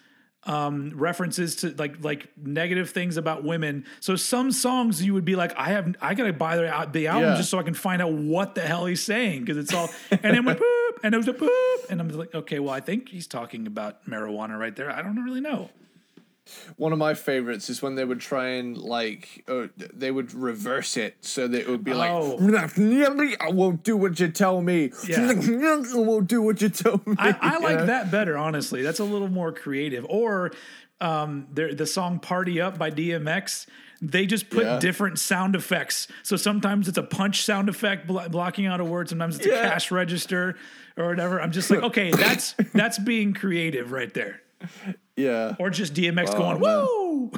[SPEAKER 1] um, references to like like negative things about women. So some songs you would be like, I have I gotta buy the, the album
[SPEAKER 2] Yeah.
[SPEAKER 1] just so I can find out what the hell he's saying because it's all and then went poop and it was a poop and I'm like, okay, well I think he's talking about marijuana right there. I don't really know.
[SPEAKER 2] One of my favorites is when they would try and like uh, they would reverse it so that it would be like
[SPEAKER 1] Oh.
[SPEAKER 2] I won't do what you tell me.
[SPEAKER 1] Yeah.
[SPEAKER 2] I won't do what you tell me.
[SPEAKER 1] I, I like
[SPEAKER 2] Yeah.
[SPEAKER 1] that better, honestly. That's a little more creative. Or um, the song "Party Up" by DMX. They just put
[SPEAKER 2] Yeah.
[SPEAKER 1] different sound effects. So sometimes it's a punch sound effect blo- blocking out a word. Sometimes it's a cash register or whatever. I'm just like, okay, that's that's being creative right there.
[SPEAKER 2] Yeah.
[SPEAKER 1] Or just DMX going,
[SPEAKER 2] man.
[SPEAKER 1] woo!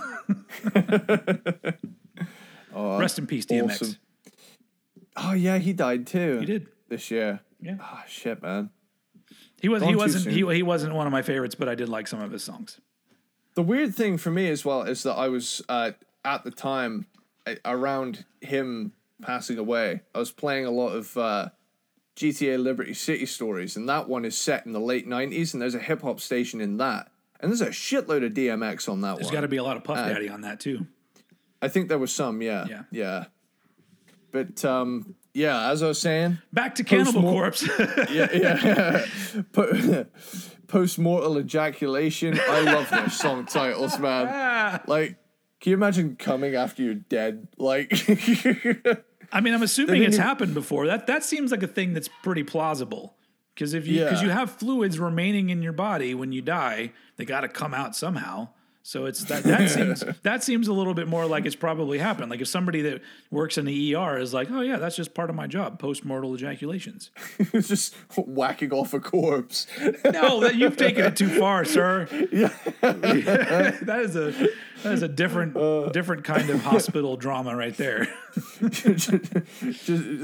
[SPEAKER 1] Rest in peace, DMX.
[SPEAKER 2] awesome. Oh yeah, he died too.
[SPEAKER 1] He did.
[SPEAKER 2] this year.
[SPEAKER 1] Yeah.
[SPEAKER 2] Oh shit, man.
[SPEAKER 1] He was he
[SPEAKER 2] Gone too
[SPEAKER 1] wasn't he, he wasn't one of my favorites, but I did like some of his songs.
[SPEAKER 2] The weird thing for me as well is that I was uh, at the time around him passing away. I was playing a lot of uh, GTA Liberty City stories, and that one is set in the late '90s, and there's a hip hop station in that, and there's a shitload of DMX on that
[SPEAKER 1] There's
[SPEAKER 2] one.
[SPEAKER 1] got to be a lot of Puff Daddy on that too.
[SPEAKER 2] I think there was some, yeah,
[SPEAKER 1] Yeah.
[SPEAKER 2] yeah. But um, yeah, as I was saying,
[SPEAKER 1] Back to Cannibal
[SPEAKER 2] Post-mor-
[SPEAKER 1] Corpse.
[SPEAKER 2] yeah, yeah. Po- Post-mortal ejaculation. I love their song titles, man. Like, can you imagine coming after you're dead? Like,
[SPEAKER 1] I mean, I'm assuming
[SPEAKER 2] didn't
[SPEAKER 1] it's
[SPEAKER 2] even-
[SPEAKER 1] happened before. That that seems like a thing that's pretty plausible. Because if you because
[SPEAKER 2] Yeah.
[SPEAKER 1] you have fluids remaining in your body when you die, they got to come out somehow. So it's that that seems that seems a little bit more like it's probably happened. Like if somebody that works in the ER is like, oh yeah, that's just part of my job, post mortal ejaculations.
[SPEAKER 2] it's just whacking off a corpse.
[SPEAKER 1] No, that you've taken it too far, sir. Yeah, that is a that is a different different kind of hospital drama right there.
[SPEAKER 2] Just-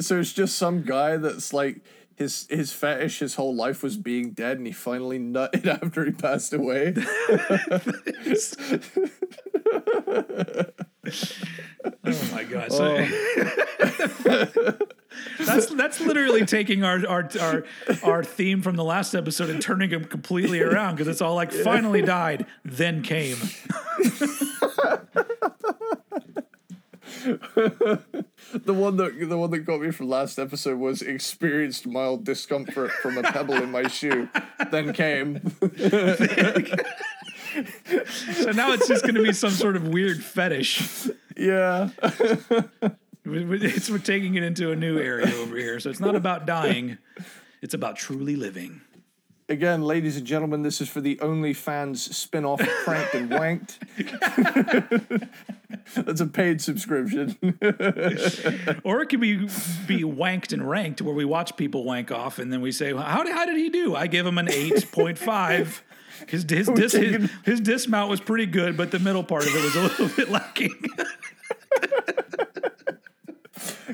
[SPEAKER 2] so it's just some guy that's like his his fetish his whole life was being dead, and he finally nutted after he passed away.
[SPEAKER 1] Oh my god! So, oh. that's that's literally taking our our our our theme from the last episode and turning him completely around because it's all like finally died, then came.
[SPEAKER 2] The one that the one that got me from last episode was experienced mild discomfort from a pebble in my shoe, then came.
[SPEAKER 1] so now it's just going to be some sort of weird fetish.
[SPEAKER 2] Yeah.
[SPEAKER 1] It's, we're taking it into a new area over here. So it's not about dying, it's about truly living.
[SPEAKER 2] Again, ladies and gentlemen, this is for the OnlyFans spin off of Pranked and Wanked. That's a paid subscription.
[SPEAKER 1] Or it could be be wanked and ranked, where we watch people wank off, and then we say, "How did how did he do?" I give him an eight point five. His his, dis, his his dismount was pretty good, but the middle part of it was a little bit lacking.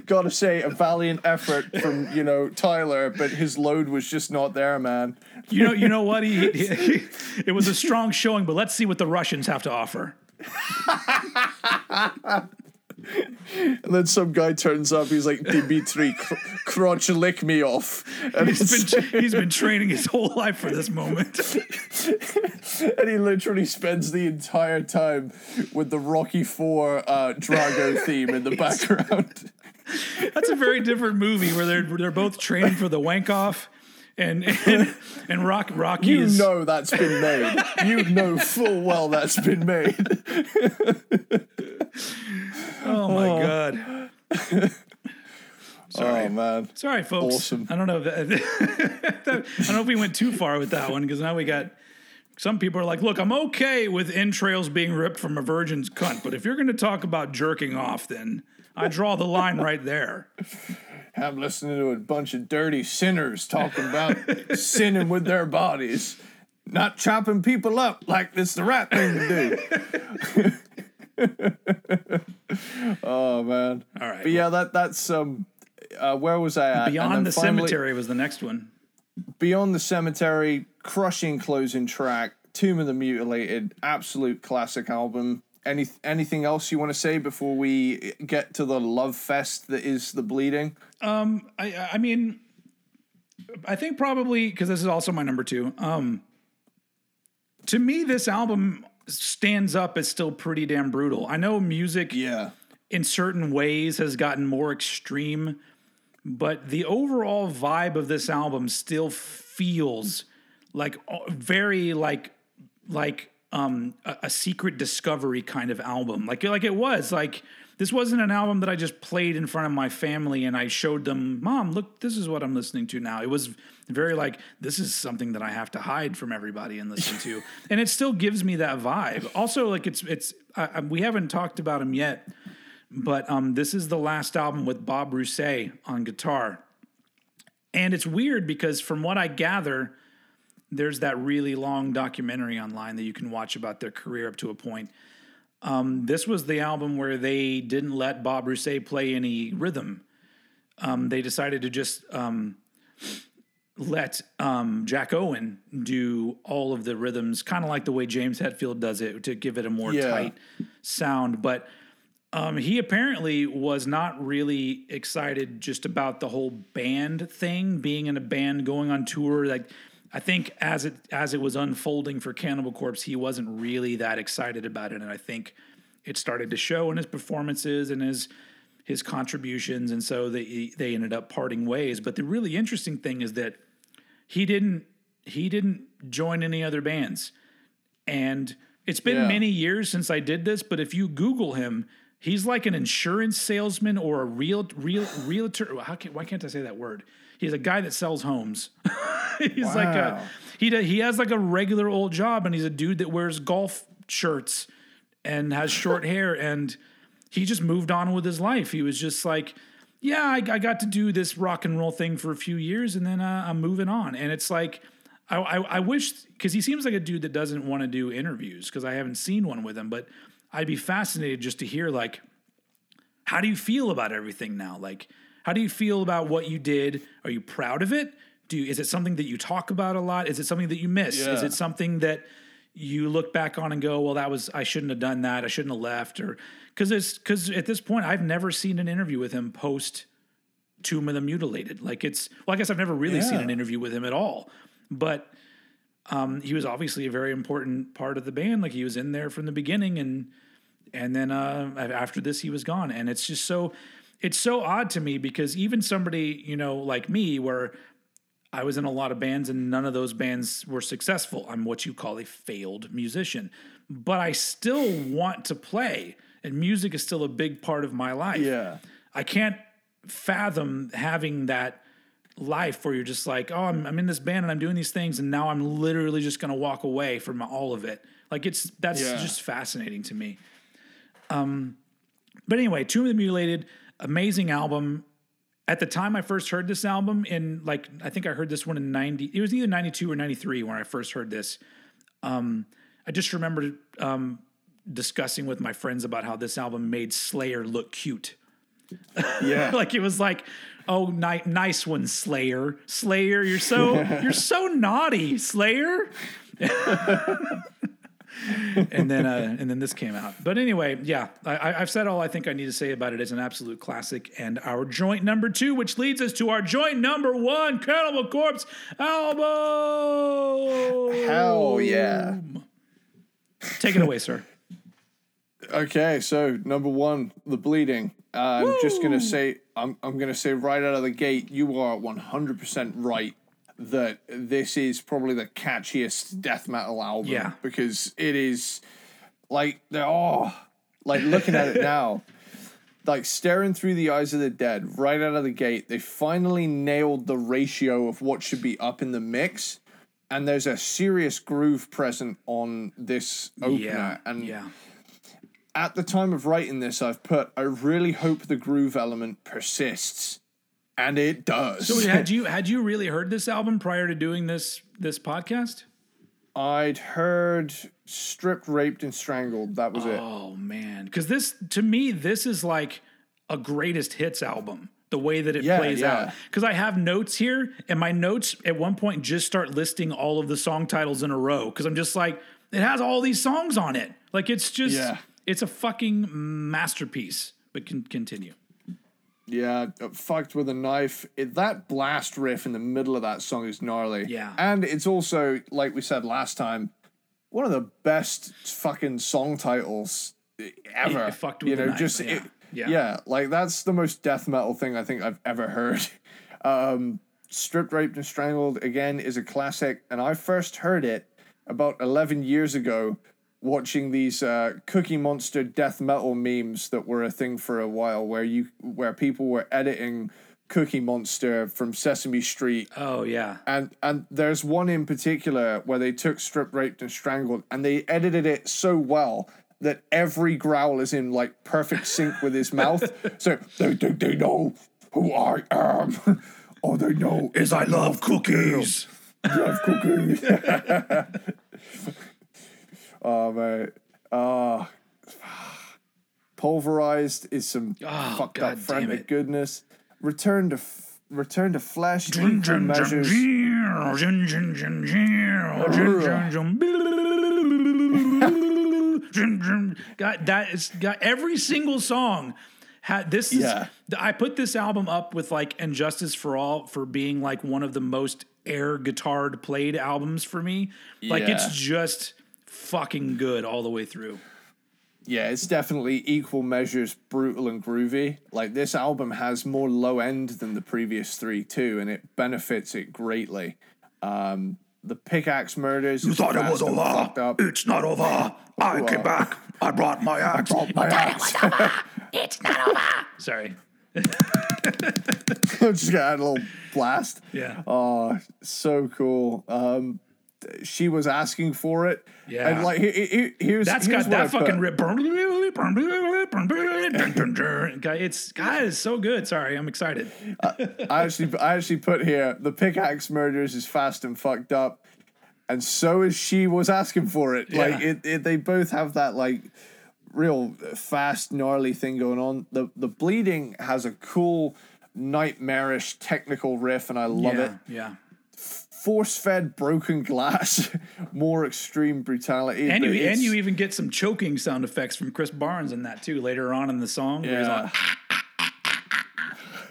[SPEAKER 2] Gotta say, a valiant effort from, you know, Tyler, but his load was just not there, man.
[SPEAKER 1] You know, you know what? He, he, he- it was a strong showing, but let's see what the Russians have to offer.
[SPEAKER 2] And then some guy turns up, he's like, Dimitri, cr- crotch lick me off. And,
[SPEAKER 1] He's been he's been training his whole life for this moment.
[SPEAKER 2] and he literally spends the entire time with the Rocky Four uh, Drago theme in the background.
[SPEAKER 1] That's a very different movie where they're they're both training for the wank off, and and, and Rock Rocky
[SPEAKER 2] You
[SPEAKER 1] is
[SPEAKER 2] know that's been made. You know full well that's been made.
[SPEAKER 1] oh my oh. god.
[SPEAKER 2] Oh man.
[SPEAKER 1] Sorry, folks.
[SPEAKER 2] Awesome.
[SPEAKER 1] I don't know. If that, I don't know if we went too far with that one because now we got some people are like, "Look, I'm okay with entrails being ripped from a virgin's cunt, but if you're going to talk about jerking off, then I draw the line right there."
[SPEAKER 2] I'm listening to a bunch of dirty sinners talking about sinning with their bodies, not chopping people up like it's the right thing to do. oh man.
[SPEAKER 1] All right.
[SPEAKER 2] But yeah, that that's um uh, where was I at?
[SPEAKER 1] Beyond the
[SPEAKER 2] finally-
[SPEAKER 1] cemetery was the next one.
[SPEAKER 2] Beyond the Cemetery, crushing closing track, Tomb of the Mutilated, absolute classic album. Any anything else you want to say before we get to the love fest that is the bleeding?
[SPEAKER 1] Um, I I mean, I think probably because this is also my number two. Um, to me, this album stands up as still pretty damn brutal. I know music
[SPEAKER 2] Yeah.
[SPEAKER 1] in certain ways has gotten more extreme, but the overall vibe of this album still feels like uh, very like like um a, a secret discovery kind of album. Like like it was like this wasn't an album that I just played in front of my family and I showed them, "Mom, look, this is what I'm listening to now." It was very like this is something that I have to hide from everybody and listen to. and it still gives me that vibe. Also like it's it's I, we haven't talked about him yet, but um, this is the last album with Bob Rusay on guitar. And it's weird because from what I gather, there's that really long documentary online that you can watch about their career up to a point. Um, this was the album where they didn't let Bob Rusay play any rhythm. Um, they decided to just um, let um, Jack Owen do all of the rhythms, kind of like the way James Hetfield does it, to give it a more
[SPEAKER 2] Yeah.
[SPEAKER 1] tight sound. But um, he apparently was not really excited just about the whole band thing, being in a band, going on tour. Like, I think as it as it was unfolding for Cannibal Corpse, he wasn't really that excited about it, and I think it started to show in his performances and his his contributions, and so they they ended up parting ways. But the really interesting thing is that he didn't he didn't join any other bands, and it's been
[SPEAKER 2] Yeah.
[SPEAKER 1] many years since I did this. But if you Google him, he's like an insurance salesman or a real real realtor. How can, why can't I say that word? He's a guy that sells homes. he's like a he do- he has like a regular old job, and he's a dude that wears golf shirts and has short hair, and he just moved on with his life. He was just like, yeah, I, I got to do this rock and roll thing for a few years, and then uh, I'm moving on. And it's like, I, I, I wish because he seems like a dude that doesn't want to do interviews because I haven't seen one with him, but I'd be fascinated just to hear like, how do you feel about everything now? Like, how do you feel about what you did? Are you proud of it? Do you, is it something that you talk about a lot? Is it something that you miss? Is it something that you look back on and go, well, that was I shouldn't have done that. I shouldn't have left, or because it's because at this point I've never seen an interview with him post Tomb of the Mutilated. Like it's well, I guess I've never really seen an interview with him at all, but. Um, he was obviously a very important part of the band. Like he was in there from the beginning, and and then uh, after this he was gone and it's just so it's so odd to me because even somebody you know like me where I was in a lot of bands, and none of those bands were successful. I'm what you call a failed musician, but I still want to play, and music is still a big part of my life.
[SPEAKER 2] Yeah.
[SPEAKER 1] I can't fathom having that life where you're just like, oh, I'm, I'm in this band and I'm doing these things, and now I'm literally just going to walk away from all of it. Like it's that's
[SPEAKER 2] Yeah.
[SPEAKER 1] just fascinating to me. Um, but anyway, Tomb of the Mutilated, amazing album. At the time I first heard this album, in like I think I heard this one in ninety. It was either ninety two or ninety three when I first heard this. Um, I just remember um, discussing with my friends about how this album made Slayer look cute.
[SPEAKER 2] Yeah.
[SPEAKER 1] like it was like, oh, ni- nice one, Slayer. Slayer, you're so you're so naughty, Slayer. and then uh, and then this came out. But anyway, yeah, I, I've said all I think I need to say about it. It's an absolute classic, and our joint number two, which leads us to our joint number one, Cannibal Corpse album.
[SPEAKER 2] Hell yeah.
[SPEAKER 1] Take it away, sir.
[SPEAKER 2] Okay, so number one, the bleeding. Uh, I'm just gonna say, I'm I'm gonna say right out of the gate, you are 100 percent right that this is probably the catchiest death metal album.
[SPEAKER 1] Yeah.
[SPEAKER 2] because it is like they're oh, like looking at it now, like staring through the eyes of the dead. Right out of the gate, they finally nailed the ratio of what should be up in the mix. And there's a serious groove present on this opener,
[SPEAKER 1] Yeah,
[SPEAKER 2] and
[SPEAKER 1] yeah.
[SPEAKER 2] at the time of writing this, I've put, I really hope the groove element persists. And it does.
[SPEAKER 1] So had you had you really heard this album prior to doing this this podcast?
[SPEAKER 2] I'd heard stripped, raped, and strangled. That was it.
[SPEAKER 1] Oh man, because this to me this is like a greatest hits album. The way that it
[SPEAKER 2] Yeah,
[SPEAKER 1] plays
[SPEAKER 2] yeah.
[SPEAKER 1] out, because I have notes here, and my notes at one point just start listing all of the song titles in a row. Because I'm just like, it has all these songs on it. Like it's just,
[SPEAKER 2] Yeah.
[SPEAKER 1] it's a fucking masterpiece. But can continue.
[SPEAKER 2] Yeah, uh, fucked with a knife. It, that blast riff in the middle of that song is gnarly.
[SPEAKER 1] Yeah.
[SPEAKER 2] And it's also, like we said last time, one of the best fucking song titles ever.
[SPEAKER 1] It fucked
[SPEAKER 2] you know,
[SPEAKER 1] knife,
[SPEAKER 2] just
[SPEAKER 1] yeah.
[SPEAKER 2] it-
[SPEAKER 1] Yeah.
[SPEAKER 2] yeah, like that's the most death metal thing I think I've ever heard. Um, Stripped, raped, and strangled again is a classic, and I first heard it about eleven years ago, watching these uh, Cookie Monster death metal memes that were a thing for a while, where you where people were editing Cookie Monster from Sesame Street
[SPEAKER 1] Oh yeah,
[SPEAKER 2] and and there's one in particular where they took strip raped, and strangled, and they edited it so well that every growl is in like perfect sync with his mouth. So they think they know who I am. All they know is
[SPEAKER 1] I love cookies.
[SPEAKER 2] love cookies. Oh man. Uh, pulverized is some
[SPEAKER 1] Oh,
[SPEAKER 2] fucked
[SPEAKER 1] God
[SPEAKER 2] up frantic goodness. Return to f- return to measures.
[SPEAKER 1] God, that is got every single song. Had this is
[SPEAKER 2] Yeah.
[SPEAKER 1] I put this album up with like And Justice for All for being like one of the most air guitared played albums for me. Like
[SPEAKER 2] Yeah.
[SPEAKER 1] it's just fucking good all the way through.
[SPEAKER 2] Yeah, it's definitely equal measures brutal and groovy. Like this album has more low end than the previous three too, and it benefits it greatly. Um, the pickaxe murders. You
[SPEAKER 4] thought it was over.
[SPEAKER 2] Up.
[SPEAKER 4] It's not over. I came back. I brought my axe.
[SPEAKER 2] My axe.
[SPEAKER 1] Sorry.
[SPEAKER 2] Just got a little blast.
[SPEAKER 1] Yeah.
[SPEAKER 2] Oh, so cool. Um, she was asking for it.
[SPEAKER 1] Yeah.
[SPEAKER 2] And like, he- he- he- here's
[SPEAKER 1] That's
[SPEAKER 2] here's
[SPEAKER 1] got
[SPEAKER 2] what I
[SPEAKER 1] that fucking rip. Guy, It's God, it's so good. Sorry, I'm excited.
[SPEAKER 2] I actually, I actually put here the pickaxe murders is fast and fucked up, and so is she was asking for it. Like it, it, they both have that like real fast gnarly thing going on. The the bleeding has a cool nightmarish technical riff, and I love
[SPEAKER 1] yeah,
[SPEAKER 2] it.
[SPEAKER 1] yeah.
[SPEAKER 2] Force fed broken glass, more extreme brutality.
[SPEAKER 1] And you and you even get some choking sound effects from Chris Barnes in that too later on in the song.
[SPEAKER 2] Yeah.
[SPEAKER 1] like,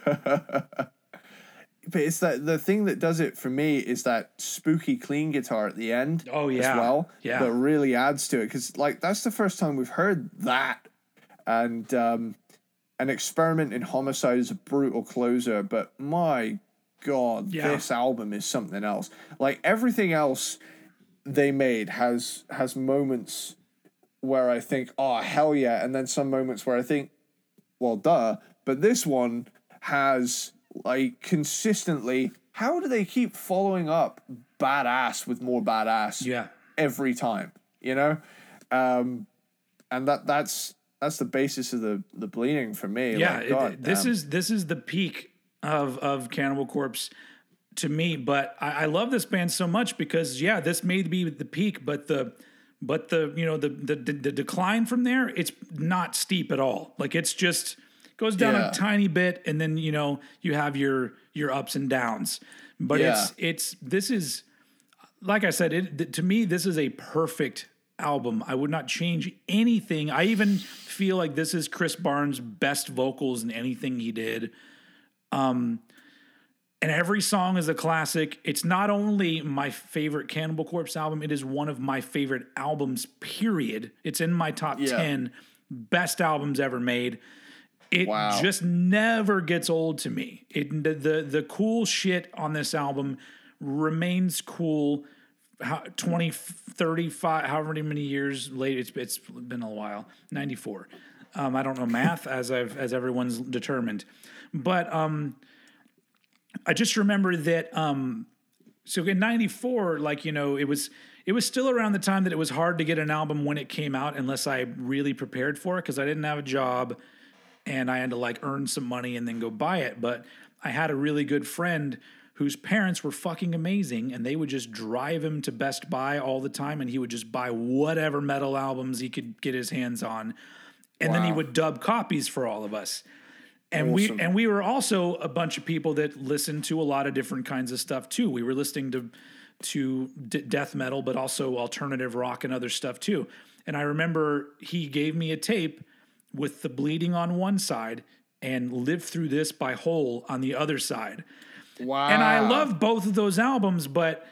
[SPEAKER 2] but it's that the thing that does it for me is that spooky clean guitar at the end.
[SPEAKER 1] Oh, yeah.
[SPEAKER 2] as well.
[SPEAKER 1] Yeah.
[SPEAKER 2] that really adds to it because like that's the first time we've heard that, and um, an experiment in homicide is a brutal closer. But my god,
[SPEAKER 1] Yeah.
[SPEAKER 2] this album is something else. Like everything else they made has has moments where I think, oh hell yeah, and then some moments where I think, well duh. But this one has like consistently how do they keep following up badass with more badass
[SPEAKER 1] Yeah.
[SPEAKER 2] every time? You know? Um and that that's that's the basis of the the bleeding for me.
[SPEAKER 1] Yeah,
[SPEAKER 2] like,
[SPEAKER 1] it- this
[SPEAKER 2] damn.
[SPEAKER 1] is this is the peak of of Cannibal Corpse to me. But I, I love this band so much because yeah, this may be the peak, but the but the you know the the the decline from there, it's not steep at all. Like it's just goes down
[SPEAKER 2] Yeah.
[SPEAKER 1] a tiny bit, and then you know you have your your ups and downs. But
[SPEAKER 2] Yeah.
[SPEAKER 1] it's it's this is like I said, it th- to me this is a perfect album. I would not change anything. I even feel like this is Chris Barnes' best vocals in anything he did. Um, and every song is a classic. It's not only my favorite Cannibal Corpse album; it is one of my favorite albums. Period. It's in my top
[SPEAKER 2] Yeah.
[SPEAKER 1] ten best albums ever made. It
[SPEAKER 2] Wow.
[SPEAKER 1] just never gets old to me. It the, the the cool shit on this album remains cool. How, 20, 35, however many years later, it's it's been a while. Ninety four. Um, I don't know math as I've as everyone's determined, but um, I just remember that um so in 94 like you know it was it was still around the time that it was hard to get an album when it came out unless I really prepared for it cuz I didn't have a job and I had to like earn some money and then go buy it. But I had a really good friend whose parents were fucking amazing and they would just drive him to Best Buy all the time and he would just buy whatever metal albums he could get his hands on. And then he would dub copies for all of us and we and we were also a bunch of people that listened to a lot of different kinds of stuff too. We were listening to to d- death metal, but also alternative rock and other stuff too. And I remember he gave me a tape with the bleeding on one side and live through this by hole on the other side.
[SPEAKER 2] wow.
[SPEAKER 1] And I love both of those albums, but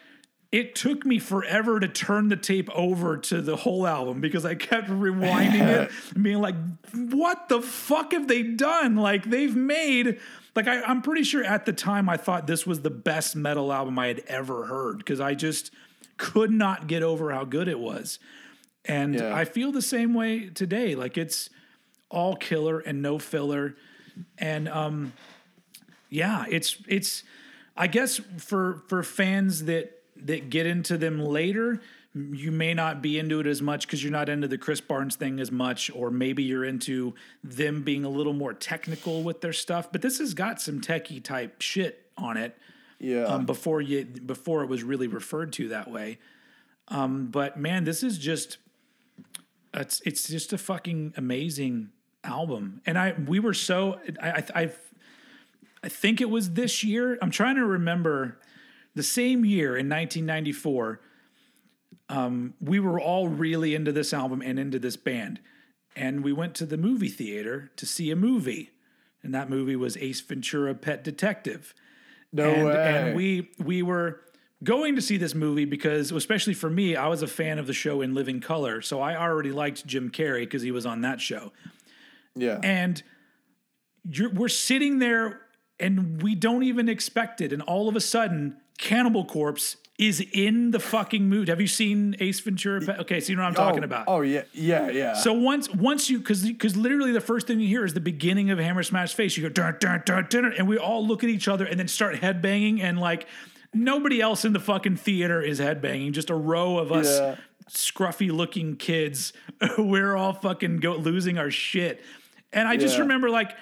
[SPEAKER 1] it took me forever to turn the tape over to the Hole album because I kept rewinding it and being like, what the fuck have they done? Like, they've made, like, I, I'm pretty sure at the time I thought this was the best metal album I had ever heard because I just could not get over how good it was. And
[SPEAKER 2] Yeah.
[SPEAKER 1] I feel the same way today. Like, it's all killer and no filler. And, um, yeah, it's it's I guess for for fans that that get into them later, you may not be into it as much because you're not into the Chris Barnes thing as much, or maybe you're into them being a little more technical with their stuff. But this has got some techie type shit on it
[SPEAKER 2] yeah.
[SPEAKER 1] um, before you before it was really referred to that way. Um, but man, this is just it's it's just a fucking amazing album, and I we were so I I I, I think it was this year. I'm trying to remember the same year in 1994. Um, we were all really into this album and into this band, and we went to the movie theater to see a movie, and that movie was Ace Ventura: Pet Detective
[SPEAKER 2] no
[SPEAKER 1] and,
[SPEAKER 2] way.
[SPEAKER 1] and we we were going to see this movie because especially for me i was a fan of the show in living color so i already liked jim carrey because he was on that show
[SPEAKER 2] yeah.
[SPEAKER 1] and you're, we're sitting there and we don't even expect it and all of a sudden cannibal corpse is in the fucking mood have you seen ace ventura okay so you know what i'm oh, talking
[SPEAKER 2] oh,
[SPEAKER 1] about
[SPEAKER 2] Oh yeah, yeah, yeah.
[SPEAKER 1] so once once you because because literally the first thing you hear is the beginning of Hammer Smash Face. You go dun dun dun dun, and we all look at each other and then start headbanging and like nobody else in the fucking theater is headbanging. Just a row of us
[SPEAKER 2] Yeah.
[SPEAKER 1] scruffy looking kids. We're all fucking go losing our shit. And I just remember like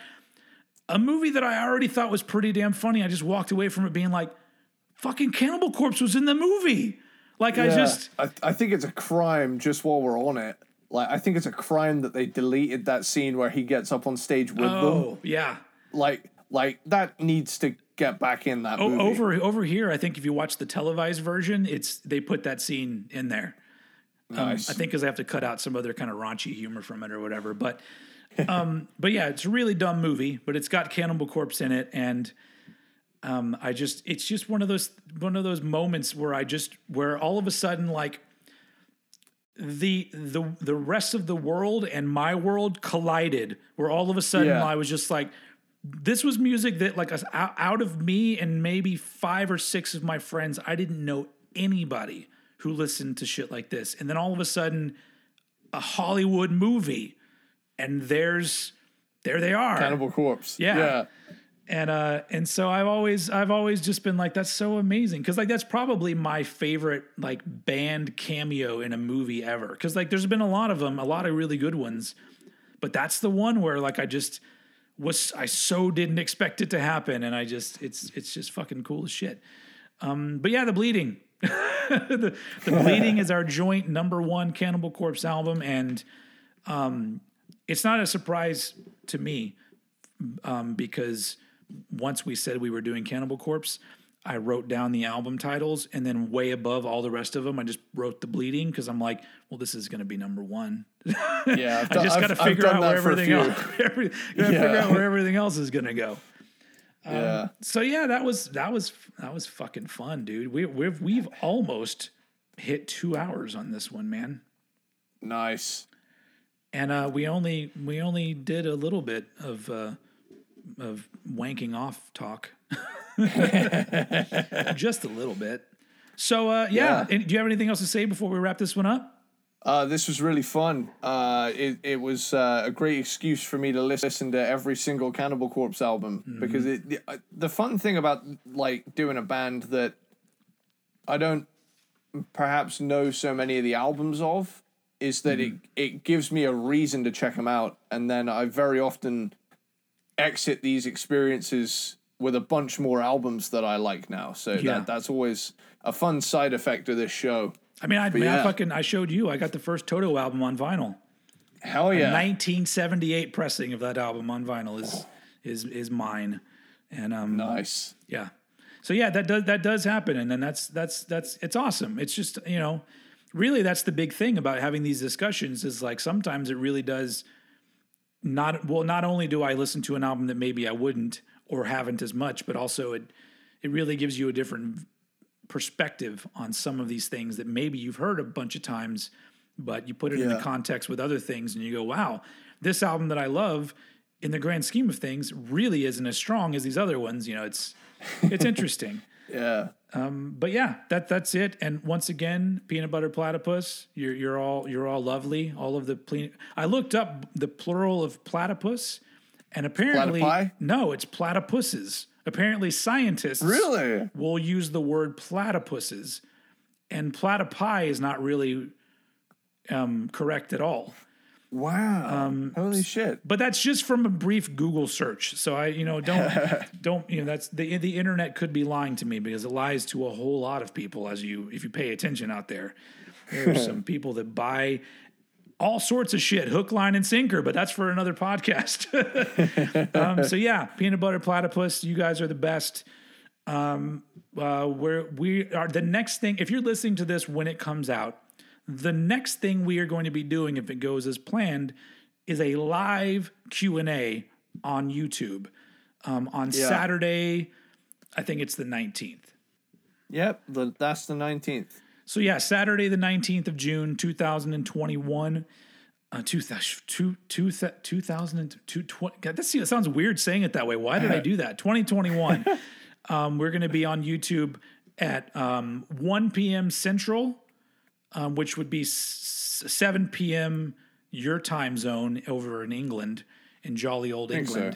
[SPEAKER 1] a movie that I already thought was pretty damn funny. I just walked away from it being like, fucking Cannibal Corpse was in the movie. Like I just
[SPEAKER 2] I, I think it's a crime just while we're on it. Like I think it's a crime that they deleted that scene where he gets up on stage with them.
[SPEAKER 1] oh yeah.
[SPEAKER 2] Like like that needs to get back in that
[SPEAKER 1] O-
[SPEAKER 2] movie.
[SPEAKER 1] over over here, I think if you watch the televised version, it's they put that scene in there.
[SPEAKER 2] nice.
[SPEAKER 1] I think because they have to cut out some other kind of raunchy humor from it or whatever. But um, but yeah, it's a really dumb movie, but it's got Cannibal Corpse in it, and um, I just it's just one of those one of those moments where I just where all of a sudden like the the the rest of the world and my world collided, where all of a sudden
[SPEAKER 2] Yeah.
[SPEAKER 1] I was just like. this was music that like us- out out of me and maybe five or six of my friends, I didn't know anybody who listened to shit like this. And then all of a sudden, a Hollywood movie, and there's there they are.
[SPEAKER 2] Cannibal Corpse.
[SPEAKER 1] Yeah.
[SPEAKER 2] Yeah.
[SPEAKER 1] And uh and so I've always I've always just been like that's so amazing. Because like that's probably my favorite like band cameo in a movie ever. Because like there's been a lot of them a lot of really good ones. But that's the one where like I just was I so didn't expect it to happen. And I just it's it's just fucking cool as shit. Um but yeah the bleeding. The, the bleeding is our joint number one Cannibal Corpse album. And um it's not a surprise to me um, because once we said we were doing Cannibal Corpse, I wrote down the album titles and then way above all the rest of them, I just wrote the bleeding because I'm like, well, this is going to be number one.
[SPEAKER 2] Yeah.
[SPEAKER 1] I just got to figure out where
[SPEAKER 2] that for a
[SPEAKER 1] everything else, every, gotta figure out where everything else is going to go.
[SPEAKER 2] Yeah.
[SPEAKER 1] So yeah, that was that was that was fucking fun, dude. We we've we've almost hit two hours on this one, man.
[SPEAKER 2] Nice.
[SPEAKER 1] and uh, we only we only did a little bit of uh, of wanking off talk, just a little bit. So uh, yeah,
[SPEAKER 2] Yeah.
[SPEAKER 1] And do you have anything else to say before we wrap this one up?
[SPEAKER 2] Uh, this was really fun. Uh, it, it was uh, a great excuse for me to listen to every single Cannibal Corpse album because it the, uh, the fun thing about like doing a band that I don't perhaps know so many of the albums of is that it it gives me a reason to check them out, and then I very often exit these experiences with a bunch more albums that I like now. So
[SPEAKER 1] Yeah.
[SPEAKER 2] that that's always a fun side effect of this show.
[SPEAKER 1] I mean, I, I, mean, I fucking I showed you. I got the first Toto album on vinyl.
[SPEAKER 2] Hell yeah!
[SPEAKER 1] 1978 pressing of that album on vinyl is is is mine, and um,
[SPEAKER 2] Nice.
[SPEAKER 1] Yeah. So yeah, that does that does happen, and then that's that's that's it's awesome. It's just you know, really that's the big thing about having these discussions is like sometimes it really does not well. Not only do I listen to an album that maybe I wouldn't or haven't as much, but also it it really gives you a different perspective on some of these things that maybe you've heard a bunch of times, but you put it in the context with other things, and you go, wow, this album that I love. In the grand scheme of things, really isn't as strong as these other ones. You know, it's it's interesting.
[SPEAKER 2] Yeah.
[SPEAKER 1] But yeah, that that's it. And once again, peanut butter platypus. You're you're all you're all lovely. All of the ple- I looked up the plural of platypus, and apparently
[SPEAKER 2] Platypi?
[SPEAKER 1] no, it's platypuses. Apparently, scientists
[SPEAKER 2] Really?
[SPEAKER 1] will use the word platypuses, and platypi is not really um, correct at all.
[SPEAKER 2] Wow.
[SPEAKER 1] Um,
[SPEAKER 2] Holy shit.
[SPEAKER 1] But that's just from a brief Google search. So I, you know, don't don't you know that's the the internet could be lying to me because it lies to a whole lot of people as you if you pay attention out there. There's some people that buy all sorts of shit, hook, line, and sinker, but that's for another podcast. um, so yeah, peanut butter platypus, you guys are the best. Um, uh, we're we are the next thing. If you're listening to this when it comes out, the next thing we are going to be doing, if it goes as planned, is a live Q and A on YouTube um, on
[SPEAKER 2] Yeah.
[SPEAKER 1] Saturday. I think it's the 19th.
[SPEAKER 2] Yep. The, that's the 19th.
[SPEAKER 1] So yeah, Saturday the 19th of June, 2021. Uh, two, two, two, thou- 2002, God, that that sounds weird saying it that way. Why did I do that? 2021. um, we're going to be on YouTube at um, 1 p.m. Central, um, which would be s- 7 p.m. your time zone over in England, in jolly old
[SPEAKER 2] think so.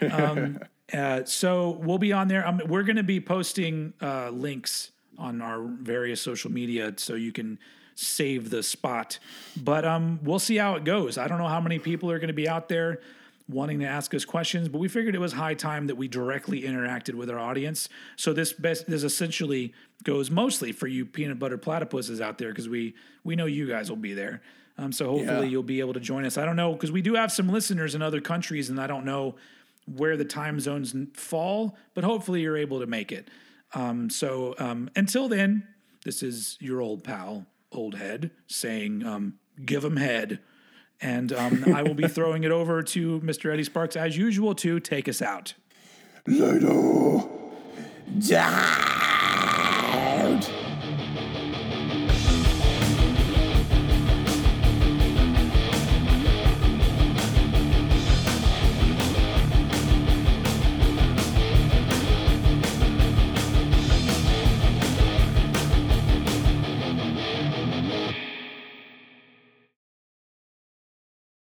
[SPEAKER 1] England. Um, uh, so we'll be on there. Um, we're going to be posting uh, links on our various social media so you can save the spot. But um, we'll see how it goes. I don't know how many people are going to be out there wanting to ask us questions, but we figured it was high time that we directly interacted with our audience. So this best this essentially goes mostly for you peanut butter platypuses out there because we we know you guys will be there. Um, so hopefully
[SPEAKER 2] Yeah.
[SPEAKER 1] you'll be able to join us. I don't know because we do have some listeners in other countries, and I don't know where the time zones fall, but hopefully you're able to make it. Um, so um, until then, this is your old pal, old head, saying, um, "Give 'em head," and um, I will be throwing it over to Mr. Eddie Sparks as usual to take us out.
[SPEAKER 4] Later.
[SPEAKER 3] Die!